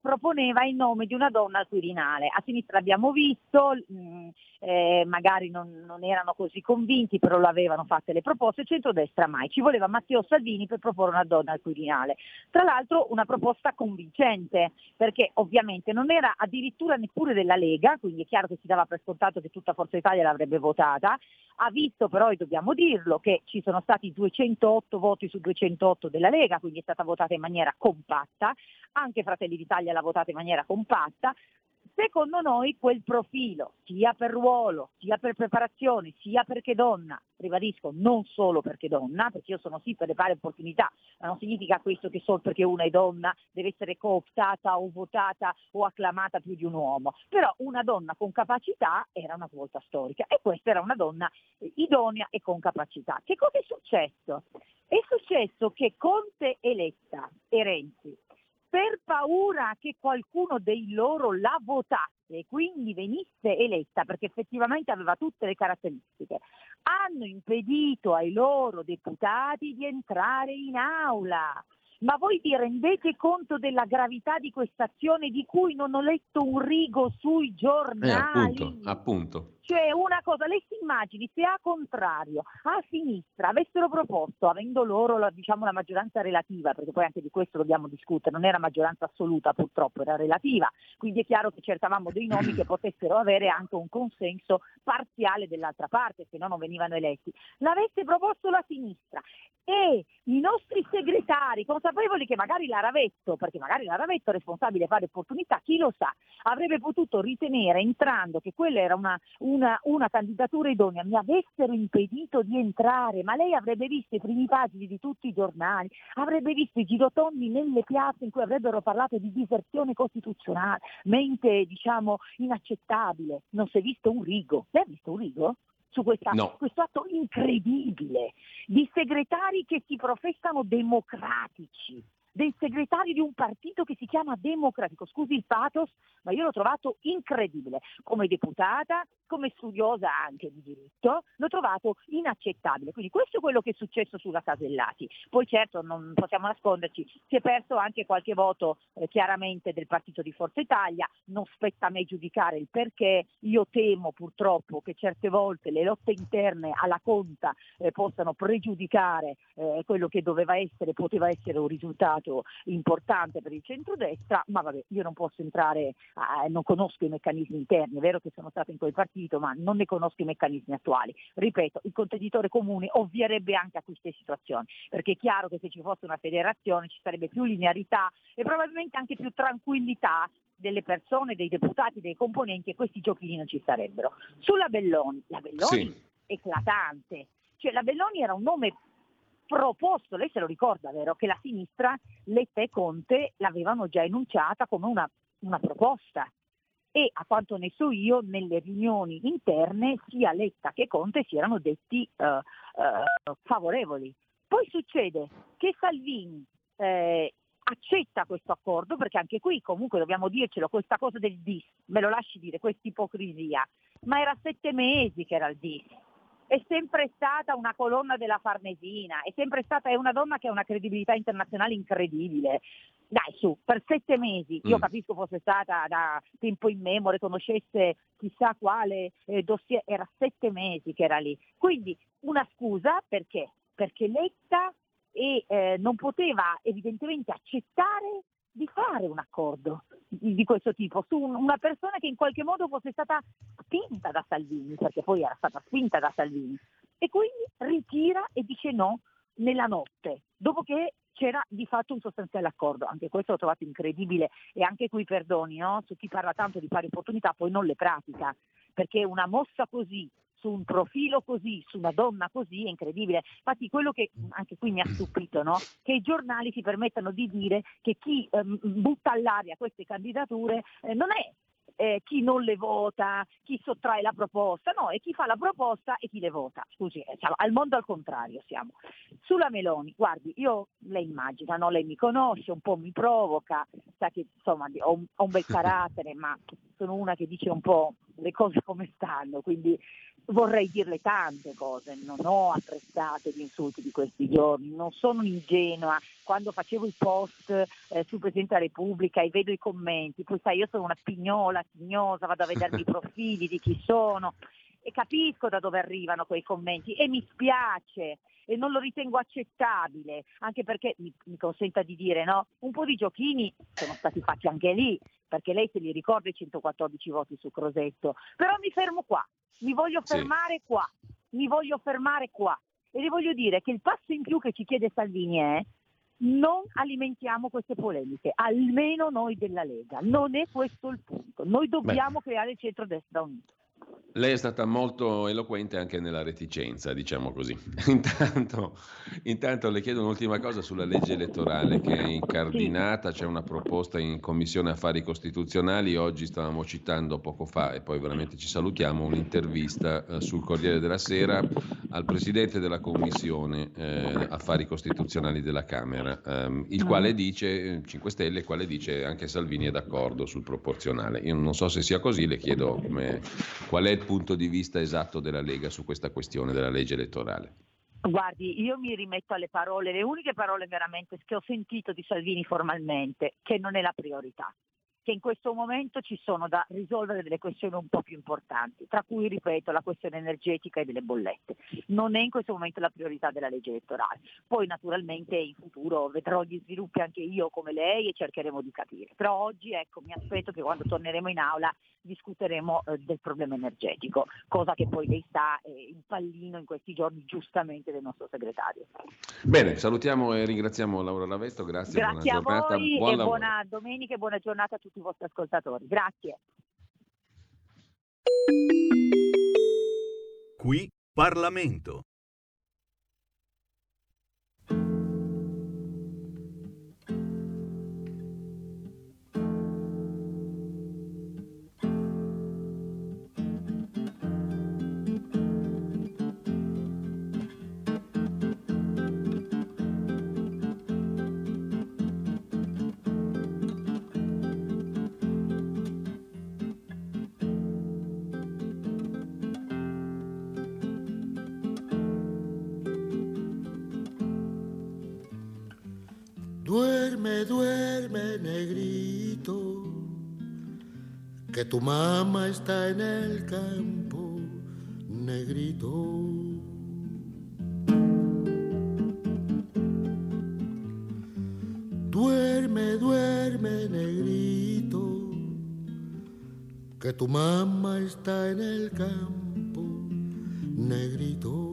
F: proponeva il nome di una donna al Quirinale. A sinistra abbiamo visto, mh, mm, eh, magari non, non, erano così convinti, però lo avevano fatte le proposte, centrodestra mai. Ci voleva Matteo Salvini per proporre una donna al Quirinale. Tra l'altro una proposta convincente, perché ovviamente non era addirittura neppure della Lega, quindi è chiaro che si dava per scontato che tutta Forza Italia l'avrebbe votata, ha visto però, e dobbiamo dirlo, che ci sono stati 208 voti su 208 della Lega, quindi è stata votata in maniera compatta, anche Fratelli d'Italia l'ha votata in maniera compatta, Secondo noi quel profilo, sia per ruolo, sia per preparazione, sia perché donna, ribadisco, non solo perché donna, perché io sono sì per le pari opportunità, ma non significa questo che solo perché una è donna deve essere cooptata o votata o acclamata più di un uomo, però una donna con capacità era una svolta storica e questa era una donna idonea e con capacità. Che cosa è successo? È successo che Conte eletta e Renzi per paura che qualcuno dei loro la votasse e quindi venisse eletta, perché effettivamente aveva tutte le caratteristiche, hanno impedito ai loro deputati di entrare in aula. Ma voi vi rendete conto della gravità di questa azione di cui non ho letto un rigo sui giornali?
B: Eh, appunto, appunto.
F: Cioè una cosa, lei si immagini se a contrario, a sinistra avessero proposto, avendo loro la, diciamo, la maggioranza relativa, perché poi anche di questo dobbiamo discutere, non era maggioranza assoluta purtroppo, era relativa, quindi è chiaro che cercavamo dei nomi che potessero avere anche un consenso parziale dell'altra parte, se no non venivano eletti. L'avesse proposto la sinistra e i nostri segretari, consapevoli che magari la Ravetto, perché magari la Ravetto è responsabile pari opportunità, chi lo sa, avrebbe potuto ritenere entrando che quella era una, una una, una, candidatura idonea mi avessero impedito di entrare, ma lei avrebbe visto i primi pagini di tutti i giornali, avrebbe visto i girotondi nelle piazze in cui avrebbero parlato di diserzione costituzionale, mente diciamo inaccettabile. Non si è visto un rigo. Lei ha visto un rigo? su questa, no. questo atto incredibile di segretari che si professano democratici, dei segretari di un partito che si chiama Democratico. Scusi il pathos, ma io l'ho trovato incredibile. Come deputata, come studiosa anche di diritto, l'ho trovato inaccettabile. Quindi questo è quello che è successo sulla Casellati. Poi certo non possiamo nasconderci, si è perso anche qualche voto eh, chiaramente del partito di Forza Italia, non spetta a me giudicare il perché, io temo purtroppo che certe volte le lotte interne alla conta eh, possano pregiudicare eh, quello che doveva essere, poteva essere un risultato importante per il centrodestra, ma vabbè, io non posso entrare, non conosco i meccanismi interni, è vero che sono stata in quel partito, ma non ne conosco i meccanismi attuali. Ripeto, il contenitore comune ovvierebbe anche a queste situazioni, perché è chiaro che se ci fosse una federazione ci sarebbe più linearità e probabilmente anche più tranquillità delle persone, dei deputati, dei componenti e questi giochini non ci sarebbero. Sulla Belloni, la Belloni sì. eclatante, cioè la Belloni era un nome proposto, lei se lo ricorda, vero, che la sinistra, Letta e Conte l'avevano già enunciata come una, una proposta e a quanto ne so io nelle riunioni interne sia Letta che Conte si erano detti uh, uh, favorevoli. Poi succede che Salvini eh, accetta questo accordo, perché anche qui comunque dobbiamo dircelo, questa cosa del DIS, me lo lasci dire, questa ipocrisia, ma era sette mesi che era il DIS è sempre stata una colonna della Farnesina, è sempre stata è una donna che ha una credibilità internazionale incredibile. Dai, su, per sette mesi, io mm. capisco fosse stata da tempo in immemore, conoscesse chissà quale eh, dossier, era sette mesi che era lì. Quindi una scusa perché? Perché Letta e, eh, non poteva evidentemente accettare di fare un accordo di questo tipo su una persona che in qualche modo fosse stata spinta da Salvini, perché poi era stata spinta da Salvini, e quindi ritira e dice no nella notte, dopo che c'era di fatto un sostanziale accordo, anche questo l'ho trovato incredibile e anche qui perdoni, no? su chi parla tanto di pari opportunità poi non le pratica, perché una mossa così su un profilo così, su una donna così, è incredibile. Infatti quello che anche qui mi ha stupito, no? che i giornali si permettano di dire che chi ehm, butta all'aria queste candidature eh, non è eh, chi non le vota, chi sottrae la proposta, no, è chi fa la proposta e chi le vota. Scusi, eh, al mondo al contrario siamo. Sulla Meloni, guardi, io lei immagina, no? lei mi conosce, un po' mi provoca, sa che insomma ho un, ho un bel carattere, ma sono una che dice un po' le cose come stanno, quindi vorrei dirle tante cose, non ho apprezzato gli insulti di questi giorni, non sono ingenua, quando facevo i post eh, sul Presidente della Repubblica e vedo i commenti, poi sai io sono una pignola, tignosa, vado a vedermi i profili di chi sono e capisco da dove arrivano quei commenti e mi spiace e non lo ritengo accettabile, anche perché mi, mi consenta di dire no, un po' di giochini sono stati fatti anche lì, perché lei se li ricorda i 114 voti su Crosetto, però mi fermo qua, mi voglio fermare sì. qua, mi voglio fermare qua. E le voglio dire che il passo in più che ci chiede Salvini è non alimentiamo queste polemiche, almeno noi della Lega. Non è questo il punto. Noi dobbiamo Beh. creare il centro-destra unito.
B: Lei è stata molto eloquente anche nella reticenza, diciamo così. Intanto, intanto, le chiedo un'ultima cosa sulla legge elettorale che è incardinata, c'è una proposta in Commissione Affari Costituzionali, oggi stavamo citando poco fa e poi veramente ci salutiamo, un'intervista eh, sul Corriere della Sera al Presidente della Commissione eh, Affari Costituzionali della Camera, ehm, il quale dice, 5 eh, Stelle, il quale dice anche Salvini è d'accordo sul proporzionale. Io non so se sia così, le chiedo come, qual è il punto di vista esatto della Lega su questa questione della legge elettorale?
F: Guardi, io mi rimetto alle parole, le uniche parole veramente che ho sentito di Salvini formalmente, che non è la priorità che in questo momento ci sono da risolvere delle questioni un po' più importanti, tra cui, ripeto, la questione energetica e delle bollette. Non è in questo momento la priorità della legge elettorale. Poi naturalmente in futuro vedrò gli sviluppi anche io come lei e cercheremo di capire. Però oggi ecco, mi aspetto che quando torneremo in aula discuteremo eh, del problema energetico, cosa che poi lei sa è il pallino in questi giorni giustamente del nostro segretario.
B: Bene, salutiamo e ringraziamo Laura Lavesto, grazie,
F: grazie
B: buona
F: a
B: giornata.
F: voi Buon e lavoro. buona domenica e buona giornata a tutti i vostri ascoltatori. Grazie.
G: Qui Parlamento.
H: Que tu mamá está en el campo, negrito. Duerme, duerme, negrito, que tu mamá está en el campo, negrito.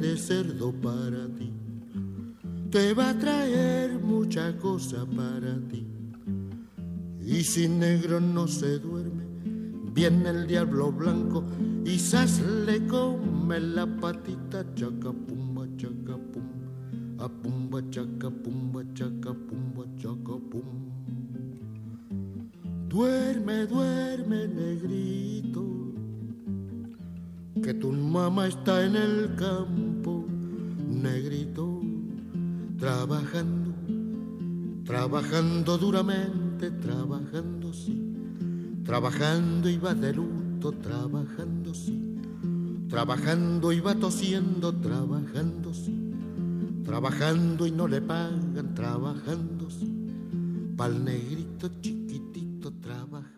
H: De cerdo para ti, te va a traer mucha cosa para ti. Y si negro no se duerme, viene el diablo blanco y sas le come la patita chacapumba chacapumba a pumba chaca pumba chaca pumba chaca pum. Duerme, duerme, negrito, que tu mamá está en el campo, negrito, trabajando, trabajando duramente, trabajando sí, trabajando va de luto, trabajando sí, trabajando va tosiendo, trabajando sí. Trabajando y no le pagan, trabajando, pa'l negrito chiquitito trabajando.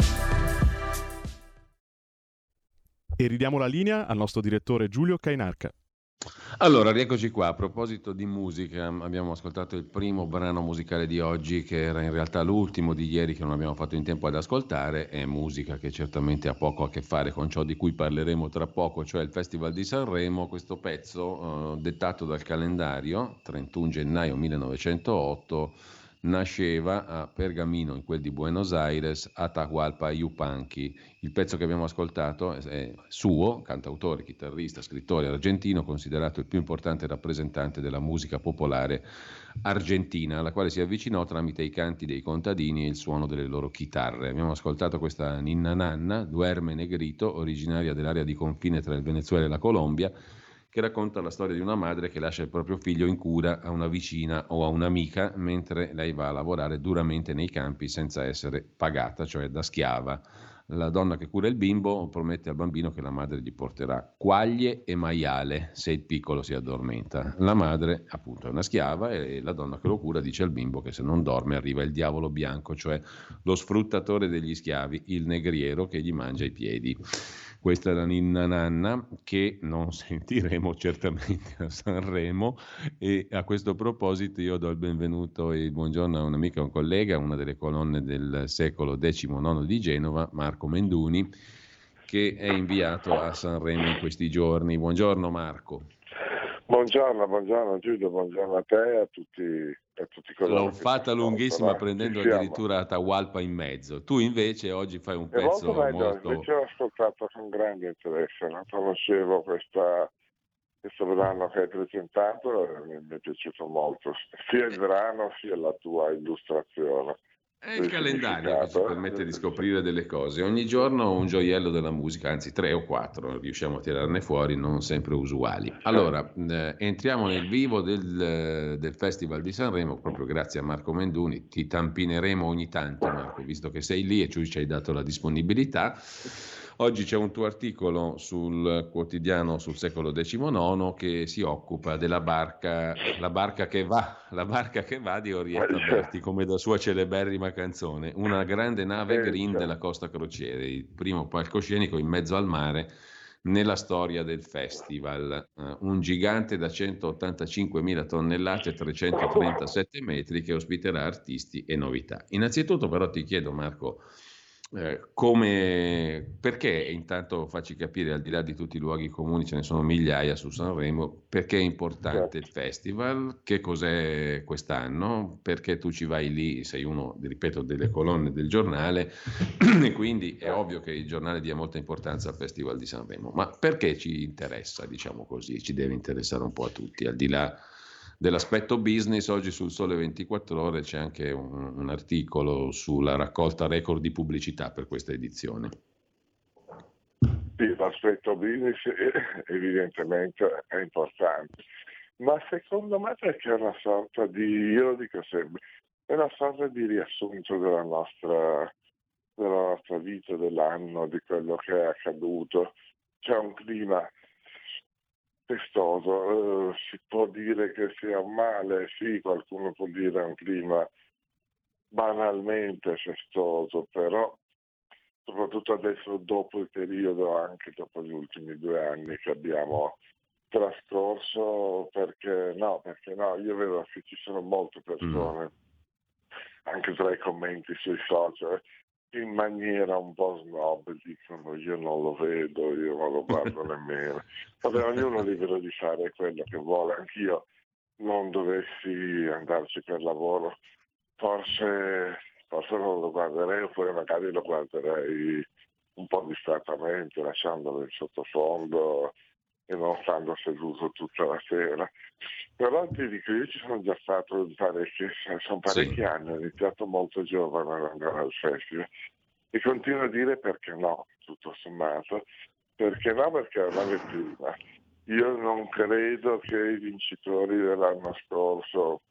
A: E ridiamo la linea al nostro direttore Giulio Cainarca.
B: Allora, rieccoci qua. A proposito di musica, abbiamo ascoltato il primo brano musicale di oggi, che era in realtà l'ultimo di ieri che non abbiamo fatto in tempo ad ascoltare. È musica che certamente ha poco a che fare con ciò di cui parleremo tra poco, cioè il Festival di Sanremo. Questo pezzo, eh, dettato dal calendario, 31 gennaio 1908 nasceva a Pergamino, in quel di Buenos Aires, Atahualpa Yupanqui. Il pezzo che abbiamo ascoltato è suo, cantautore, chitarrista, scrittore argentino, considerato il più importante rappresentante della musica popolare argentina, alla quale si avvicinò tramite i canti dei contadini e il suono delle loro chitarre. Abbiamo ascoltato questa Ninna Nanna, Duerme Negrito, originaria dell'area di confine tra il Venezuela e la Colombia, che racconta la storia di una madre che lascia il proprio figlio in cura a una vicina o a un'amica mentre lei va a lavorare duramente nei campi senza essere pagata, cioè da schiava. La donna che cura il bimbo promette al bambino che la madre gli porterà quaglie e maiale se il piccolo si addormenta. La madre, appunto, è una schiava e la donna che lo cura dice al bimbo che se non dorme arriva il diavolo bianco, cioè lo sfruttatore degli schiavi, il negriero che gli mangia i piedi. Questa è la Ninna Nanna che non sentiremo certamente a Sanremo e a questo proposito io do il benvenuto e il buongiorno a un'amica e un collega, una delle colonne del secolo XIX di Genova, Marco Menduni, che è inviato a Sanremo in questi giorni. Buongiorno Marco.
I: Buongiorno, buongiorno Giulio, buongiorno a te e a tutti, a tutti coloro
B: L'ho fatta lunghissima prendendo addirittura Atahualpa in mezzo. Tu invece oggi fai un pezzo
I: molto...
B: Molto...
I: Invece ho ascoltato con grande interesse, non conoscevo questa, questo brano che hai presentato e mi è piaciuto molto, sia il brano sia la tua illustrazione.
B: È il calendario che ci permette di scoprire delle cose. Ogni giorno un gioiello della musica, anzi tre o quattro, riusciamo a tirarne fuori, non sempre usuali. Allora, eh, entriamo nel vivo del, del, Festival di Sanremo, proprio grazie a Marco Menduni. Ti tampineremo ogni tanto, Marco, visto che sei lì e ci hai dato la disponibilità. Oggi c'è un tuo articolo sul quotidiano sul secolo XIX che si occupa della barca, la barca che va, la barca che va di Orietta Berti, come da sua celeberrima canzone, una grande nave green della Costa Crociere, il primo palcoscenico in mezzo al mare nella storia del festival. Uh, un gigante da 185.000 tonnellate e 337 metri che ospiterà artisti e novità. Innanzitutto però ti chiedo Marco, eh, come, perché intanto facci capire, al di là di tutti i luoghi comuni, ce ne sono migliaia su Sanremo, perché è importante il festival, che cos'è quest'anno, perché tu ci vai lì, sei uno, ripeto, delle colonne del giornale, e quindi è ovvio che il giornale dia molta importanza al Festival di Sanremo, ma perché ci interessa, diciamo così, ci deve interessare un po' a tutti, al di là dell'aspetto business, oggi sul Sole 24 Ore c'è anche un, un articolo sulla raccolta record di pubblicità per questa edizione.
I: Sì, l'aspetto business evidentemente è importante, ma secondo me perché è una sorta di, io lo dico sempre, è una sorta di riassunto della nostra, della nostra vita, dell'anno, di quello che è accaduto. C'è un clima festoso. Uh, si può dire che sia un male, sì, qualcuno può dire un clima banalmente festoso, però soprattutto adesso dopo il periodo, anche dopo gli ultimi due anni che abbiamo trascorso, perché no, perché no, io vedo che ci sono molte persone, mm. anche tra i commenti sui social, in maniera un po' snob dicono io non lo vedo, io non lo guardo nemmeno. Vabbè, ognuno è libero di fare quello che vuole, anch'io non dovessi andarci per lavoro, forse, forse non lo guarderei oppure magari lo guarderei un po' distrattamente, lasciandolo in sottofondo e non stando seduto tutta la sera. Però ti dico, io ci sono già stato parecchi, sono parecchi sì. anni, ho iniziato molto giovane ad andare al festival E continuo a dire perché no, tutto sommato. Perché no? Perché una vetrina. Io non credo che i vincitori dell'anno scorso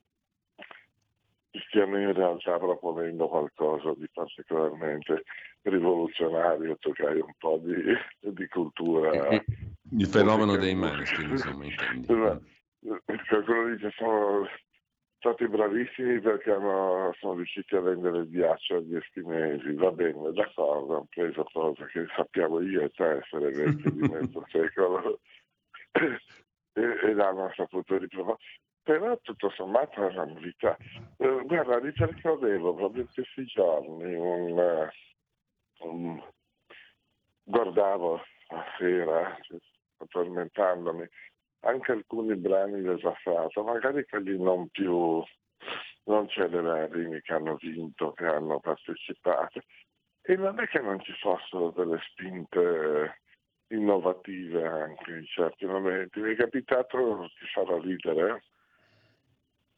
I: stiano in realtà proponendo qualcosa di particolarmente rivoluzionario, toccare un po' di, di cultura.
B: Il fenomeno dei maneskin, insomma, intendi.
I: Qualcuno dice sono stati bravissimi perché hanno, sono riusciti a vendere il ghiaccio agli eschimesi, va bene, d'accordo, hanno preso cose che sappiamo io e te essere vecchi di mezzo secolo e, e l'hanno saputo riprovare però tutto sommato è una novità. Eh, guarda, ripercorrevo proprio questi giorni un, eh, un, guardavo a sera, tormentandomi, anche alcuni brani del passato, magari quelli non più non celeberrimi che hanno vinto, che hanno partecipato. E non è che non ci fossero delle spinte innovative anche in certi momenti. Mi è capitato, ti farò ridere,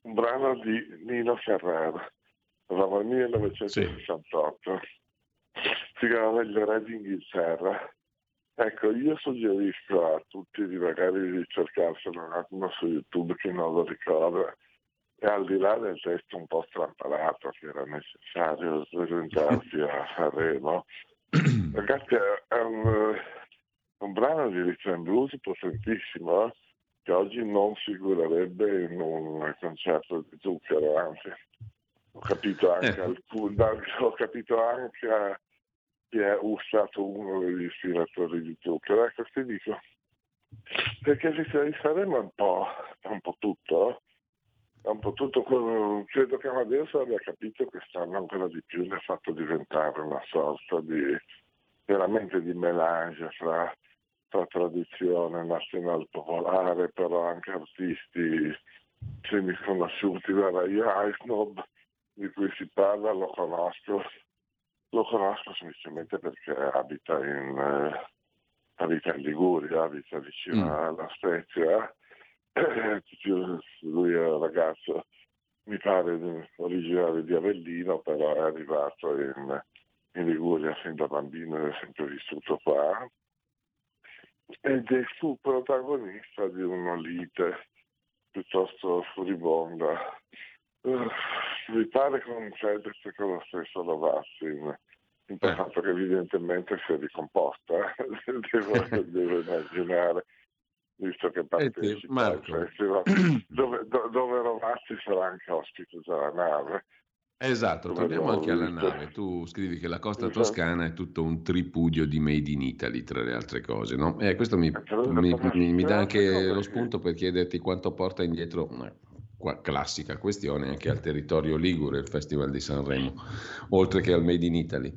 I: un brano di Nino Ferrara, nel 1968, sì. si chiamava Il Re d'Inghilterra. Ecco, io suggerisco a tutti di magari di cercarselo un attimo su YouTube che non lo ricorda e al di là del testo un po' strampalato che era necessario presentarsi a Sanremo, ragazzi è un, un brano di rhythm blues potentissimo, eh? Che oggi non figurerebbe in un concerto di zucchero, anzi ho capito anche, eh. alcun, ho capito anche che è stato uno degli ispiratori di zucchero. Ecco, ti dico, perché saremo un po', un po' tutto, è un po' tutto quello, credo che Amadeus abbia capito quest'anno ancora di più, ne ha fatto diventare una sorta di veramente di melange fra tra tradizione nazionale popolare, però anche artisti semi-sconosciuti. Guarda, io Ice di cui si parla lo conosco, lo conosco semplicemente perché abita in, eh, abita in Liguria, abita vicino mm. alla Spezia. Eh, lui è un ragazzo, mi pare originario di Avellino, però è arrivato in, in Liguria fin da bambino e è sempre vissuto qua ed è fu protagonista di una lite piuttosto furibonda. Uh, mi pare con Fedez con lo stesso Lavazzi, in, in passato che evidentemente si è ricomposta, devo, devo immaginare visto che partecipa al festival, dove, dove Rovazzi sarà anche ospite della nave.
B: Esatto, torniamo anche alla nave. Tu scrivi che la costa esatto. toscana è tutto un tripudio di made in Italy, tra le altre cose, no? E questo mi, mi, mi, mi dà anche lo spunto per chiederti quanto porta indietro una classica questione anche al territorio Ligure, il Festival di Sanremo, oltre che al made in Italy.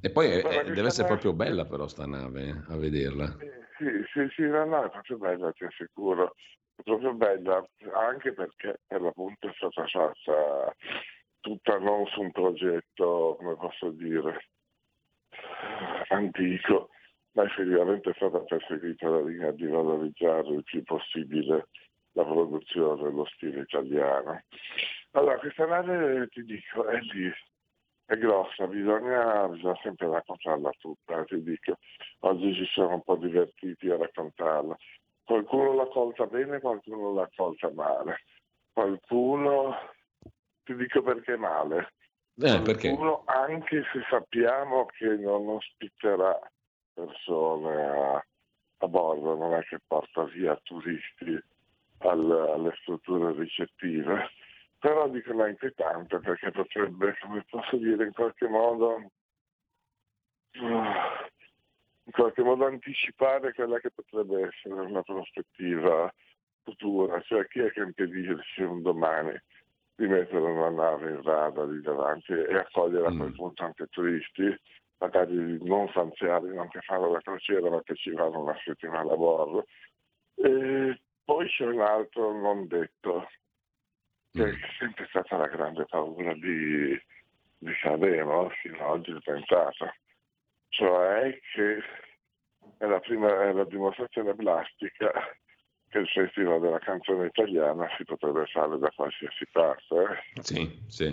B: E poi è, è, deve essere proprio bella però sta nave, eh, a vederla.
I: Sì, sì, sì, la nave è proprio bella, ti assicuro. È proprio bella, anche perché per l'appunto è stata fatta tutta non su un progetto, come posso dire, antico, ma effettivamente è stata perseguita la linea di valorizzare il più possibile la produzione, lo stile italiano. Allora, questa nave, ti dico, è lì, è grossa, bisogna, bisogna sempre raccontarla tutta, ti dico. Oggi ci siamo un po' divertiti a raccontarla. Qualcuno l'ha colta bene, qualcuno l'ha colta male. Qualcuno ti dico perché male.
B: Eh, perché?
I: Uno, anche se sappiamo che non ospiterà persone a, a bordo, non è che porta via turisti al, alle strutture ricettive, però dicono è inquietante perché potrebbe, come posso dire, in qualche modo in qualche modo anticipare quella che potrebbe essere una prospettiva futura, cioè chi è che impedisce un domani di mettere una nave in rada lì davanti e accogliere a quel mm. punto anche turisti, magari non stanziali, non che fanno la crociera, ma che ci vanno una settimana a bordo. E poi c'è un altro non detto, che mm. è sempre stata la grande paura di, di Sanremo, fino ad oggi è tentata, cioè che è la, prima, è la dimostrazione plastica che il Festival della canzone italiana si potrebbe fare da qualsiasi parte. Eh?
B: Sì, sì.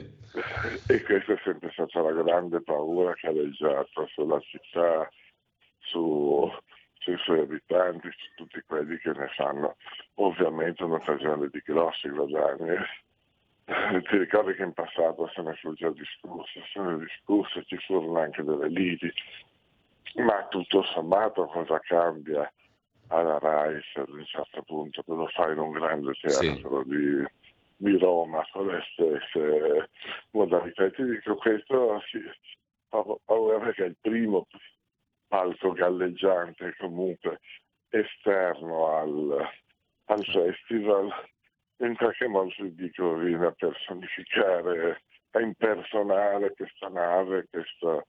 I: E questa è sempre stata la grande paura che ha leggiato sulla città, su, sui suoi abitanti, su tutti quelli che ne fanno ovviamente un'occasione di grossi guadagni. Ti ricordi che in passato se ne fu già discusso, se ne discusso, ci furono anche delle liti, ma tutto sommato cosa cambia alla RAI ad un certo punto lo fai in un grande teatro sì. di, di, Roma con le stesse modalità? Ti dico questo, sì, ho paura perché è il primo palco galleggiante comunque esterno al, al festival in qualche modo si dico viene a personificare, a impersonare questa nave, questa,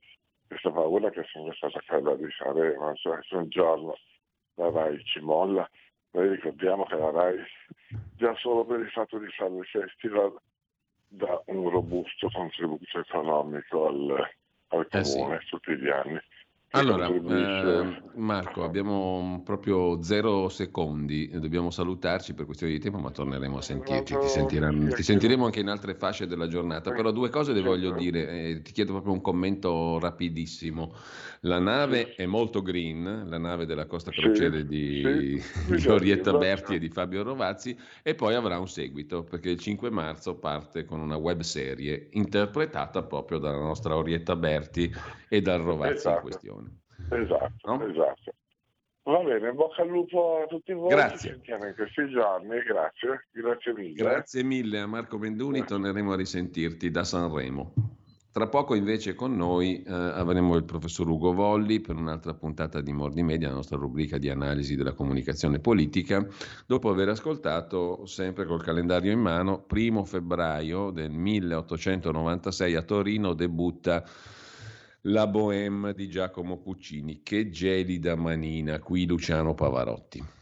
I: questa paura che sempre stata quella di Sanremo, cioè se un giorno la RAI ci molla, noi ricordiamo che la RAI già solo per il fatto di fare il festival dà un robusto contributo economico al, al comune eh sì. tutti gli anni.
B: Allora, eh, Marco, abbiamo proprio zero secondi, dobbiamo salutarci per questione di tempo, ma torneremo a sentirci, ti, ti, sentiremo anche in altre fasce della giornata, però due cose le voglio certo. dire, eh, ti chiedo proprio un commento rapidissimo. La nave è molto green, la nave della Costa Crociere di, di Orietta Berti e di Fabio Rovazzi, e poi avrà un seguito, perché il 5 marzo parte con una web serie interpretata proprio dalla nostra Orietta Berti e dal Rovazzi esatto. in questione.
I: Esatto, no? esatto. Va bene, bocca al lupo a tutti voi.
B: Grazie. Ci
I: sentiamo in questi giorni, grazie, grazie mille.
B: Grazie mille a Marco Menduni, grazie. torneremo a risentirti da Sanremo. Tra poco invece con noi eh, avremo il professor Ugo Volli per un'altra puntata di Mordi Media, la nostra rubrica di analisi della comunicazione politica, dopo aver ascoltato sempre col calendario in mano, primo febbraio del 1896 a Torino debutta la Bohème di Giacomo Puccini, che gelida manina, qui Luciano Pavarotti.